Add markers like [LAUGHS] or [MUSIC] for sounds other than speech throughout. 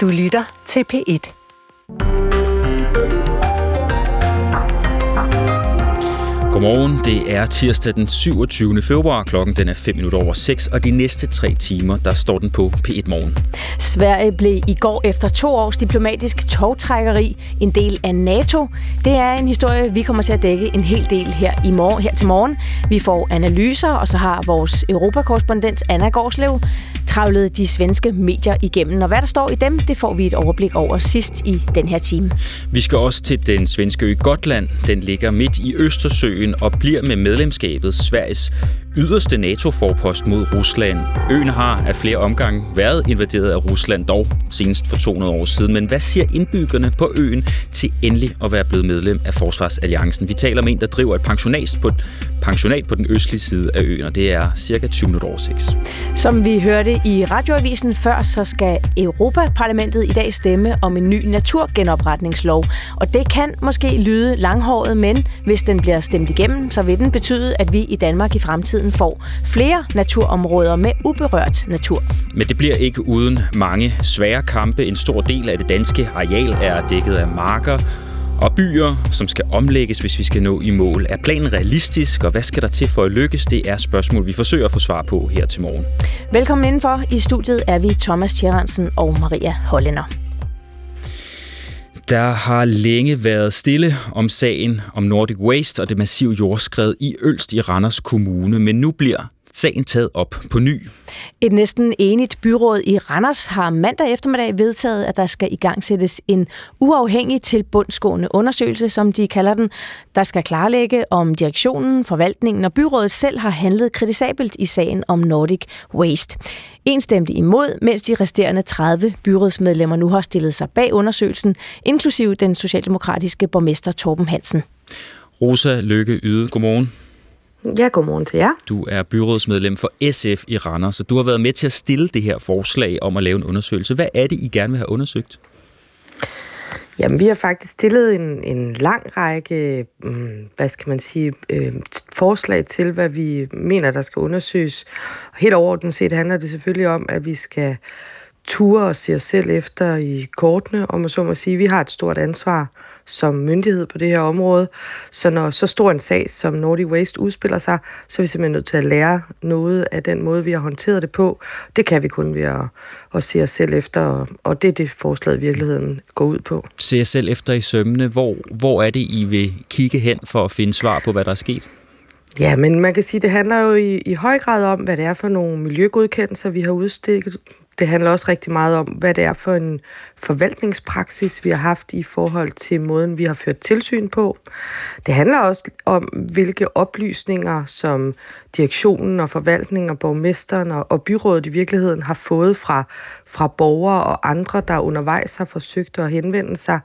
Du lytter til P1. Godmorgen, det er tirsdag den 27. februar, klokken den er 5 minutter over 6, og de næste tre timer, der står den på P1 Morgen. Sverige blev i går efter to års diplomatisk togtrækkeri en del af NATO. Det er en historie, vi kommer til at dække en hel del her, i morgen, her til morgen. Vi får analyser, og så har vores europakorrespondent Anna Gårdslev travlede de svenske medier igennem. Og hvad der står i dem, det får vi et overblik over sidst i den her time. Vi skal også til den svenske ø Gotland. Den ligger midt i Østersøen og bliver med medlemskabet Sveriges yderste NATO-forpost mod Rusland. Øen har af flere omgange været invaderet af Rusland, dog senest for 200 år siden. Men hvad siger indbyggerne på øen til endelig at være blevet medlem af Forsvarsalliancen? Vi taler med en, der driver et pensionat på, pensionat på den østlige side af øen, og det er cirka 20 minutter over 6. Som vi hørte i radioavisen før, så skal Europaparlamentet i dag stemme om en ny naturgenopretningslov. Og det kan måske lyde langhåret, men hvis den bliver stemt igennem, så vil den betyde, at vi i Danmark i fremtiden får flere naturområder med uberørt natur. Men det bliver ikke uden mange svære kampe. En stor del af det danske areal er dækket af marker, og byer, som skal omlægges, hvis vi skal nå i mål. Er planen realistisk, og hvad skal der til for at lykkes? Det er spørgsmål, vi forsøger at få svar på her til morgen. Velkommen indenfor. I studiet er vi Thomas Tjerrensen og Maria Hollænder. Der har længe været stille om sagen om Nordic Waste og det massive jordskred i Ølst i Randers Kommune, men nu bliver sagen taget op på ny. Et næsten enigt byråd i Randers har mandag eftermiddag vedtaget, at der skal igangsættes en uafhængig til bundsgående undersøgelse, som de kalder den, der skal klarlægge om direktionen, forvaltningen og byrådet selv har handlet kritisabelt i sagen om Nordic Waste. En stemte imod, mens de resterende 30 byrådsmedlemmer nu har stillet sig bag undersøgelsen, inklusive den socialdemokratiske borgmester Torben Hansen. Rosa Lykke Yde, godmorgen. Ja, godmorgen til jer. Du er byrådsmedlem for SF i Randers, så du har været med til at stille det her forslag om at lave en undersøgelse. Hvad er det, I gerne vil have undersøgt? Jamen, vi har faktisk stillet en, en lang række, mm, hvad skal man sige, øh, forslag til, hvad vi mener, der skal undersøges. Og helt overordnet set handler det selvfølgelig om, at vi skal ture og se os selv efter i kortene, om man så må sige. Vi har et stort ansvar som myndighed på det her område, så når så stor en sag som Nordic Waste udspiller sig, så er vi simpelthen nødt til at lære noget af den måde, vi har håndteret det på. Det kan vi kun ved at, at se os selv efter, og det er det forslaget i virkeligheden går ud på. Se jer selv efter i sømmene. Hvor, hvor er det, I vil kigge hen for at finde svar på, hvad der er sket? Ja, men man kan sige, det handler jo i, i høj grad om, hvad det er for nogle miljøgodkendelser, vi har udstikket. Det handler også rigtig meget om, hvad det er for en forvaltningspraksis, vi har haft i forhold til måden, vi har ført tilsyn på. Det handler også om, hvilke oplysninger, som direktionen og forvaltningen og borgmesteren og og byrådet i virkeligheden har fået fra, fra borgere og andre, der undervejs har forsøgt at henvende sig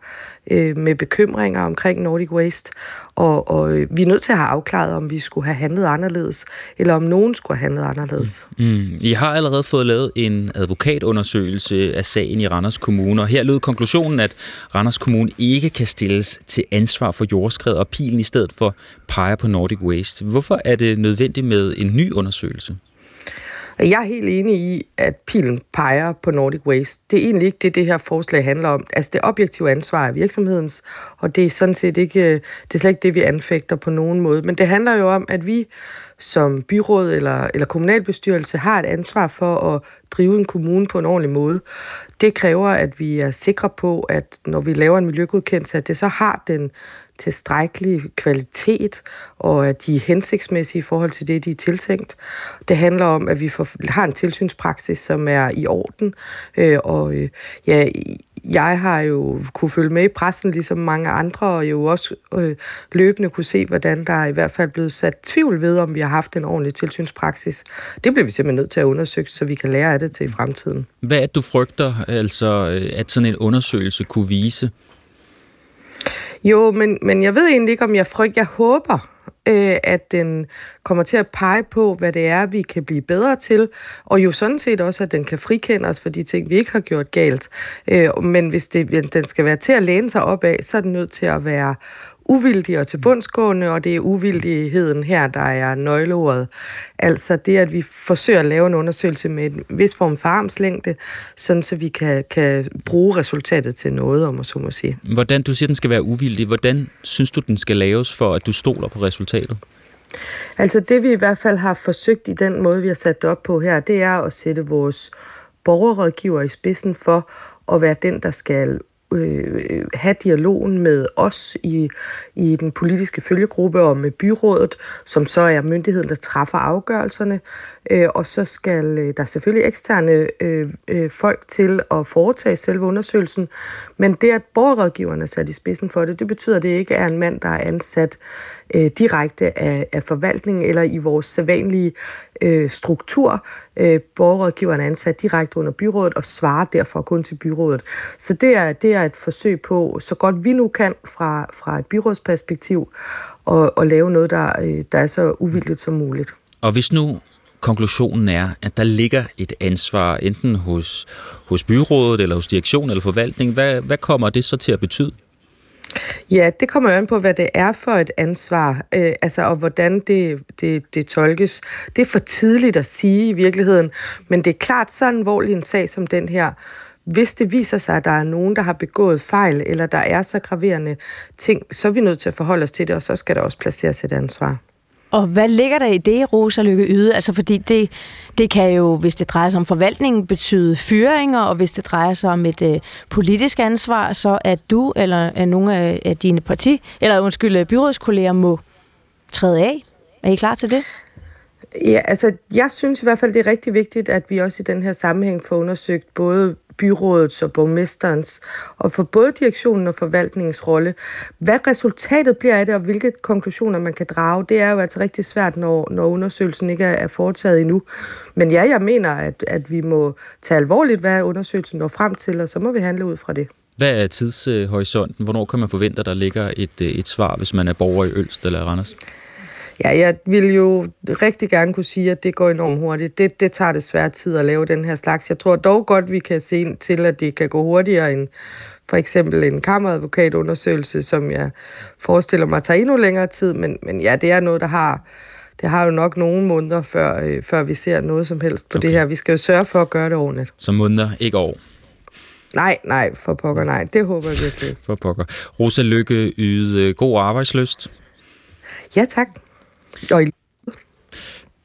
øh, med bekymringer omkring Nordic Waste. Og, og øh, vi er nødt til at have afklaret, om vi skulle have handlet anderledes, eller om nogen skulle have handlet anderledes. Mm. mm. I har allerede fået lavet en advokatundersøgelse af sagen i Randers Kommune, og her lød konklusionen, at Randers Kommune ikke kan stilles til ansvar for jordskred, og pilen i stedet for peger på Nordic Waste. Hvorfor er det nødvendigt med en ny undersøgelse? Jeg er helt enig i, at pilen peger på Nordic Waste. Det er egentlig ikke det, det her forslag handler om. Altså det objektive ansvar er virksomhedens, og det er sådan set ikke, øh, det er slet ikke det, vi anfægter på nogen måde. Men det handler jo om, at vi som byråd eller, eller kommunalbestyrelse har et ansvar for at drive en kommune på en ordentlig måde. Det kræver, at vi er sikre på, at når vi laver en miljøgodkendelse, at det så har den tilstrækkelig kvalitet, og at de er hensigtsmæssige i forhold til det, de er tiltænkt. Det handler om, at vi får, har en tilsynspraksis, som er i orden, øh, og øh, ja, jeg har jo kunne følge med i pressen, ligesom mange andre, og jo også øh, løbende kunne se, hvordan der er i hvert fald blevet sat tvivl ved, om vi har haft en ordentlig tilsynspraksis. Det bliver vi simpelthen nødt til at undersøge, så vi kan lære af det til i fremtiden. Hvad er det, du frygter, altså, at sådan en undersøgelse kunne vise? Jo, men, men jeg ved egentlig ikke, om jeg frygter. Jeg håber, øh, at den kommer til at pege på, hvad det er, vi kan blive bedre til, og jo sådan set også, at den kan frikende os for de ting, vi ikke har gjort galt. Øh, men hvis det, den skal være til at læne sig op af, så er den nødt til at være uvildig og tilbundsgående, og det er uvildigheden her, der er nøgleordet. Altså det, at vi forsøger at lave en undersøgelse med en vis form for armslængde, sådan så vi kan, kan bruge resultatet til noget, om man så må sige. Hvordan, du siger, den skal være uvildig. Hvordan synes du, den skal laves, for at du stoler på resultatet? Altså det, vi i hvert fald har forsøgt i den måde, vi har sat det op på her, det er at sætte vores borgerrådgiver i spidsen for at være den, der skal øh, have dialogen med os i, i den politiske følgegruppe og med byrådet, som så er myndigheden, der træffer afgørelserne. Øh, og så skal øh, der selvfølgelig eksterne øh, øh, folk til at foretage selve undersøgelsen. Men det, at borgerrådgiverne er sat i spidsen for det, det betyder, at det ikke er en mand, der er ansat øh, direkte af, af forvaltningen eller i vores sædvanlige øh, struktur. Øh, borgerrådgiveren er ansat direkte under byrådet og svarer derfor kun til byrådet. Så det er, det er et forsøg på, så godt vi nu kan fra, fra et byrådsperspektiv, at, at lave noget, der, øh, der er så uvildigt som muligt. Og hvis nu konklusionen er, at der ligger et ansvar enten hos, hos byrådet, eller hos direktion eller forvaltning, hvad, hvad kommer det så til at betyde? Ja, det kommer an på, hvad det er for et ansvar, øh, altså, og hvordan det, det, det tolkes. Det er for tidligt at sige i virkeligheden, men det er klart, så alvorlig en sag som den her, hvis det viser sig, at der er nogen, der har begået fejl, eller der er så graverende ting, så er vi nødt til at forholde os til det, og så skal der også placeres et ansvar. Og hvad ligger der i det, Rosa Lykke Yde? Altså fordi det, det kan jo, hvis det drejer sig om forvaltningen, betyde fyringer, og hvis det drejer sig om et øh, politisk ansvar, så at du eller at nogle af, af dine parti, eller undskyld, byrådskolleger må træde af. Er I klar til det? Ja, altså jeg synes i hvert fald, det er rigtig vigtigt, at vi også i den her sammenhæng får undersøgt både byrådets og borgmesterens, og for både direktionen og forvaltningens rolle. Hvad resultatet bliver af det, og hvilke konklusioner man kan drage, det er jo altså rigtig svært, når, når undersøgelsen ikke er foretaget endnu. Men ja, jeg mener, at, at vi må tage alvorligt, hvad undersøgelsen når frem til, og så må vi handle ud fra det. Hvad er tidshorisonten? Hvornår kan man forvente, at der ligger et, et svar, hvis man er borger i Ølst eller Randers? Ja, jeg vil jo rigtig gerne kunne sige, at det går enormt hurtigt. Det, det tager desværre tid at lave den her slags. Jeg tror dog godt, vi kan se ind til, at det kan gå hurtigere end for eksempel en kammeradvokatundersøgelse, som jeg forestiller mig tager endnu længere tid. Men, men ja, det er noget, der har det har jo nok nogle måneder, før, øh, før vi ser noget som helst på okay. det her. Vi skal jo sørge for at gøre det ordentligt. Så måneder, ikke år? Nej, nej, for pokker nej. Det håber jeg virkelig. For pokker. Rosa Lykke, yde god arbejdsløst. Ja, tak. Og i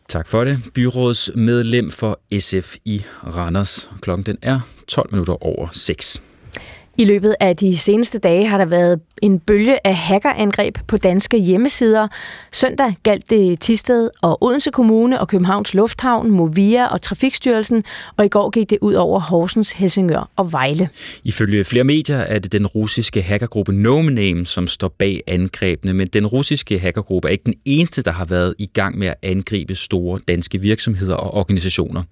Tak for det. Byrådsmedlem for SF i Randers. Klokken den er 12 minutter over 6. I løbet af de seneste dage har der været en bølge af hackerangreb på danske hjemmesider. Søndag galt det Tisted og Odense Kommune og Københavns Lufthavn, Movia og Trafikstyrelsen, og i går gik det ud over Horsens, Helsingør og Vejle. Ifølge flere medier er det den russiske hackergruppe NomeName, som står bag angrebene, men den russiske hackergruppe er ikke den eneste, der har været i gang med at angribe store danske virksomheder og organisationer.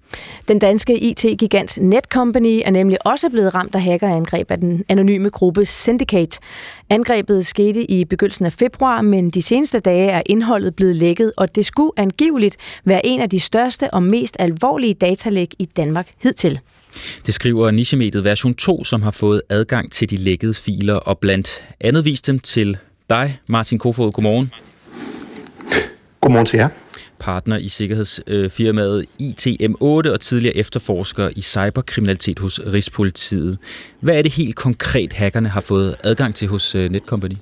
Den danske IT-gigant Netcompany er nemlig også blevet ramt af hackerangreb af den anonyme gruppe Syndicate. Angrebet skete i begyndelsen af februar, men de seneste dage er indholdet blevet lækket, og det skulle angiveligt være en af de største og mest alvorlige datalæg i Danmark hidtil. Det skriver nichemediet version 2, som har fået adgang til de lækkede filer, og blandt andet vist dem til dig, Martin Kofod. Godmorgen. Godmorgen til jer partner i sikkerhedsfirmaet ITM8 og tidligere efterforsker i cyberkriminalitet hos Rigspolitiet. Hvad er det helt konkret, hackerne har fået adgang til hos øh, Netcompany?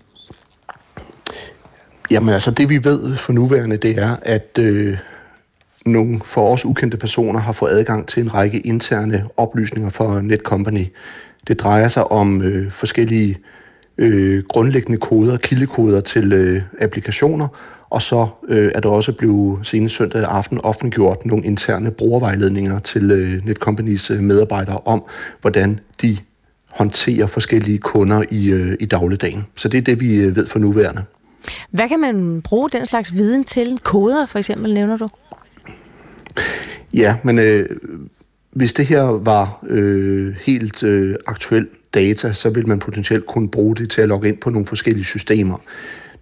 Jamen altså, det vi ved for nuværende, det er, at øh, nogle for os ukendte personer har fået adgang til en række interne oplysninger for Netcompany. Det drejer sig om øh, forskellige øh, grundlæggende koder, kildekoder til øh, applikationer, og så øh, er der også blevet senest søndag aften offentliggjort nogle interne brugervejledninger til øh, Netcompanies øh, medarbejdere om, hvordan de håndterer forskellige kunder i, øh, i dagligdagen. Så det er det, vi øh, ved for nuværende. Hvad kan man bruge den slags viden til? Koder for eksempel, nævner du? Ja, men øh, hvis det her var øh, helt øh, aktuel data, så vil man potentielt kunne bruge det til at logge ind på nogle forskellige systemer.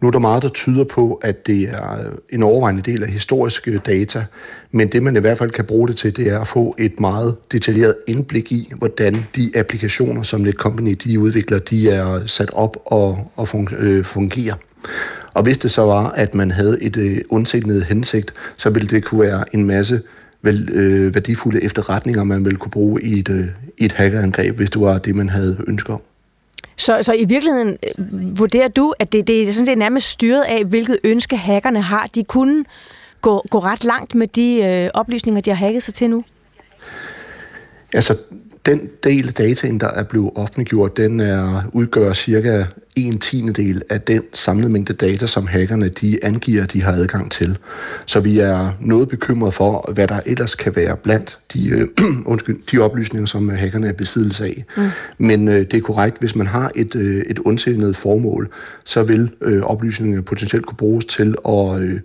Nu er der meget, der tyder på, at det er øh, en overvejende del af historiske data, men det man i hvert fald kan bruge det til, det er at få et meget detaljeret indblik i, hvordan de applikationer, som Netcompany de udvikler, de er sat op og, og øh, fungerer. Og hvis det så var, at man havde et øh, undsignet hensigt, så ville det kunne være en masse vel, øh, værdifulde efterretninger, man ville kunne bruge i et, øh, i et hackerangreb, hvis det var det, man havde ønsker om. Så, så i virkeligheden øh, vurderer du, at det, det er sådan set nærmest styret af, hvilket ønske hackerne har. De kunne gå, gå ret langt med de øh, oplysninger, de har hacket sig til nu? Altså, den del af dataen, der er blevet offentliggjort, den er, udgør cirka en tiende del af den samlede mængde data, som hackerne de angiver, de har adgang til. Så vi er noget bekymret for, hvad der ellers kan være blandt de, øh, [CLEARS THROAT] undskyld, de oplysninger, som hackerne er besiddelse af. Mm. Men øh, det er korrekt, hvis man har et, øh, et ondsindet formål, så vil øh, oplysningerne potentielt kunne bruges til at øh,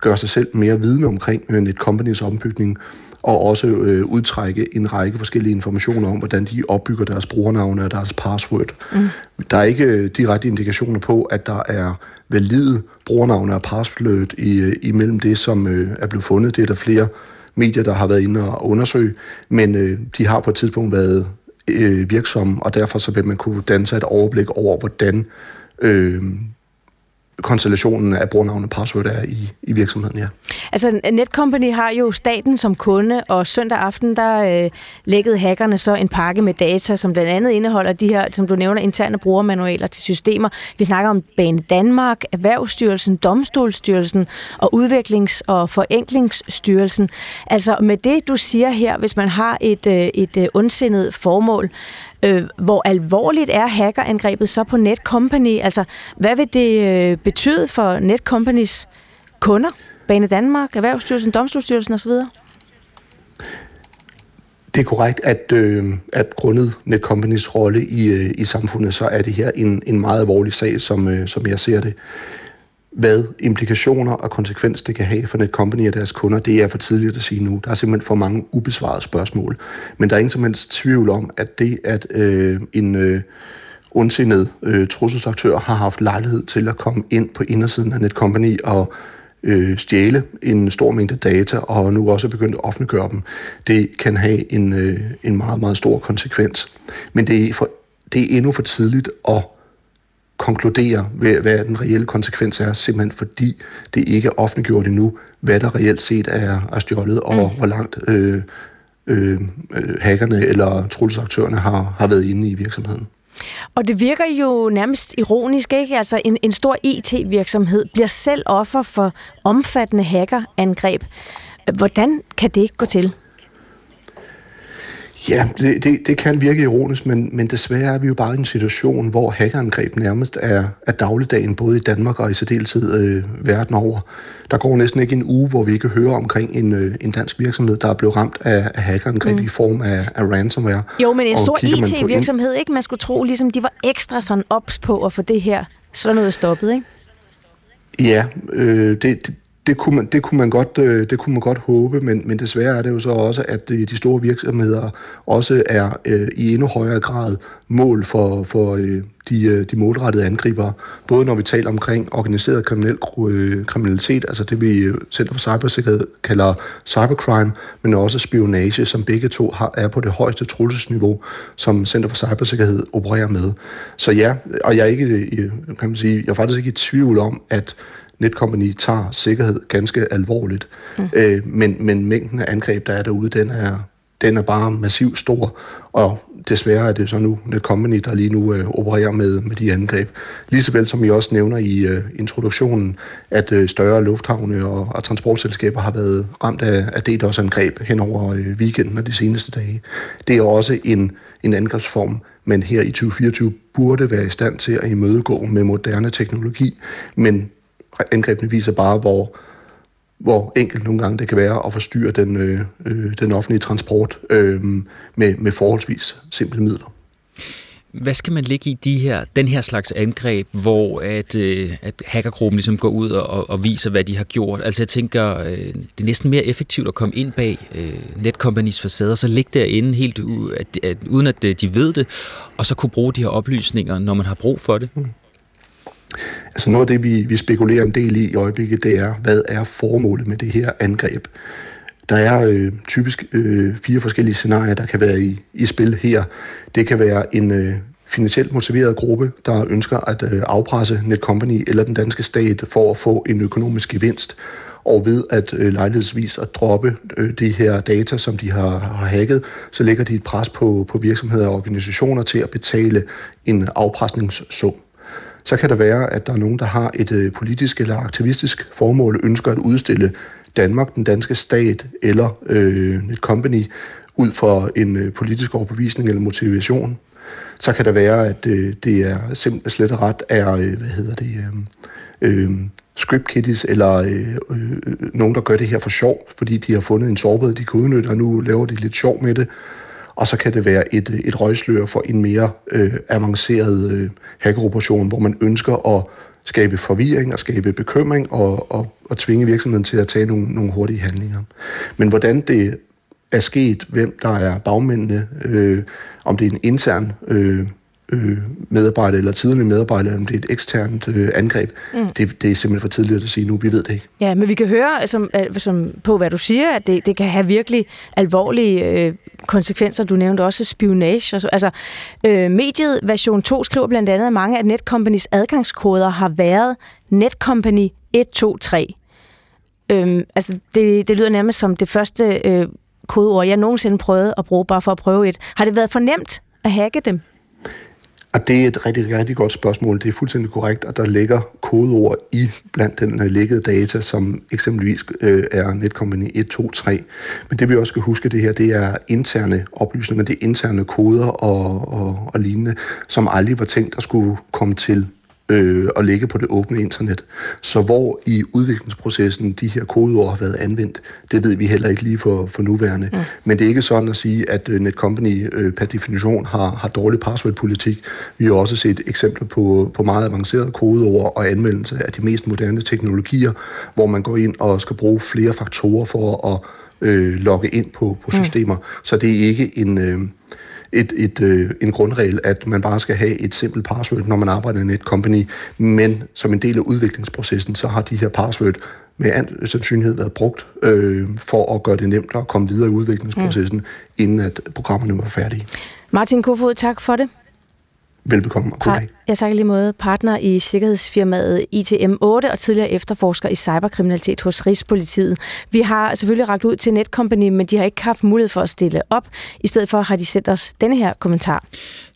gøre sig selv mere vidne omkring øh, Netcompanies ombygning, og også øh, udtrække en række forskellige informationer om, hvordan de opbygger deres brugernavne og deres password. Mm. Der er ikke øh, direkte indikationer på, at der er valide brugernavne og password i, øh, imellem det, som øh, er blevet fundet. Det er der flere medier, der har været inde og undersøge, men øh, de har på et tidspunkt været øh, virksomme, og derfor så vil man kunne danne sig et overblik over, hvordan øh, konstellationen af brugernavn og password er i, i virksomheden, ja. Altså, Netcompany har jo staten som kunde, og søndag aften, der øh, lækkede hackerne så en pakke med data, som blandt andet indeholder de her, som du nævner, interne brugermanualer til systemer. Vi snakker om Bane Danmark, Erhvervsstyrelsen, Domstolsstyrelsen og Udviklings- og Forenklingsstyrelsen. Altså, med det, du siger her, hvis man har et, øh, et øh, ondsindet formål, Øh, hvor alvorligt er hackerangrebet så på Netcompany? Altså, hvad vil det øh, betyde for Netcompanies kunder? Bane Danmark, Erhvervsstyrelsen, Domstolsstyrelsen osv.? Det er korrekt, at, øh, at grundet Netcompanies rolle i, øh, i samfundet, så er det her en, en meget alvorlig sag, som, øh, som jeg ser det hvad implikationer og konsekvens det kan have for Netcompany og deres kunder, det er for tidligt at sige nu. Der er simpelthen for mange ubesvarede spørgsmål. Men der er ingen som helst tvivl om, at det, at øh, en øh, ondsindet øh, trusselsaktør har haft lejlighed til at komme ind på indersiden af Netcompany og øh, stjæle en stor mængde data, og nu også begyndt at offentliggøre dem, det kan have en, øh, en meget, meget stor konsekvens. Men det er, for, det er endnu for tidligt at konkludere, hvad den reelle konsekvens er, simpelthen fordi det ikke er offentliggjort endnu, hvad der reelt set er, er stjålet, og mm. hvor langt øh, øh, hackerne eller trullesaktørerne har, har været inde i virksomheden. Og det virker jo nærmest ironisk, ikke? Altså en, en stor IT-virksomhed bliver selv offer for omfattende hackerangreb. Hvordan kan det ikke gå til? Ja, det, det, det kan virke ironisk, men, men desværre er vi jo bare i en situation, hvor hackerangreb nærmest er, er dagligdagen, både i Danmark og i særdeleshed øh, verden over. Der går næsten ikke en uge, hvor vi ikke hører omkring en, øh, en dansk virksomhed, der er blevet ramt af, af hackerangreb mm. i form af, af ransomware. Jo, men en stor IT-virksomhed, ikke? Man skulle tro, ligesom de var ekstra sådan ops på at få det her sådan noget stoppet, ikke? Ja, øh, det, det, det kunne man, det kunne man, godt, øh, det kunne man godt håbe, men, men desværre er det jo så også, at øh, de store virksomheder også er øh, i endnu højere grad mål for, for øh, de, øh, de målrettede angriber. Både når vi taler omkring organiseret kriminel, øh, kriminalitet, altså det vi Center for Cybersikkerhed kalder cybercrime, men også spionage, som begge to har, er på det højeste trusselsniveau, som Center for Cybersikkerhed opererer med. Så ja, og jeg er ikke, kan man sige, jeg er faktisk ikke i tvivl om, at Netcompany tager sikkerhed ganske alvorligt. Mm. Øh, men, men mængden af angreb, der er derude, den er, den er bare massivt stor, og desværre er det så nu Netcompany, der lige nu øh, opererer med, med de angreb. Ligesåvel som I også nævner i øh, introduktionen, at øh, større lufthavne og, og transportselskaber har været ramt af, af DDoS-angreb hen over øh, weekenden og de seneste dage. Det er også en, en angrebsform, men her i 2024 burde være i stand til at imødegå med moderne teknologi, men angrebene viser bare, hvor, hvor enkelt nogle gange det kan være at forstyrre den, øh, øh, den offentlige transport øh, med, med forholdsvis simple midler. Hvad skal man ligge i de her, den her slags angreb, hvor at, øh, at hackergruppen ligesom går ud og, og viser, hvad de har gjort? Altså jeg tænker, øh, det er næsten mere effektivt at komme ind bag øh, Netcompanies facader, så ligge derinde helt u, at, at, uden at de ved det, og så kunne bruge de her oplysninger, når man har brug for det. Mm. Altså noget af det, vi, vi spekulerer en del i i øjeblikket, det er, hvad er formålet med det her angreb? Der er øh, typisk øh, fire forskellige scenarier, der kan være i, i spil her. Det kan være en øh, finansielt motiveret gruppe, der ønsker at øh, afpresse Netcompany eller den danske stat for at få en økonomisk gevinst og ved at øh, lejlighedsvis at droppe øh, de her data, som de har, har hacket, så lægger de et pres på, på virksomheder og organisationer til at betale en afpresningssum. Så kan det være, at der er nogen, der har et øh, politisk eller aktivistisk formål, ønsker at udstille Danmark, den danske stat eller øh, et company ud for en øh, politisk overbevisning eller motivation. Så kan det være, at øh, det er simpelthen slet og ret er, øh, hvad hedder det, øh, øh, script kiddies, eller øh, øh, øh, nogen, der gør det her for sjov, fordi de har fundet en sårbarhed, de kan udnytte, og nu laver de lidt sjov med det. Og så kan det være et, et røgslør for en mere øh, avanceret øh, hackeroperation, hvor man ønsker at skabe forvirring og skabe bekymring og, og, og tvinge virksomheden til at tage nogle, nogle hurtige handlinger. Men hvordan det er sket, hvem der er bagmændene, øh, om det er en intern øh, øh, medarbejder eller tidligere medarbejder, om det er et eksternt øh, angreb, mm. det, det er simpelthen for tidligt at sige nu. Vi ved det ikke. Ja, men vi kan høre som, som på, hvad du siger, at det, det kan have virkelig alvorlige øh, konsekvenser. Du nævnte også spionage. Altså, øh, mediet version 2 skriver blandt andet, at mange af Netcompanies adgangskoder har været Netcompany 123. Øhm, altså, det, det lyder nærmest som det første øh, kodeord, jeg nogensinde prøvede at bruge, bare for at prøve et. Har det været fornemt at hacke dem? Og det er et rigtig, rigtig godt spørgsmål. Det er fuldstændig korrekt, at der ligger kodeord i blandt den uh, lækkede data, som eksempelvis øh, er Netcompany 123. Men det vi også skal huske, det her, det er interne oplysninger, det er interne koder og, og, og lignende, som aldrig var tænkt at skulle komme til øh, at ligge på det åbne internet. Så hvor i udviklingsprocessen de her kodeord har været anvendt, det ved vi heller ikke lige for, for nuværende. Mm. Men det er ikke sådan at sige, at uh, Netcompany øh, per definition har, har dårlig passwordpolitik. Vi har også set eksempler på, på meget avancerede kodeord og anvendelse af de mest moderne teknologier, hvor man går ind og skal bruge flere faktorer for at øh, logge ind på, på mm. systemer. Mm. Så det er ikke en... Øh, et, et, øh, en grundregel, at man bare skal have et simpelt password, når man arbejder i et company, men som en del af udviklingsprocessen, så har de her password med an sandsynlighed været brugt øh, for at gøre det nemt at komme videre i udviklingsprocessen, mm. inden at programmerne var færdige. Martin Kofod, tak for det. Velbekomme og god dag. Jeg tak lige måde partner i sikkerhedsfirmaet ITM8 og tidligere efterforsker i cyberkriminalitet hos Rigspolitiet. Vi har selvfølgelig ragt ud til Netcompany, men de har ikke haft mulighed for at stille op. I stedet for har de sendt os denne her kommentar.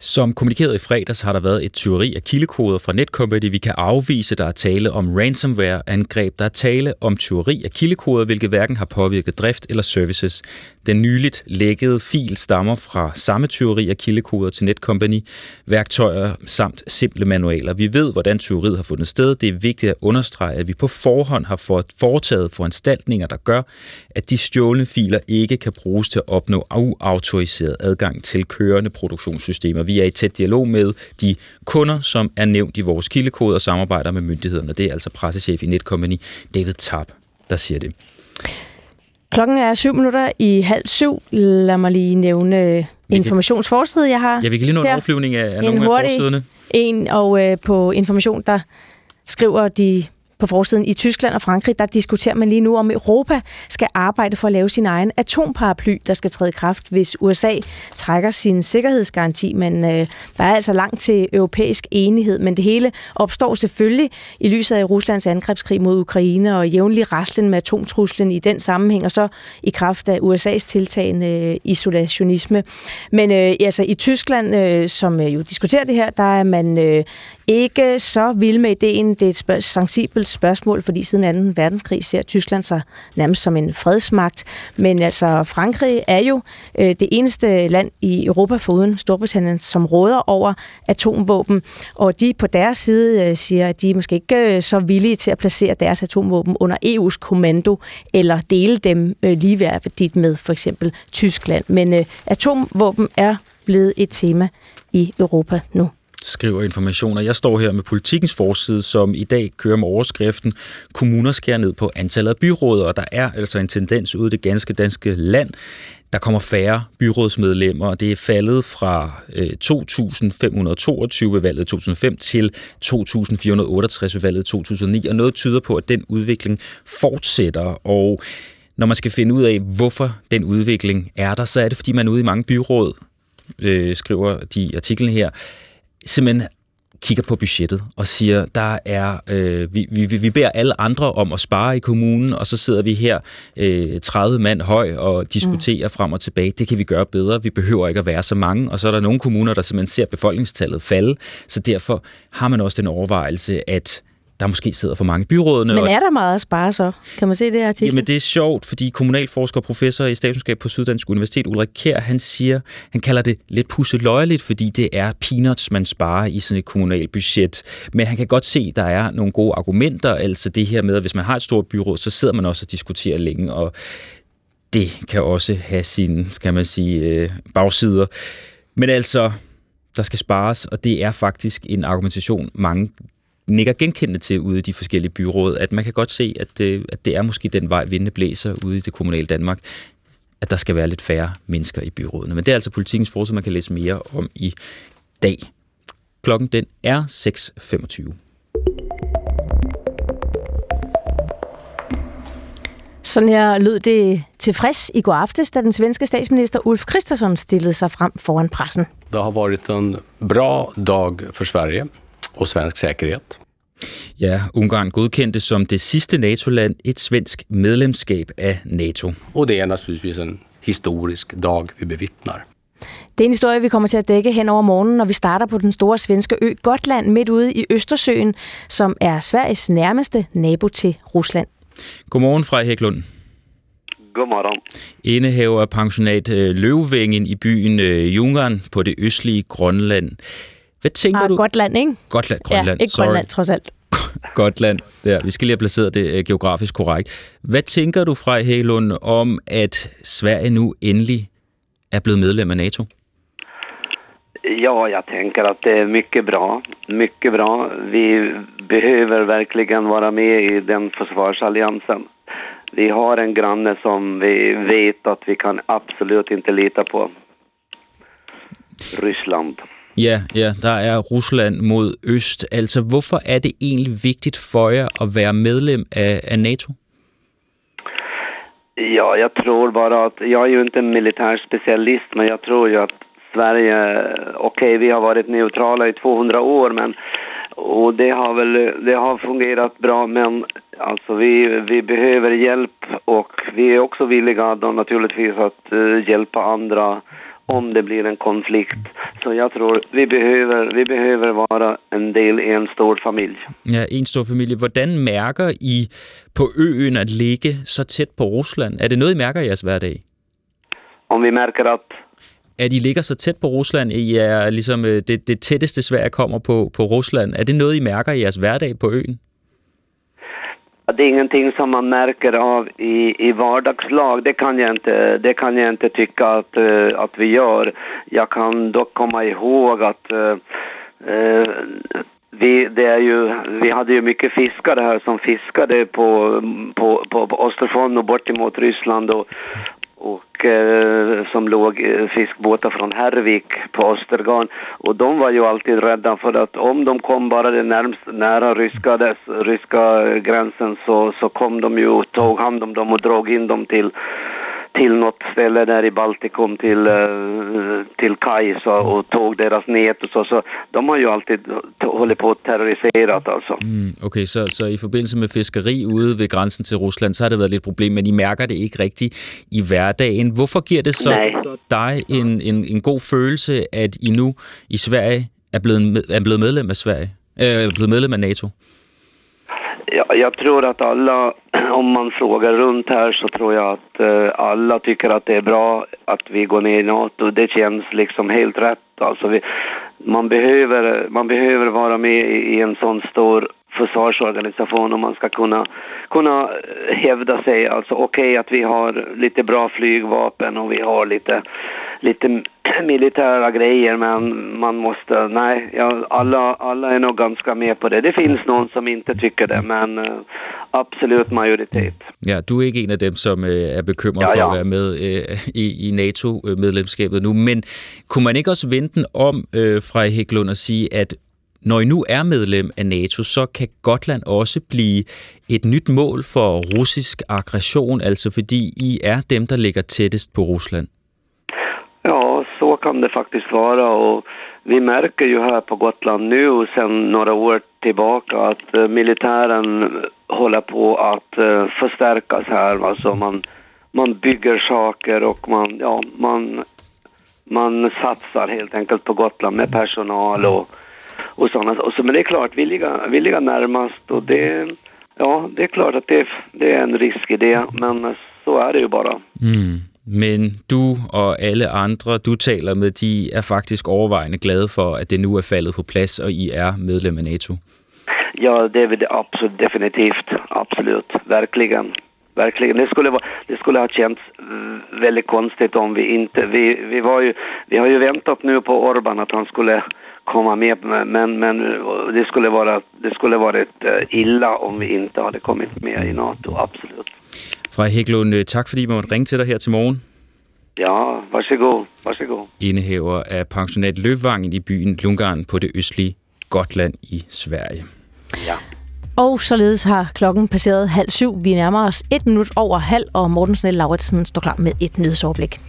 Som kommunikeret i fredags har der været et tyveri af kildekoder fra Netcompany. Vi kan afvise, der er tale om ransomware-angreb. Der er tale om tyveri af kildekoder, hvilket hverken har påvirket drift eller services. Den nyligt lækkede fil stammer fra samme tyveri af kildekoder til Netcompany, værktøjer samt simple manualer. Vi ved, hvordan tyveriet har fundet sted. Det er vigtigt at understrege, at vi på forhånd har foretaget foranstaltninger, der gør, at de stjålne filer ikke kan bruges til at opnå uautoriseret adgang til kørende produktionssystemer. Vi er i tæt dialog med de kunder, som er nævnt i vores kildekode og samarbejder med myndighederne. Det er altså pressechef i Netcompany, David Tab, der siger det. Klokken er syv minutter i halv syv. Lad mig lige nævne informationsforside, jeg har. Ja, vi kan lige nå en overflyvning af, af en nogle af forsiderne. En, og øh, på information, der skriver de på forsiden i Tyskland og Frankrig, der diskuterer man lige nu, om Europa skal arbejde for at lave sin egen atomparaply, der skal træde i kraft, hvis USA trækker sin sikkerhedsgaranti. Men øh, der er altså langt til europæisk enighed, men det hele opstår selvfølgelig i lyset af Ruslands angrebskrig mod Ukraine og jævnlig raslen med atomtruslen i den sammenhæng, og så i kraft af USA's tiltagende øh, isolationisme. Men øh, altså i Tyskland, øh, som øh, jo diskuterer det her, der er man øh, ikke så vild med ideen. Det er et spørg- sensibelt spørgsmål, fordi siden 2. verdenskrig ser Tyskland sig nærmest som en fredsmagt. Men altså, Frankrig er jo øh, det eneste land i Europa foruden Storbritannien, som råder over atomvåben. Og de på deres side øh, siger, at de er måske ikke øh, så villige til at placere deres atomvåben under EU's kommando, eller dele dem øh, ligeværdigt med for eksempel Tyskland. Men øh, atomvåben er blevet et tema i Europa nu skriver informationer. Jeg står her med politikens forside, som i dag kører med overskriften Kommuner skærer ned på antallet af byråder, og der er altså en tendens ude i det ganske danske land, der kommer færre byrådsmedlemmer, og det er faldet fra øh, 2.522 ved valget 2005 til 2.468 ved valget 2009, og noget tyder på, at den udvikling fortsætter, og når man skal finde ud af, hvorfor den udvikling er der, så er det, fordi man ude i mange byråd, øh, skriver de artiklen her, simpelthen kigger på budgettet og siger, der er, øh, vi, vi, vi beder alle andre om at spare i kommunen, og så sidder vi her øh, 30 mand høj og diskuterer mm. frem og tilbage. Det kan vi gøre bedre. Vi behøver ikke at være så mange. Og så er der nogle kommuner, der simpelthen ser befolkningstallet falde, så derfor har man også den overvejelse, at der måske sidder for mange byrådene. Men er der meget at spare så? Kan man se det her artikel? Jamen det er sjovt, fordi kommunalforsker og professor i statskundskab på Syddansk Universitet, Ulrik Kær, han siger, han kalder det lidt pusseløjeligt, fordi det er peanuts, man sparer i sådan et kommunalt budget. Men han kan godt se, der er nogle gode argumenter, altså det her med, at hvis man har et stort byråd, så sidder man også og diskuterer længe, og det kan også have sine, skal man sige, øh, bagsider. Men altså, der skal spares, og det er faktisk en argumentation, mange nikker genkendende til ude i de forskellige byråd, at man kan godt se, at det, at det er måske den vej, vindene blæser ude i det kommunale Danmark, at der skal være lidt færre mennesker i byrådene. Men det er altså politikens forsøg, man kan læse mere om i dag. Klokken den er 6.25. Sådan her lød det tilfreds i går aftes, da den svenske statsminister Ulf Kristersson stillede sig frem foran pressen. Det har varit en bra dag for Sverige og svensk sikkerhed. Ja, Ungarn godkendte som det sidste NATO-land et svensk medlemskab af NATO. Og det er naturligvis en historisk dag, vi bevittnar. Det er en historie, vi kommer til at dække hen over morgenen, når vi starter på den store svenske ø Gotland midt ude i Østersøen, som er Sveriges nærmeste nabo til Rusland. Godmorgen, Frej Hæklund. Godmorgen. Indehaver pensionat øh, Løvvængen i byen øh, Jungan på det østlige Grønland. Hvad tænker ah, du? Gotland, ikke? Gotland, Grønland. Ja, ikke Sorry. Grønland, trods alt. [LAUGHS] Gotland, der. Vi skal lige have placeret det uh, geografisk korrekt. Hvad tænker du, fra Hæglund, om at Sverige nu endelig er blevet medlem af NATO? Ja, jag tänker att det är mycket bra. Mycket bra. Vi behöver verkligen vara med i den försvarsalliansen. Vi har en granne som vi vet att vi kan absolut inte lita på. Ryssland. Ja, ja, der er Rusland mod øst. Altså, hvorfor er det egentlig vigtigt for jer at være medlem af, af NATO? Ja, jag tror bara att, jag är ju inte en militär specialist, men jag tror ju att Sverige, okej okay, vi har varit neutrala i 200 år, men och det har väl, det har fungerat bra, men alltså vi, vi behöver hjälp och vi är också villiga då naturligtvis att uh, eh, hjälpa andra om det blir en konflikt. Så jag tror vi behöver, vi behöver vara en del i en stor familj. Ja, en stor familie. Hvordan mærker I på øen at ligge så tæt på Rusland? Er det noget, I mærker i jeres hverdag? Om vi märker att At I ligger så tæt på Rusland, I er ligesom øh, det, det tætteste Sverige kommer på, på Rusland. Er det noget, I mærker i jeres hverdag på øen? Det är ingenting som man märker av i, i vardagslag. Det kan jag inte, det kan jag inte tycka att, uh, att vi gör. Jag kan dock komma ihåg att uh, uh, vi, det är ju, vi hade ju mycket fiskare här som fiskade på, på, på, på Östersjön och bort emot Ryssland och, och eh, som låg eh, fiskbåtar från Hervik på Östergarn. Och de var ju alltid rädda för att om de kom bara det närmst nära ryska, dess, ryska gränsen så, så kom de ju och tog hand om dem och drog in dem till till något ställe där i Baltikum till, uh, till kaj så, och tog deras nät och så, så de har ju alltid hållit på att terroriserat alltså. Mm, okay, så, så i forbindelse med fiskeri ude ved grænsen til Rusland, så har det været lidt problem, men I mærker det ikke rigtigt i hverdagen. Hvorfor giver det så Nej. dig en, en, en god følelse, at I nu i Sverige er blevet, med, er blevet medlem af Sverige? Øh, blevet medlem af NATO? Jag, jag tror att alla, [CLEARS THROAT] om man frågar runt här så tror jag att eh, alla tycker att det är bra att vi går ner i NATO. Det känns liksom helt rätt. Alltså vi, man, behöver, man behöver vara med i, i en sån stor försvarsorganisation om man ska kunna, kunna hävda sig. Alltså okej okay, att vi har lite bra flygvapen och vi har lite, lite [CLEARS THROAT] militära grejer men man måste, nej, ja, alla, alla är nog ganska med på det. Det finns någon som inte tycker det men uh, absolut majoritet. Ja, du er ikke en af dem, som øh, er bekymret Ja, ja. at være med øh, i, i NATO-medlemskabet nu, men kunne man også vente den om øh, fra Hæklund og sige, at når I nu er medlem af NATO, så kan Gotland også blive et nyt mål for russisk aggression, altså fordi I er dem, der ligger tættest på Rusland? Ja, så kan det faktiskt vara och vi märker ju här på Gotland nu sedan några år tillbaka att øh, militären håller på att øh, förstärkas här. Alltså man, man bygger saker och man, ja, man, man satsar helt enkelt på Gotland med personal och, och sådana. Och så, men det är klart, vi ligger, vi ligger närmast och det, ja, det är klart att det, det är en risk i det, men så är det ju bara. Mm. Men du og alle andre, du taler med, de er faktisk overvejende glade for, at det nu er faldet på plads, og I er medlem af NATO. Ja, det är det absolut, definitivt. Absolut. Verkligen. Verkligen. Det skulle, vara, det skulle ha känts väldigt konstigt om vi inte... Vi, vi, var ju, vi har ju väntat nu på Orban att han skulle komma med, men, men det skulle vara det skulle varit illa om vi inte hade kommit med i NATO, absolut. Fra Hæklund, tak fordi vi måtte ringe til dig her til morgen. Ja, varsågod. varsågod. Indehaver af pensionat Løvvangen i byen Lungarn på det østlige Gotland i Sverige. Ja. Og således har klokken passeret halv syv. Vi nærmer os et minut over halv, og Morten Snell Lauritsen står klar med et nyhedsoverblik.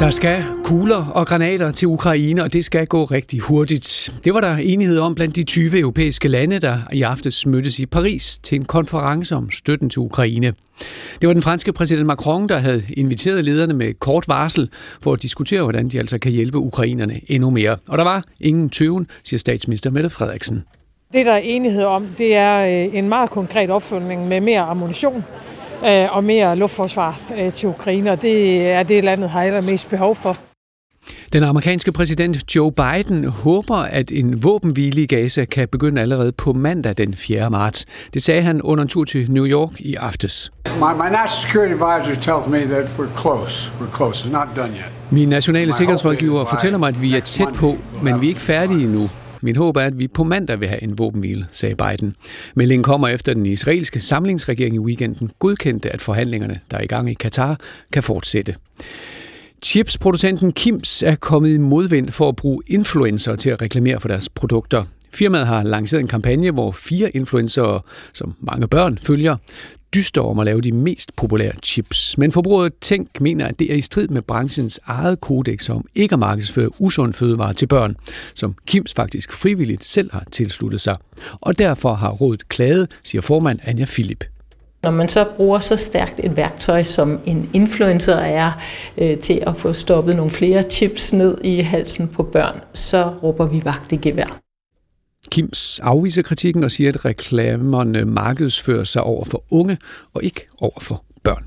Der skal kugler og granater til Ukraine, og det skal gå rigtig hurtigt. Det var der enighed om blandt de 20 europæiske lande, der i aftes mødtes i Paris til en konference om støtten til Ukraine. Det var den franske præsident Macron, der havde inviteret lederne med kort varsel for at diskutere, hvordan de altså kan hjælpe ukrainerne endnu mere. Og der var ingen tøven, siger statsminister Mette Frederiksen. Det, der er enighed om, det er øh, en meget konkret opfølgning med mere ammunition og mere luftforsvar til Ukraine, og det er det, landet har allermest behov for. Den amerikanske præsident Joe Biden håber, at en våbenhvile i Gaza kan begynde allerede på mandag den 4. marts. Det sagde han under en tur til New York i aftes. My, my national security advisor tells me that we're close. We're close. It's not done yet. Min nationale sikkerhedsrådgiver fortæller mig, at vi er tæt på, men vi er ikke færdige endnu. Mit håb er, at vi på mandag vil have en våbenhvile, sagde Biden. Meldingen kommer efter den israelske samlingsregering i weekenden godkendte, at forhandlingerne, der er i gang i Katar, kan fortsætte. Chipsproducenten Kims er kommet i modvind for at bruge influencer til at reklamere for deres produkter. Firmaet har lanceret en kampagne, hvor fire influencer, som mange børn følger, dyster om at lave de mest populære chips. Men forbruget Tænk mener, at det er i strid med branchens eget kodex om ikke at markedsføre usund fødevare til børn, som Kims faktisk frivilligt selv har tilsluttet sig. Og derfor har rådet klaget, siger formand Anja Philip. Når man så bruger så stærkt et værktøj, som en influencer er, øh, til at få stoppet nogle flere chips ned i halsen på børn, så råber vi vagt i gevær. Kims afviser kritikken og siger, at reklamerne markedsfører sig over for unge og ikke over for børn.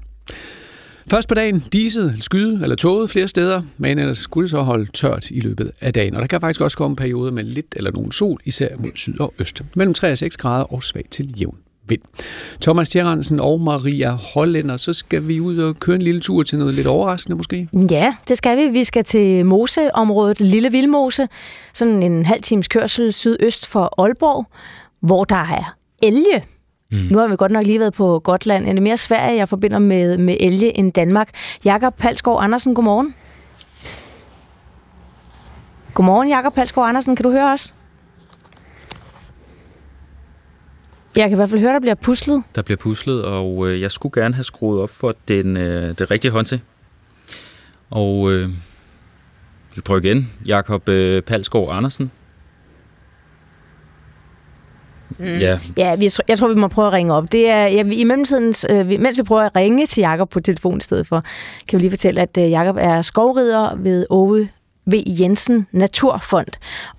Først på dagen diset, skyde eller tåget flere steder, men ellers skulle det så holde tørt i løbet af dagen. Og der kan faktisk også komme perioder med lidt eller nogen sol, især mod syd og øst. Mellem 3 og 6 grader og svag til jævn vind. Thomas Tjerrensen og Maria Hollænder, så skal vi ud og køre en lille tur til noget lidt overraskende måske? Ja, det skal vi. Vi skal til Moseområdet, Lille Vildmose, sådan en halv times kørsel sydøst for Aalborg, hvor der er elge. Mm. Nu har vi godt nok lige været på Gotland. Er det mere Sverige, jeg forbinder med, med elge end Danmark? Jakob Palsgaard Andersen, godmorgen. Godmorgen, Jakob Palsgaard Andersen. Kan du høre os? Jeg kan i hvert fald høre, der bliver puslet. Der bliver puslet, og øh, jeg skulle gerne have skruet op for den, øh, det rigtige håndtag. Og øh, vi prøver igen. Jakob øh, Palsgaard Andersen. Mm. Ja, ja vi, jeg tror, vi må prøve at ringe op. Det er, ja, I mellemtiden, øh, mens vi prøver at ringe til Jakob på telefon i stedet for, kan vi lige fortælle, at øh, Jakob er skovrider ved Ove V. Jensen Naturfond.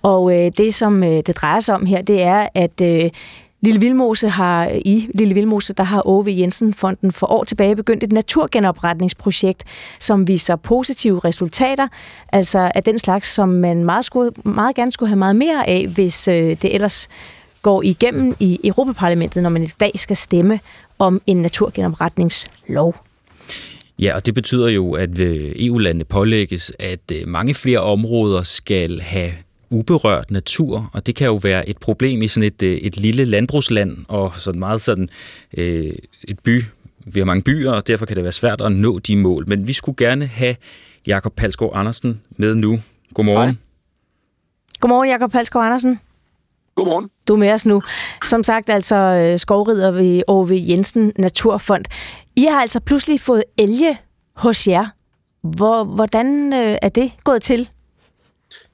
Og øh, det, som øh, det drejer sig om her, det er, at øh, Lille Vilmose har i Lille Vilmose, der har Ove Jensen Fonden for år tilbage begyndt et naturgenopretningsprojekt, som viser positive resultater, altså af den slags, som man meget, skulle, meget gerne skulle have meget mere af, hvis øh, det ellers går igennem i Europaparlamentet, når man i dag skal stemme om en naturgenopretningslov. Ja, og det betyder jo, at øh, EU-landene pålægges, at øh, mange flere områder skal have uberørt natur, og det kan jo være et problem i sådan et, et lille landbrugsland, og sådan meget sådan øh, et by. Vi har mange byer, og derfor kan det være svært at nå de mål. Men vi skulle gerne have Jakob Palsgaard Andersen med nu. Godmorgen. Hej. Godmorgen, Jakob Palsgaard Andersen. Godmorgen. Du er med os nu. Som sagt, altså skovrider ved Ove Jensen Naturfond. I har altså pludselig fået elge hos jer. Hvor, hvordan er det gået til?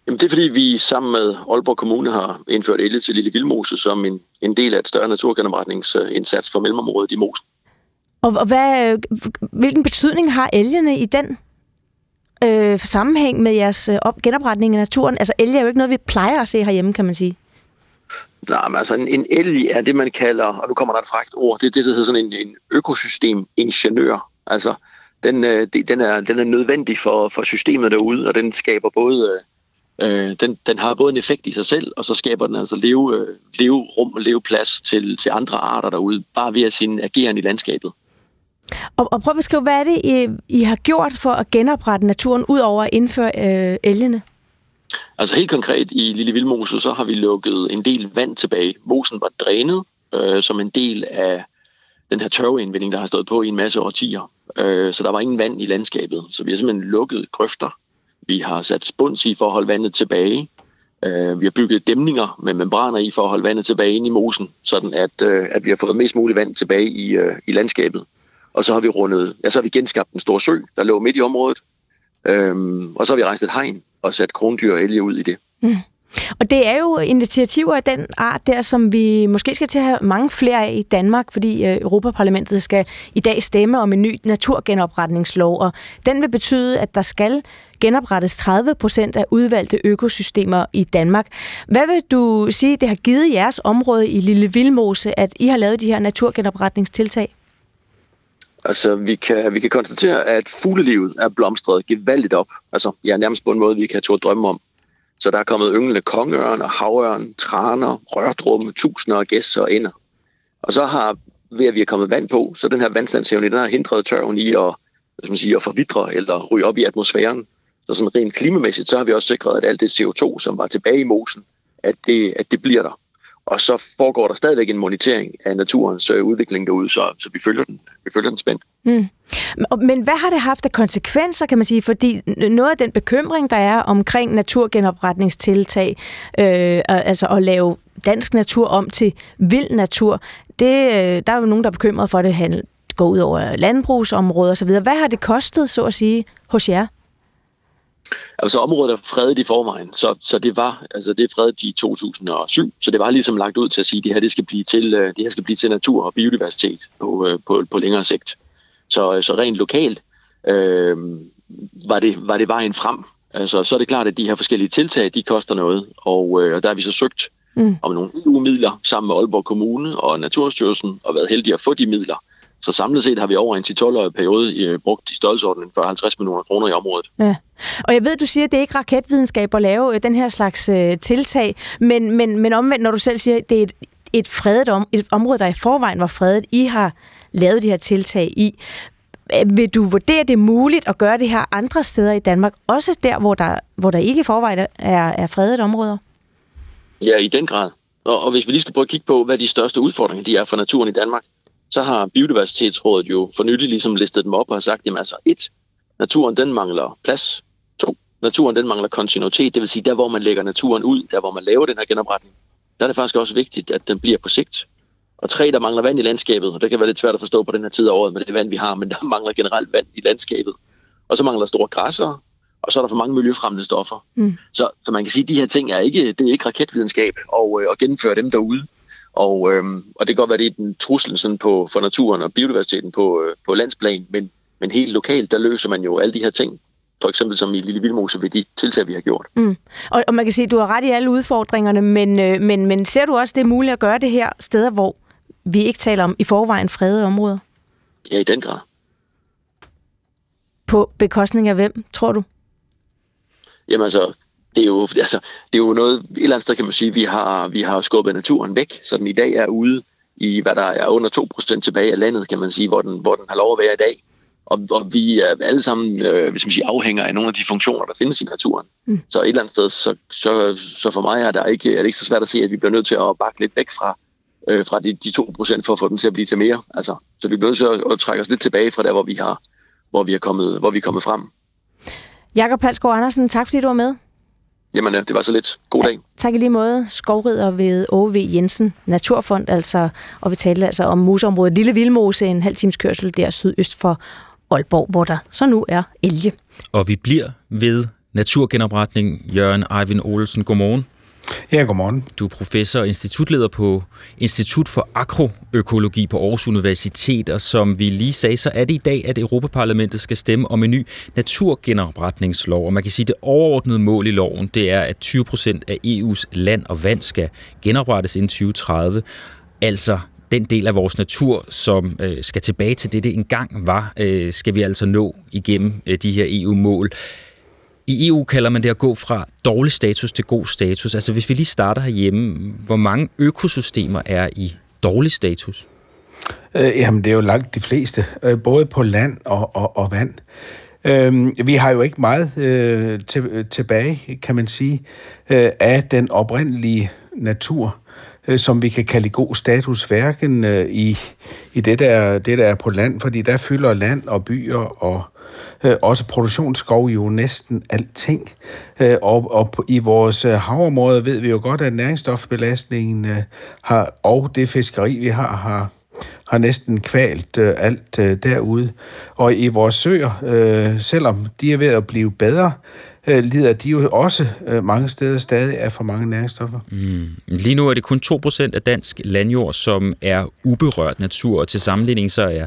Jamen, det er fordi, vi sammen med Aalborg Kommune har indført elge til Lille Vildmose som en, en del af et større naturgenopretningsindsats for mellemområdet i Mosen. Og, hvad, hvilken betydning har elgene i den øh, sammenhæng med jeres øh, op, genopretning af naturen? Altså, elge er jo ikke noget, vi plejer at se herhjemme, kan man sige. Nej, men altså en, en elg er det, man kalder, og nu kommer der et fragt ord, det er det, der hedder sådan en, en økosystemingeniør. Altså, den, øh, den, er, den er nødvendig for, for systemet derude, og den skaber både, øh, den, den har både en effekt i sig selv, og så skaber den altså leve, øh, leverum og leveplads til, til andre arter derude, bare ved at sin ageren i landskabet. Og, og prøv at beskrive, hvad er det, I, I har gjort for at genoprette naturen, ud over at indføre øh, elgene? Altså helt konkret i Lille Vildmose, så har vi lukket en del vand tilbage. Mosen var drænet øh, som en del af den her tørveindvinding, der har stået på i en masse årtier. Øh, så der var ingen vand i landskabet. Så vi har simpelthen lukket grøfter. Vi har sat spunds i for at holde vandet tilbage. Øh, vi har bygget dæmninger med membraner i for at holde vandet tilbage ind i mosen, sådan at, øh, at vi har fået mest muligt vand tilbage i, øh, i landskabet. Og så har vi rundet, ja, så har vi genskabt en stor sø, der lå midt i området. Øhm, og så har vi rejst et hegn og sat krondyr og elge ud i det. Mm. Og det er jo initiativer af den art der, som vi måske skal til at have mange flere af i Danmark, fordi øh, Europaparlamentet skal i dag stemme om en ny naturgenopretningslov, og den vil betyde, at der skal genoprettes 30 procent af udvalgte økosystemer i Danmark. Hvad vil du sige, det har givet jeres område i Lille Vildmose, at I har lavet de her naturgenopretningstiltag? Altså, vi kan, vi kan konstatere, at fuglelivet er blomstret gevaldigt op. Altså, ja, nærmest på en måde, vi kan have drømme om. Så der er kommet ynglende kongeørn og havørn, traner, rørdrum, tusinder af gæster og ender. Og så har, ved at vi er kommet vand på, så den her vandstandshævning, den har hindret tørven i at, hvad man siger, at forvidre eller ryge op i atmosfæren. Så sådan rent klimamæssigt, så har vi også sikret, at alt det CO2, som var tilbage i mosen, at det, at det bliver der. Og så foregår der stadigvæk en monitering af naturens øh, udvikling derude, så, så vi, følger den, vi følger den spændt. Mm. Men hvad har det haft af konsekvenser, kan man sige? Fordi noget af den bekymring, der er omkring naturgenopretningstiltag, øh, altså at lave dansk natur om til vild natur, det, øh, der er jo nogen, der er bekymret for, at det går ud over landbrugsområder osv. Hvad har det kostet, så at sige, hos jer? Altså området er fredet i forvejen, så, så det var, altså det er fredet i 2007, så det var ligesom lagt ud til at sige, at det her, det skal blive til, øh, det her skal blive til natur og biodiversitet på, øh, på, på længere sigt. Så, så rent lokalt øh, var, det, var det vejen frem. Altså, så er det klart, at de her forskellige tiltag, de koster noget, og øh, der har vi så søgt mm. om nogle EU-midler sammen med Aalborg Kommune og Naturstyrelsen, og været heldige at få de midler. Så samlet set har vi over en 10-12-årig periode øh, brugt i størrelsesordenen for 50 millioner kroner i området. Ja. Og jeg ved, du siger, at det er ikke raketvidenskab at lave øh, den her slags øh, tiltag, men, men, men omvendt, når du selv siger, at det er et, et fredet om, et område, der i forvejen var fredet, I har lavet de her tiltag i. Vil du vurdere, det muligt at gøre det her andre steder i Danmark, også der, hvor der, hvor der ikke i forvejen er, er fredet områder? Ja, i den grad. Og, og hvis vi lige skal prøve at kigge på, hvad de største udfordringer de er for naturen i Danmark, så har Biodiversitetsrådet jo for nylig ligesom listet dem op og har sagt, jamen altså et, naturen den mangler plads. To, naturen den mangler kontinuitet, det vil sige der, hvor man lægger naturen ud, der hvor man laver den her genopretning, der er det faktisk også vigtigt, at den bliver på sigt. Og tre, der mangler vand i landskabet, og det kan være lidt svært at forstå på den her tid af året med det vand, vi har, men der mangler generelt vand i landskabet. Og så mangler der store græsser, og så er der for mange miljøfremmede stoffer. Mm. Så, så man kan sige, at de her ting er ikke, det er ikke raketvidenskab og, øh, at gennemføre dem derude. Og, øhm, og det kan godt være, det er den truslen sådan på, for naturen og biodiversiteten på, øh, på landsplan, men, men helt lokalt, der løser man jo alle de her ting. For eksempel som i Lille Vildmose ved de tiltag, vi har gjort. Mm. Og, og man kan sige, at du har ret i alle udfordringerne, men, øh, men, men ser du også, det er muligt at gøre det her steder, hvor vi ikke taler om i forvejen fredede områder? Ja, i den grad. På bekostning af hvem, tror du? Jamen altså, det er jo, altså, det er jo noget, et eller andet sted kan man sige, vi har, vi har skubbet naturen væk, så den i dag er ude i, hvad der er under 2% tilbage af landet, kan man sige, hvor den, hvor den har lov at være i dag. Og, og vi er alle sammen, øh, hvis man siger, afhænger af nogle af de funktioner, der findes i naturen. Mm. Så et eller andet sted, så, så, så for mig er, der ikke, er det ikke så svært at se, at vi bliver nødt til at bakke lidt væk fra, øh, fra de, de 2% for at få den til at blive til mere. Altså, så vi bliver nødt til at, at trække os lidt tilbage fra der, hvor vi har, hvor vi er kommet, hvor vi er kommet frem. Jakob Palsgaard Andersen, tak fordi du var med. Jamen, det var så lidt. God dag. Ja, tak i lige måde. Skovrider ved OV Jensen Naturfond, altså, og vi talte altså om moseområdet Lille Vildmose, en halv times kørsel der sydøst for Aalborg, hvor der så nu er elge. Og vi bliver ved naturgenopretning. Jørgen Eivind Olsen, godmorgen. Ja, godmorgen. Du er professor og institutleder på Institut for Agroøkologi på Aarhus Universitet, og som vi lige sagde, så er det i dag, at Europaparlamentet skal stemme om en ny naturgenopretningslov. Og man kan sige, at det overordnede mål i loven, det er, at 20 procent af EU's land og vand skal genoprettes inden 2030. Altså den del af vores natur, som øh, skal tilbage til det, det engang var, øh, skal vi altså nå igennem øh, de her EU-mål. I EU kalder man det at gå fra dårlig status til god status. Altså hvis vi lige starter herhjemme, hvor mange økosystemer er i dårlig status? Øh, jamen det er jo langt de fleste, øh, både på land og, og, og vand. Øh, vi har jo ikke meget øh, til, øh, tilbage, kan man sige, øh, af den oprindelige natur øh, som vi kan kalde god status, hverken øh, i, i det, der, det, der er på land, fordi der fylder land og byer og øh, også produktionsskov jo næsten alting. Øh, og, og i vores havområde havområder ved vi jo godt, at næringsstofbelastningen øh, har, og det fiskeri, vi har, har har næsten kvalt øh, alt øh, derude. Og i vores søer, øh, selvom de er ved at blive bedre, øh, lider de jo også øh, mange steder stadig af for mange næringsstoffer. Mm. Lige nu er det kun 2% af dansk landjord, som er uberørt natur, og til sammenligning så er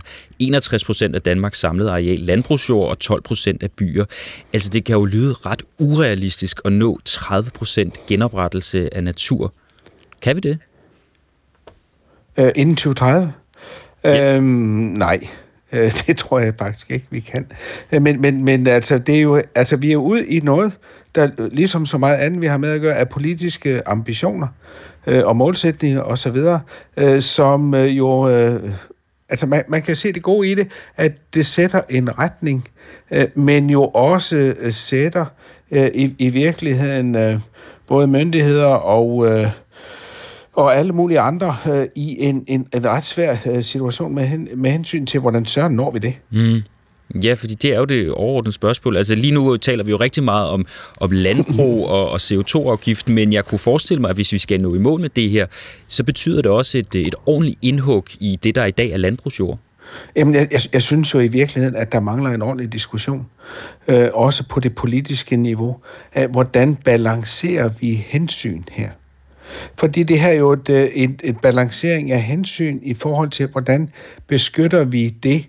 61% af Danmarks samlede areal landbrugsjord og 12% af byer. Altså det kan jo lyde ret urealistisk at nå 30% genoprettelse af natur. Kan vi det? Øh, inden 2030? Ja. Øhm, nej. Øh, [LAUGHS] det tror jeg faktisk ikke, vi kan. Øh, men, men, men altså, det er jo, altså, vi er jo ude i noget, der ligesom så meget andet, vi har med at gøre, er politiske ambitioner øh, og målsætninger osv., øh, som øh, jo... Øh, altså, man, man kan se det gode i det, at det sætter en retning, øh, men jo også øh, sætter øh, i, i virkeligheden øh, både myndigheder og... Øh, og alle mulige andre øh, i en, en, en ret svær øh, situation med, hen, med hensyn til, hvordan søren når vi det. Mm. Ja, fordi det er jo det overordnede spørgsmål. Altså lige nu taler vi jo rigtig meget om, om landbrug [CLEARS THROAT] og, og CO2-afgift, men jeg kunne forestille mig, at hvis vi skal nå i mål med det her, så betyder det også et, et ordentligt indhug i det, der i dag er landbrugsjord. Jamen, jeg, jeg, jeg synes jo i virkeligheden, at der mangler en ordentlig diskussion, øh, også på det politiske niveau, af hvordan balancerer vi hensyn her. Fordi det her er jo et, øh, et, et balancering af hensyn i forhold til, hvordan beskytter vi det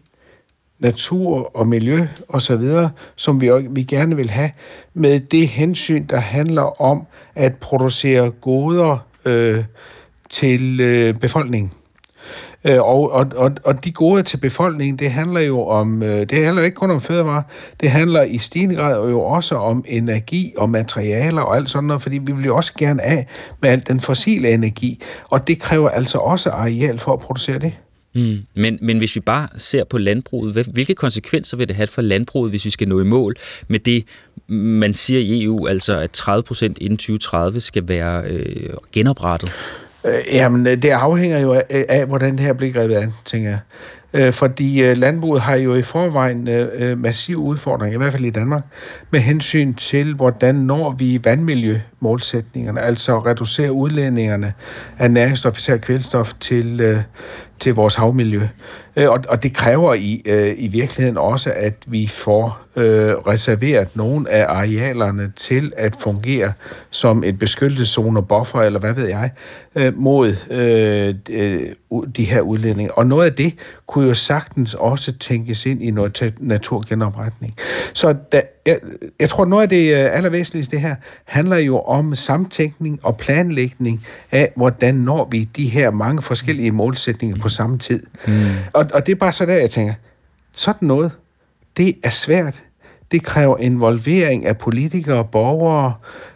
natur og miljø og så videre, som vi, vi gerne vil have, med det hensyn, der handler om at producere goder øh, til øh, befolkningen. Øh, og, og, og, og de gode til befolkningen, det handler jo om, øh, det handler ikke kun om fødevarer, det handler i stigende grad jo også om energi og materialer og alt sådan noget, fordi vi vil jo også gerne af med al den fossile energi, og det kræver altså også areal for at producere det. Mm. Men, men hvis vi bare ser på landbruget, hvilke konsekvenser vil det have for landbruget, hvis vi skal nå i mål med det, man siger i EU, altså at 30 procent inden 2030 skal være øh, genoprettet? Øh, jamen, øh, det afhænger jo af, øh, af, hvordan det her bliver grebet an, tænker jeg. Øh, fordi øh, landbruget har jo i forvejen øh, øh massive udfordringer, i hvert fald i Danmark, med hensyn til, hvordan når vi vandmiljømålsætningerne, altså reducere udledningerne af næringsstof, især kvælstof, til, øh, til vores havmiljø. Øh, og, og det kræver i, øh, i virkeligheden også, at vi får øh, reserveret nogle af arealerne til at fungere som et beskyttelseszone, buffer eller hvad ved jeg, øh, mod øh, øh de her udledninger. Og noget af det kunne jo sagtens også tænkes ind i noget naturgenopretning. Så da, jeg, jeg tror, noget af det allervæsentligste her handler jo om samtænkning og planlægning af, hvordan når vi de her mange forskellige målsætninger på samme tid. Mm. Og, og det er bare så der, jeg tænker, sådan noget, det er svært. Det kræver involvering af politikere og borgere.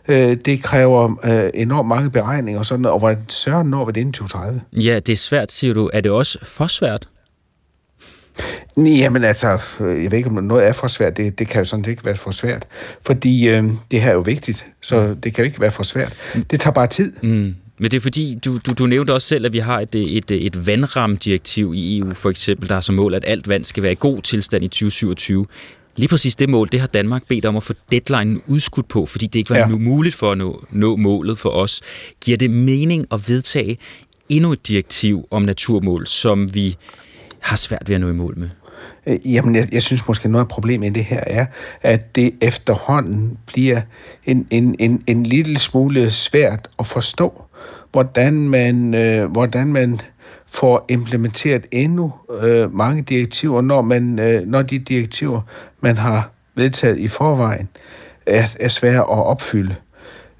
Øh, det kræver øh, enormt mange beregninger og sådan noget. Og hvordan søren når vi det inden 2030? Ja, det er svært, siger du. Er det også for svært? Jamen altså, øh, jeg ved ikke, om noget er for svært. Det, det kan jo sådan ikke være for svært. Fordi øh, det her er jo vigtigt, så det kan jo ikke være for svært. Det tager bare tid. Mm. Men det er fordi, du, du, du nævnte også selv, at vi har et, et, et vandramdirektiv i EU for eksempel, der har som mål, at alt vand skal være i god tilstand i 2027. Lige præcis det mål, det har Danmark bedt om at få deadline udskudt på, fordi det ikke var ja. muligt for at nå, nå målet for os. Giver det mening at vedtage endnu et direktiv om naturmål, som vi har svært ved at nå i mål med? Øh, jamen, jeg, jeg synes måske noget af problemet i det her er, at det efterhånden bliver en, en, en, en lille smule svært at forstå, hvordan man, øh, hvordan man får implementeret endnu øh, mange direktiver, når, man, øh, når de direktiver, man har vedtaget i forvejen, er, er svære at opfylde.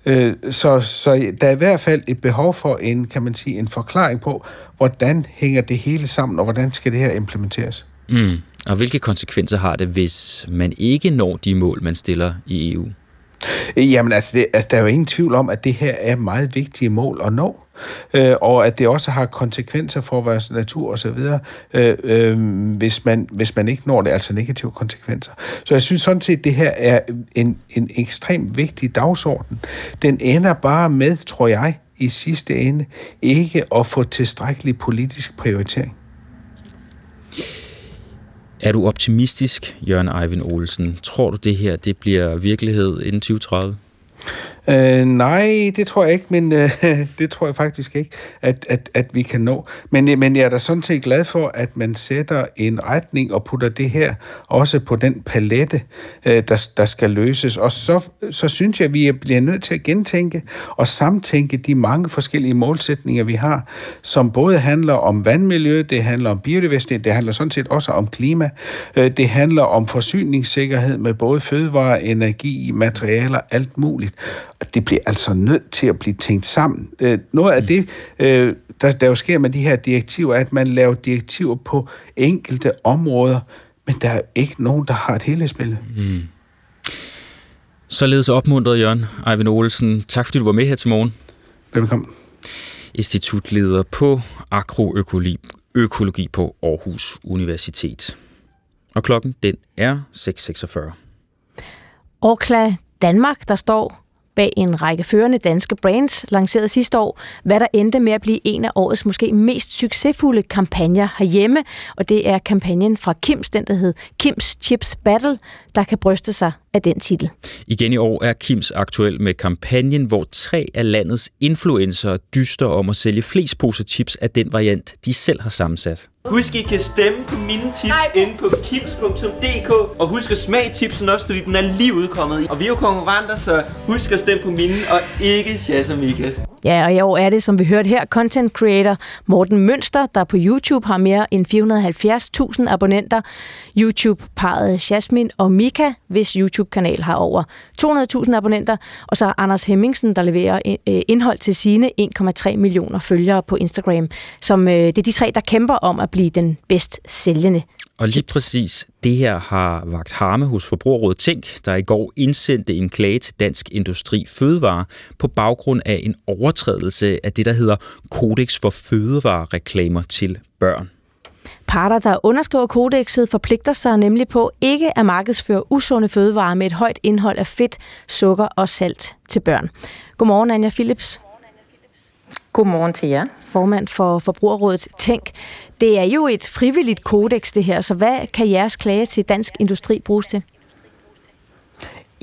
Øh, så, så der er i hvert fald et behov for en, kan man sige, en forklaring på, hvordan hænger det hele sammen, og hvordan skal det her implementeres. Mm. Og hvilke konsekvenser har det, hvis man ikke når de mål, man stiller i EU? Jamen altså, det, altså, der er jo ingen tvivl om, at det her er meget vigtige mål at nå øh, og at det også har konsekvenser for vores natur og så videre, øh, øh, hvis, man, hvis man ikke når det, altså negative konsekvenser. Så jeg synes sådan set, at det her er en, en ekstremt vigtig dagsorden. Den ender bare med, tror jeg, i sidste ende, ikke at få tilstrækkelig politisk prioritering. Er du optimistisk, Jørgen Eivind Olsen? Tror du, det her det bliver virkelighed inden 2030? Øh, nej, det tror jeg ikke, men øh, [LAUGHS] det tror jeg faktisk ikke, at, at, at vi kan nå. Men, øh, men jeg er da sådan set glad for, at man sætter en retning og putter det her også på den palette, øh, der, der skal løses. Og så, så synes jeg, at vi bliver nødt til at gentænke og samtænke de mange forskellige målsætninger, vi har, som både handler om vandmiljø, det handler om biodiversitet, det handler sådan set også om klima, øh, det handler om forsyningssikkerhed med både fødevare, energi, materialer, alt muligt det bliver altså nødt til at blive tænkt sammen. Øh, noget af mm. det, øh, der, der jo sker med de her direktiver, er, at man laver direktiver på enkelte områder, men der er ikke nogen, der har et helhedsbillede. Mm. Således opmuntret, Jørgen Eivind Olsen. Tak fordi du var med her til morgen. Velkommen. Institutleder på agroøkologi økologi på Aarhus Universitet. Og klokken den er 6.46. Orkla Danmark, der står bag en række førende danske brands, lanceret sidste år, hvad der endte med at blive en af årets måske mest succesfulde kampagner herhjemme, og det er kampagnen fra Kims, den der hed Kims Chips Battle, der kan bryste sig af den titel. Igen i år er Kims aktuel med kampagnen, hvor tre af landets influencer dyster om at sælge flest poser chips af den variant, de selv har sammensat. Husk, I kan stemme på mine tips Nej. inde på kips.dk. Og husk at smage tipsen også, fordi den er lige udkommet. Og vi er jo konkurrenter, så husk at stemme på mine og ikke Shazza Mikas. Ja, og i år er det, som vi hørte her, content creator Morten Mønster, der på YouTube har mere end 470.000 abonnenter. YouTube-paret Jasmine og Mika, hvis YouTube-kanal har over 200.000 abonnenter. Og så Anders Hemmingsen, der leverer øh, indhold til sine 1,3 millioner følgere på Instagram. Som øh, det er de tre, der kæmper om at blive den bedst sælgende og lige præcis det her har vagt harme hos Forbrugerrådet Tænk, der i går indsendte en klage til Dansk Industri Fødevare på baggrund af en overtrædelse af det, der hedder Kodex for fødevarereklamer til børn. Parter, der underskriver kodexet, forpligter sig nemlig på ikke at markedsføre usunde fødevarer med et højt indhold af fedt, sukker og salt til børn. Godmorgen, Anja Philips. Godmorgen til jer. Formand for Forbrugerrådet Tænk. Det er jo et frivilligt kodex, det her, så hvad kan jeres klage til Dansk Industri bruges til?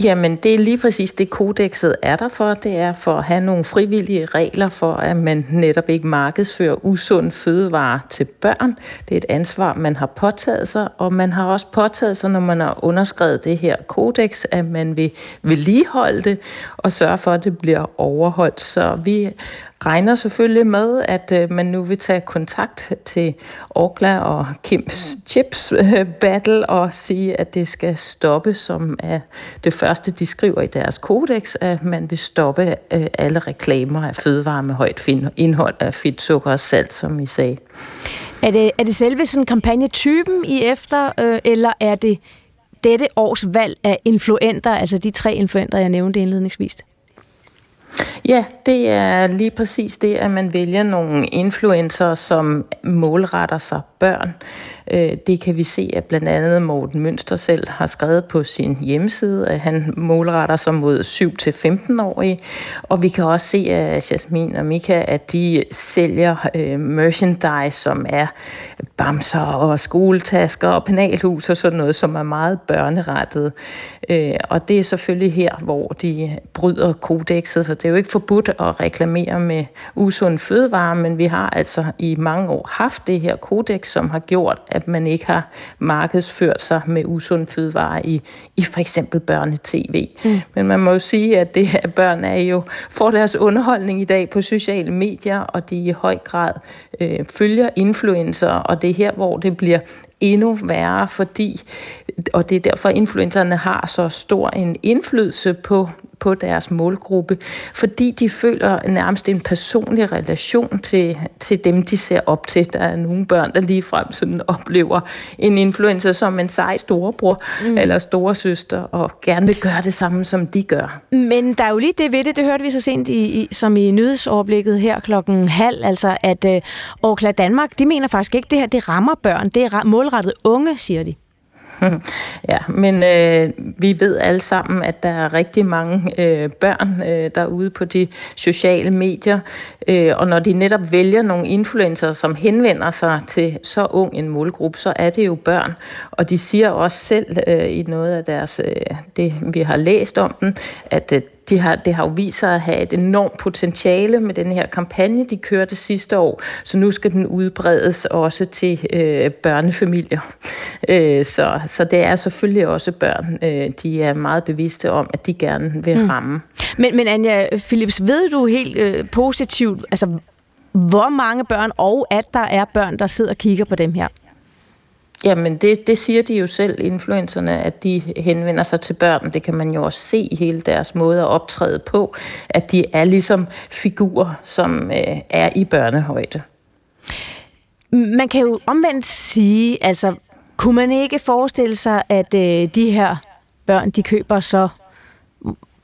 Jamen, det er lige præcis det, kodexet er der for. Det er for at have nogle frivillige regler for, at man netop ikke markedsfører usund fødevare til børn. Det er et ansvar, man har påtaget sig, og man har også påtaget sig, når man har underskrevet det her kodex, at man vil vedligeholde det og sørge for, at det bliver overholdt. Så vi regner selvfølgelig med, at øh, man nu vil tage kontakt til Orkla og Kims Chips øh, Battle og sige, at det skal stoppe, som er det første, de skriver i deres kodex, at man vil stoppe øh, alle reklamer af fødevarer med højt indhold af fedt, sukker og salt, som I sagde. Er det, er det selve sådan kampagnetypen I efter, øh, eller er det dette års valg af influenter, altså de tre influenter, jeg nævnte indledningsvis? Ja, det er lige præcis det, at man vælger nogle influencer, som målretter sig børn. Øh, det kan vi se, at blandt andet Morten Mønster selv har skrevet på sin hjemmeside, at han målretter sig mod 7-15-årige. Og vi kan også se at Jasmin og Mika, at de sælger øh, merchandise, som er bamser og skoletasker og penalhus og sådan noget, som er meget børnerettet. Øh, og det er selvfølgelig her, hvor de bryder kodexet, for det er jo ikke forbudt at reklamere med usund fødevare, men vi har altså i mange år haft det her kodex, som har gjort, at man ikke har markedsført sig med usund fødevare i, i for eksempel børnetv. Mm. Men man må jo sige, at det her børn er jo får deres underholdning i dag på sociale medier, og de i høj grad øh, følger influencer, og det er her, hvor det bliver endnu værre, fordi, og det er derfor, influencerne har så stor en indflydelse på på deres målgruppe, fordi de føler nærmest en personlig relation til, til dem, de ser op til. Der er nogle børn, der lige frem sådan oplever en influencer som en sej storebror mm. eller storesøster, og gerne vil gøre det samme, som de gør. Men der er jo lige det ved det, det hørte vi så sent i, i, som i nyhedsoverblikket her klokken halv, altså at øh, Orkla Danmark, de mener faktisk ikke, det her det rammer børn, det er målrettet unge, siger de. [LAUGHS] Ja, men øh, vi ved alle sammen, at der er rigtig mange øh, børn øh, derude på de sociale medier, øh, og når de netop vælger nogle influencer, som henvender sig til så ung en målgruppe, så er det jo børn. Og de siger også selv øh, i noget af deres, øh, det vi har læst om dem, at øh, de har, det har jo vist sig at have et enormt potentiale med den her kampagne, de kørte sidste år, så nu skal den udbredes også til øh, børnefamilier. Øh, så, så det er selvfølgelig også børn, øh, de er meget bevidste om, at de gerne vil mm. ramme. Men, men Anja Philips, ved du helt øh, positivt, altså hvor mange børn, og at der er børn, der sidder og kigger på dem her? Jamen, det, det siger de jo selv, influencerne, at de henvender sig til børn. Det kan man jo også se i hele deres måde at optræde på, at de er ligesom figurer, som øh, er i børnehøjde. Man kan jo omvendt sige, altså, kunne man ikke forestille sig, at øh, de her børn, de køber så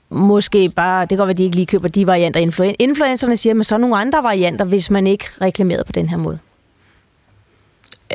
måske bare, det kan godt være, at de ikke lige køber de varianter. Influencerne siger, men så nogle andre varianter, hvis man ikke reklamerer på den her måde.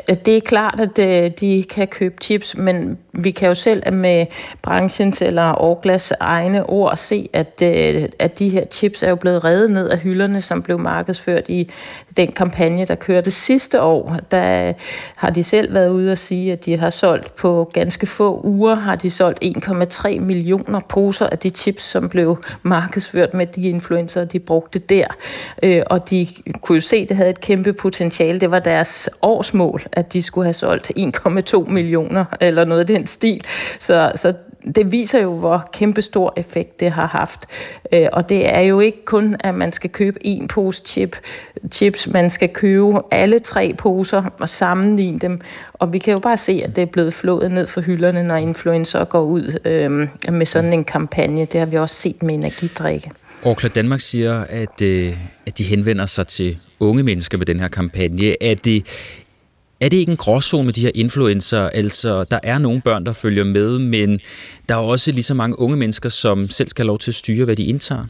Det er klart, at øh, de kan købe chips, men vi kan jo selv med branchens eller Orglas egne ord se, at, øh, at de her chips er jo blevet reddet ned af hylderne, som blev markedsført i den kampagne, der kørte sidste år. Der har de selv været ude og sige, at de har solgt på ganske få uger, har de solgt 1,3 millioner poser af de chips, som blev markedsført med de influencer, de brugte der. Øh, og de kunne jo se, at det havde et kæmpe potentiale. Det var deres årsmål at de skulle have solgt 1,2 millioner eller noget af den stil. Så, så det viser jo, hvor kæmpestor effekt det har haft. Øh, og det er jo ikke kun, at man skal købe en pose chip, chips, man skal købe alle tre poser og sammenligne dem. Og vi kan jo bare se, at det er blevet flået ned for hylderne, når influencer går ud øh, med sådan en kampagne. Det har vi også set med energidrikke. Orkla Danmark siger, at, øh, at de henvender sig til unge mennesker med den her kampagne. Er det er det ikke en gråzone med de her influencer? Altså, der er nogle børn, der følger med, men der er også lige så mange unge mennesker, som selv skal have lov til at styre, hvad de indtager.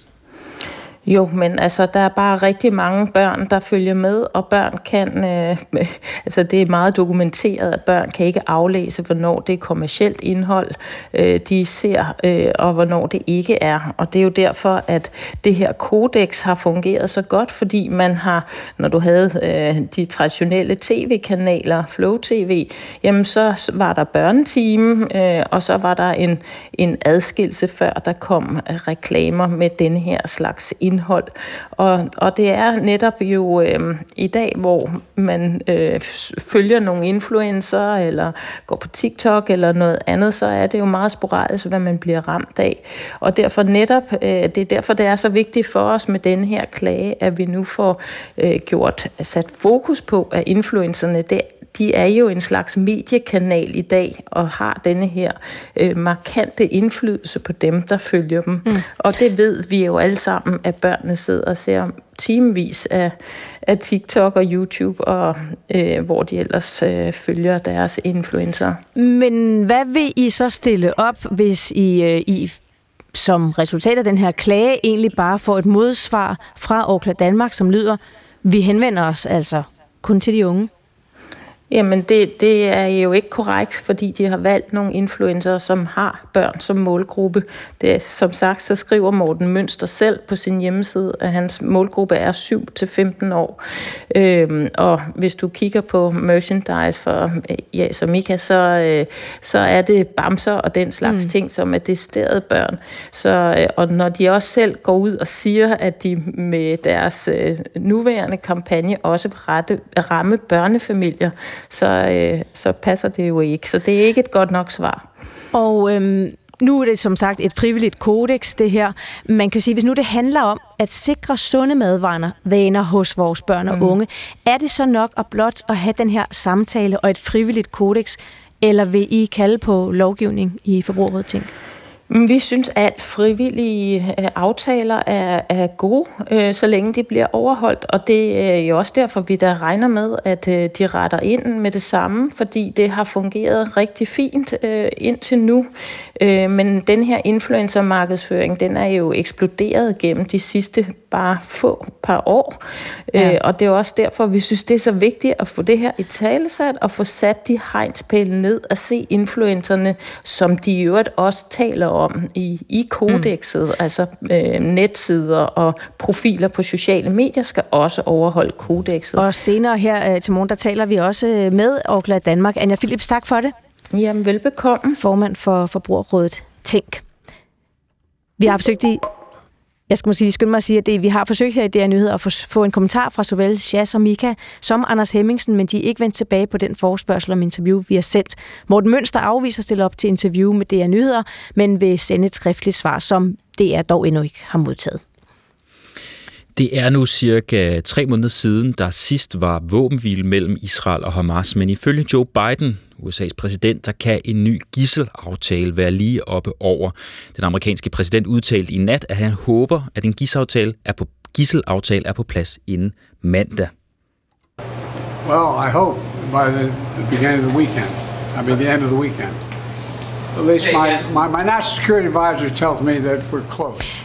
Jo, men altså, der er bare rigtig mange børn, der følger med, og børn kan, øh, [LAUGHS] altså det er meget dokumenteret, at børn kan ikke aflæse, hvornår det er kommercielt indhold, øh, de ser, øh, og hvornår det ikke er. Og det er jo derfor, at det her kodex har fungeret så godt, fordi man har, når du havde øh, de traditionelle tv-kanaler, Flow TV, jamen så var der børnetime, øh, og så var der en, en adskillelse, før der kom reklamer med den her slags indhold indhold. Og, og det er netop jo øh, i dag, hvor man øh, følger nogle influencer, eller går på TikTok eller noget andet, så er det jo meget sporadisk, hvad man bliver ramt af. Og derfor netop, øh, det er derfor, det er så vigtigt for os med den her klage, at vi nu får øh, gjort sat fokus på, at influencerne, det de er jo en slags mediekanal i dag og har denne her øh, markante indflydelse på dem, der følger dem. Mm. Og det ved vi jo alle sammen, at børnene sidder og ser timevis af, af TikTok og YouTube, og øh, hvor de ellers øh, følger deres influencer. Men hvad vil I så stille op, hvis I, øh, I som resultat af den her klage egentlig bare får et modsvar fra Orkla Danmark, som lyder, vi henvender os altså kun til de unge? Jamen, det, det er jo ikke korrekt, fordi de har valgt nogle influencer, som har børn som målgruppe. Det, som sagt, så skriver Morten Mønster selv på sin hjemmeside, at hans målgruppe er 7-15 år. Øhm, og hvis du kigger på merchandise for ja, som Mika, så, øh, så er det bamser og den slags mm. ting, som er desteret børn. Så, øh, og når de også selv går ud og siger, at de med deres øh, nuværende kampagne også rette, ramme børnefamilier, så, øh, så passer det jo ikke. Så det er ikke et godt nok svar. Og øhm, nu er det som sagt et frivilligt kodex, det her. Man kan sige, hvis nu det handler om at sikre sunde madvaner vaner hos vores børn og mm. unge, er det så nok at blot at have den her samtale og et frivilligt kodex, eller vil I kalde på lovgivning i Forbrugerrådet Tænk? Vi synes, at frivillige øh, aftaler er, er gode, øh, så længe de bliver overholdt, og det er jo også derfor, vi der regner med, at øh, de retter ind med det samme, fordi det har fungeret rigtig fint indtil nu. Men den her influencer-markedsføring, den er jo eksploderet gennem de sidste bare få par år, ja. og det er også derfor, vi synes, det er så vigtigt at få det her i talesat og få sat de hegnspæle ned og se influencerne, som de i øvrigt også taler om i, i kodexet, mm. altså øh, netsider og profiler på sociale medier skal også overholde kodexet. Og senere her øh, til morgen, der taler vi også øh, med Orkla Danmark. Anja Philips, tak for det. Jamen, velbekomme. Formand for Forbrugerrådet Tænk. Vi har forsøgt i jeg skal måske skynde mig at sige, at det, vi har forsøgt her i DR Nyheder at få, en kommentar fra såvel Jas og Mika som Anders Hemmingsen, men de er ikke vendt tilbage på den forespørgsel om interview, vi har sendt. Morten Mønster afviser at stille op til interview med DR Nyheder, men vil sende et skriftligt svar, som DR dog endnu ikke har modtaget. Det er nu cirka tre måneder siden, der sidst var våbenhvile mellem Israel og Hamas, men ifølge Joe Biden, USA's præsident, der kan en ny gisselaftale være lige oppe over. Den amerikanske præsident udtalte i nat, at han håber, at en gisselaftale er på, gisselaftale er på plads inden mandag. Well, I hope by the, the beginning of the weekend. I mean, the end of the weekend. At least my, my, my national security advisor tells me that we're close.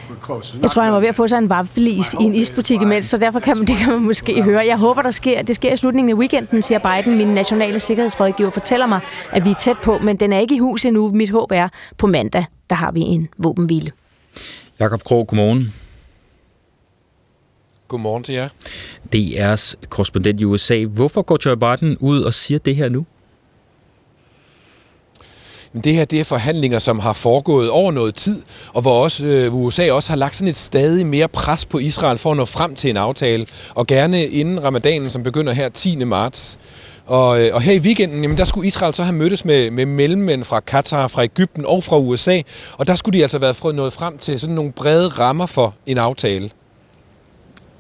Jeg tror, han var ved at få sig en vaffelis i en isbutik imens, så derfor kan man, det kan man måske høre. Jeg håber, der sker, det sker i slutningen af weekenden, siger Biden. Min nationale sikkerhedsrådgiver fortæller mig, at vi er tæt på, men den er ikke i hus endnu. Mit håb er, på mandag, der har vi en våbenhvile. Jakob Krog, godmorgen. Godmorgen til jer. DR's korrespondent i USA. Hvorfor går Joe Biden ud og siger det her nu? Det her det er forhandlinger, som har foregået over noget tid, og hvor også øh, USA også har lagt sådan et stadig mere pres på Israel for at nå frem til en aftale, og gerne inden ramadanen, som begynder her 10. marts. Og, øh, og her i weekenden, jamen, der skulle Israel så have mødtes med, med mellemmænd fra Katar, fra Ægypten og fra USA, og der skulle de altså være nået frem til sådan nogle brede rammer for en aftale.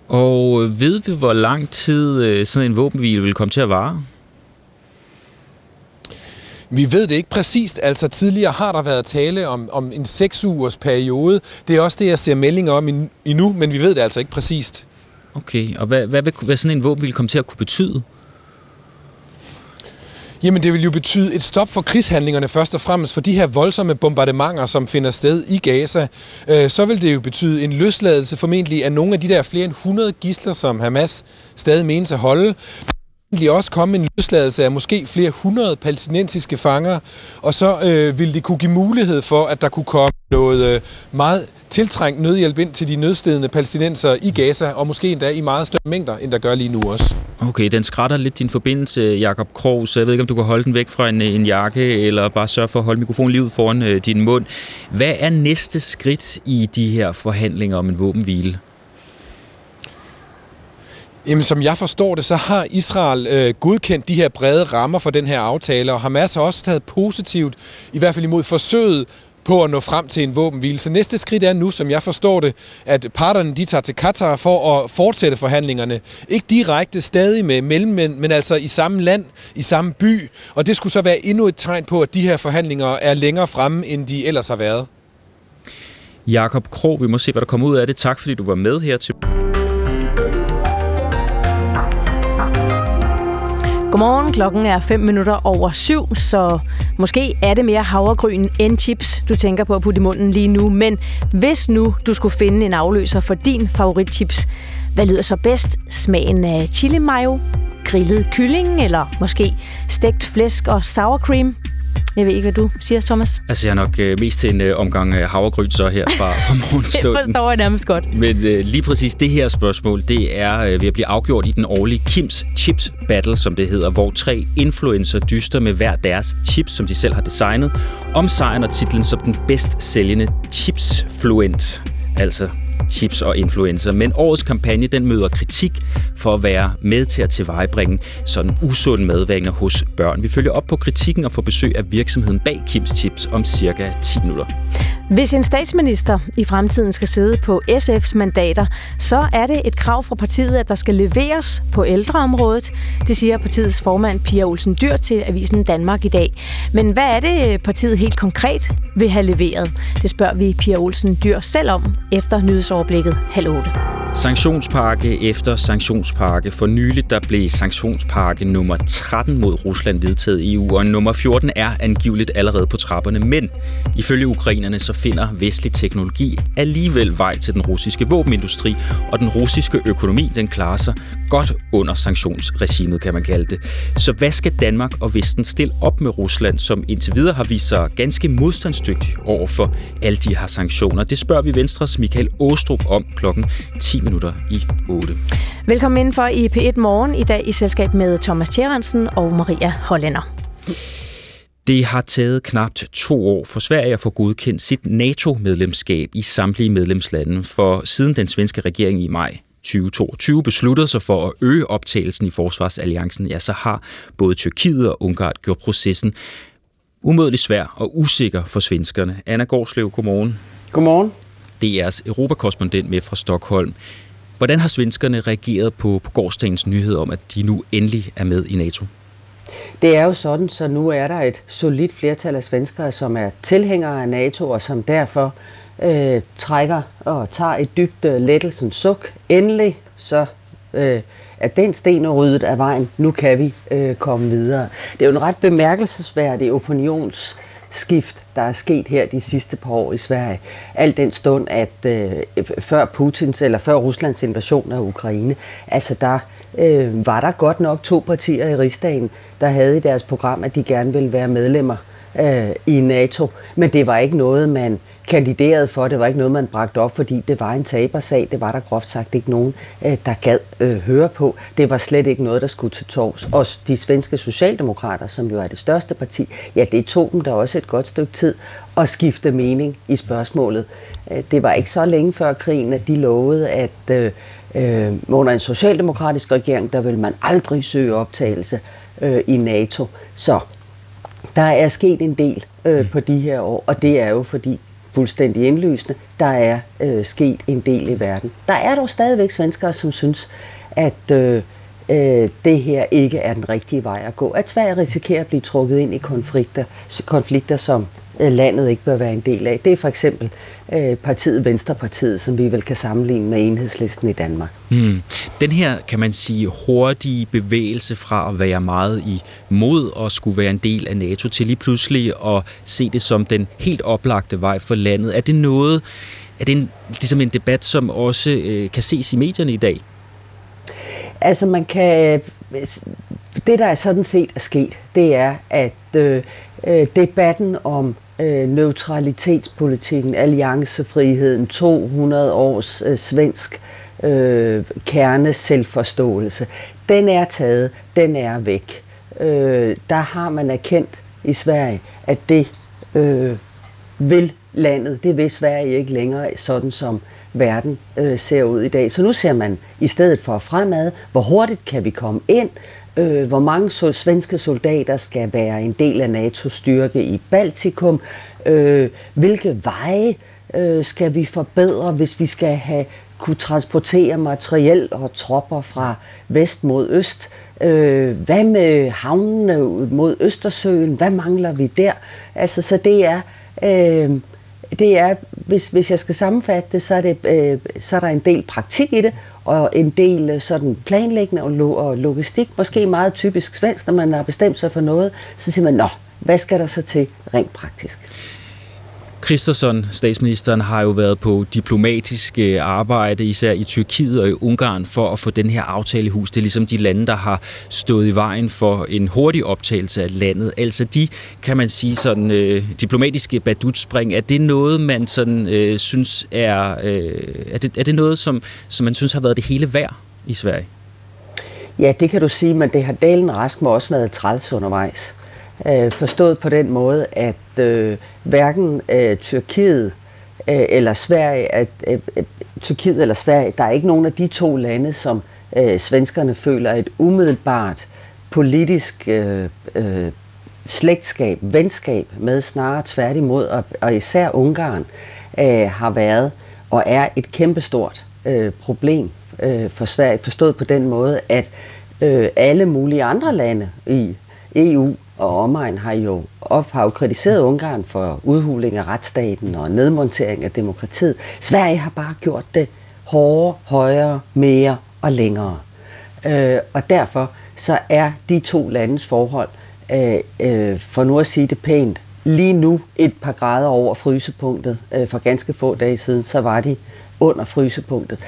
Og øh, ved vi, hvor lang tid øh, sådan en våbenhvile vil komme til at vare? Vi ved det ikke præcist. Altså tidligere har der været tale om, om en seks ugers periode. Det er også det, jeg ser meldinger om endnu, men vi ved det altså ikke præcist. Okay, og hvad, hvad vil hvad sådan en våben vil komme til at kunne betyde? Jamen det vil jo betyde et stop for krigshandlingerne først og fremmest for de her voldsomme bombardementer, som finder sted i Gaza. Øh, så vil det jo betyde en løsladelse formentlig af nogle af de der flere end 100 gisler, som Hamas stadig menes at holde egentlig også komme en løsladelse af måske flere hundrede palæstinensiske fanger, og så øh, ville det kunne give mulighed for, at der kunne komme noget øh, meget tiltrængt nødhjælp ind til de nødstedende palæstinenser i Gaza, og måske endda i meget større mængder, end der gør lige nu også. Okay, den skrætter lidt din forbindelse, Jakob Krog, så jeg ved ikke, om du kan holde den væk fra en, en jakke, eller bare sørge for at holde mikrofonen lige ud foran øh, din mund. Hvad er næste skridt i de her forhandlinger om en våbenhvile? Jamen, som jeg forstår det, så har Israel øh, godkendt de her brede rammer for den her aftale, og Hamas har også taget positivt, i hvert fald imod forsøget på at nå frem til en våbenhvile. Så næste skridt er nu, som jeg forstår det, at parterne de tager til Katar for at fortsætte forhandlingerne. Ikke direkte stadig med mellemmænd, men altså i samme land, i samme by. Og det skulle så være endnu et tegn på, at de her forhandlinger er længere fremme, end de ellers har været. Jakob Kro, vi må se, hvad der kommer ud af det. Tak fordi du var med her til Godmorgen, klokken er 5 minutter over syv, så måske er det mere havregryn end chips, du tænker på at putte i munden lige nu. Men hvis nu du skulle finde en afløser for din favoritchips, hvad lyder så bedst? Smagen af chili mayo grillet kylling, eller måske stegt flæsk og sour cream. Jeg ved ikke, hvad du siger, Thomas. Altså, jeg er nok øh, mest til en øh, omgang øh, havregryn så her fra, morgenstunden. [LAUGHS] det forstår jeg nærmest godt. Men øh, lige præcis det her spørgsmål, det er øh, ved at blive afgjort i den årlige Kims Chips Battle, som det hedder, hvor tre influencer dyster med hver deres chips, som de selv har designet, om sejren og titlen som den bedst sælgende chipsfluent. Altså chips og influencer. Men årets kampagne den møder kritik for at være med til at tilvejebringe sådan usund madvaner hos børn. Vi følger op på kritikken og får besøg af virksomheden bag Kims Chips om cirka 10 minutter. Hvis en statsminister i fremtiden skal sidde på SF's mandater, så er det et krav fra partiet, at der skal leveres på ældreområdet. Det siger partiets formand Pia Olsen Dyr til Avisen Danmark i dag. Men hvad er det, partiet helt konkret vil have leveret? Det spørger vi Pia Olsen Dyr selv om efter nyheds nyhedsoverblikket halv 8. Sanktionspakke efter sanktionspakke. For nyligt der blev sanktionspakke nummer 13 mod Rusland vedtaget i EU, og nummer 14 er angiveligt allerede på trapperne. Men ifølge ukrainerne så finder vestlig teknologi alligevel vej til den russiske våbenindustri, og den russiske økonomi den klarer sig godt under sanktionsregimet, kan man kalde det. Så hvad skal Danmark og Vesten stille op med Rusland, som indtil videre har vist sig ganske modstandsdygtig over for alle de her sanktioner? Det spørger vi Venstres Michael Åstrup om klokken 10 minutter i 8. Velkommen indenfor i P1 Morgen i dag i selskab med Thomas Tjerensen og Maria Hollænder. Det har taget knapt to år for Sverige at få godkendt sit NATO-medlemskab i samtlige medlemslande, for siden den svenske regering i maj 2022 besluttede sig for at øge optagelsen i Forsvarsalliancen, ja, så har både Tyrkiet og Ungarn gjort processen umådeligt svær og usikker for svenskerne. Anna Gårdslev, godmorgen. Godmorgen. DR's europakorrespondent med fra Stockholm. Hvordan har svenskerne reageret på, på gårdsdagens nyhed om, at de nu endelig er med i NATO? Det er jo sådan, så nu er der et solidt flertal af svenskere, som er tilhængere af NATO, og som derfor øh, trækker og tager et dybt øh, lettelsens suk. Endelig så øh, er den sten ryddet af vejen. Nu kan vi øh, komme videre. Det er jo en ret bemærkelsesværdig opinions skift, der er sket her de sidste par år i Sverige. Alt den stund, at øh, før Putins eller før Ruslands invasion af Ukraine, altså der øh, var der godt nok to partier i rigsdagen, der havde i deres program, at de gerne ville være medlemmer øh, i NATO. Men det var ikke noget, man kandiderede for. Det var ikke noget, man bragte op, fordi det var en tabersag. Det var der groft sagt ikke nogen, øh, der gad øh, høre på. Det var slet ikke noget, der skulle til tors. Og de svenske socialdemokrater, som jo er det største parti, ja, det tog dem da også et godt stykke tid at skifte mening i spørgsmålet. Øh, det var ikke så længe før krigen, at de lovede, at øh, øh, under en socialdemokratisk regering, der vil man aldrig søge optagelse øh, i NATO. Så der er sket en del øh, på de her år, og det er jo fordi fuldstændig indlysende, der er øh, sket en del i verden. Der er dog stadigvæk svenskere, som synes, at øh, øh, det her ikke er den rigtige vej at gå. At Sverige risikerer at blive trukket ind i konflikter, konflikter som landet ikke bør være en del af. Det er for eksempel øh, partiet Venstrepartiet, som vi vel kan sammenligne med enhedslisten i Danmark. Hmm. Den her, kan man sige, hurtige bevægelse fra at være meget i mod og skulle være en del af NATO til lige pludselig at se det som den helt oplagte vej for landet. Er det noget, er det en, ligesom en debat, som også øh, kan ses i medierne i dag? Altså man kan, det der er sådan set er sket, det er, at øh, øh debatten om øh, neutralitetspolitikken, alliancefriheden, 200 års øh, svensk øh, kerne selvforståelse, den er taget, den er væk. Øh, der har man erkendt i Sverige, at det øh, vil landet, det vil Sverige ikke længere, sådan som verden øh, ser ud i dag. Så nu ser man i stedet for fremad, hvor hurtigt kan vi komme ind, øh, hvor mange så, svenske soldater skal være en del af NATO's styrke i Baltikum, øh, hvilke veje øh, skal vi forbedre, hvis vi skal have kunne transportere materiel og tropper fra vest mod øst. Øh, hvad med havnene mod Østersøen? Hvad mangler vi der? Altså, så det er, øh, det er hvis, hvis jeg skal sammenfatte det, så er, det, øh, så er der en del praktik i det, og en del øh, sådan planlæggende og, lo- og logistik, måske meget typisk svensk, når man har bestemt sig for noget, så siger man, nå, hvad skal der så til rent praktisk? Kristersson, statsministeren, har jo været på diplomatisk øh, arbejde, især i Tyrkiet og i Ungarn, for at få den her aftale i hus. Det er ligesom de lande, der har stået i vejen for en hurtig optagelse af landet. Altså de, kan man sige, sådan øh, diplomatiske badutspring, er det noget, man sådan øh, synes er, øh, er, det, er det noget, som, som man synes har været det hele værd i Sverige? Ja, det kan du sige, men det har Dalen Rask også været træls undervejs. Øh, forstået på den måde, at øh, hverken øh, Tyrkiet øh, eller Sverige, at, øh, Tyrkiet eller Sverige, der er ikke nogen af de to lande, som øh, svenskerne føler et umiddelbart politisk øh, øh, slægtskab, venskab med, snarere tværtimod, og, og især Ungarn øh, har været og er et kæmpestort øh, problem øh, for Sverige, forstået på den måde, at øh, alle mulige andre lande i EU og omegn har jo, op, har jo kritiseret Ungarn for udhuling af retsstaten og nedmontering af demokratiet. Sverige har bare gjort det hårdere, højere, mere og længere. Øh, og derfor så er de to landes forhold, øh, øh, for nu at sige det pænt, lige nu et par grader over frysepunktet. Øh, for ganske få dage siden, så var de under frysepunktet.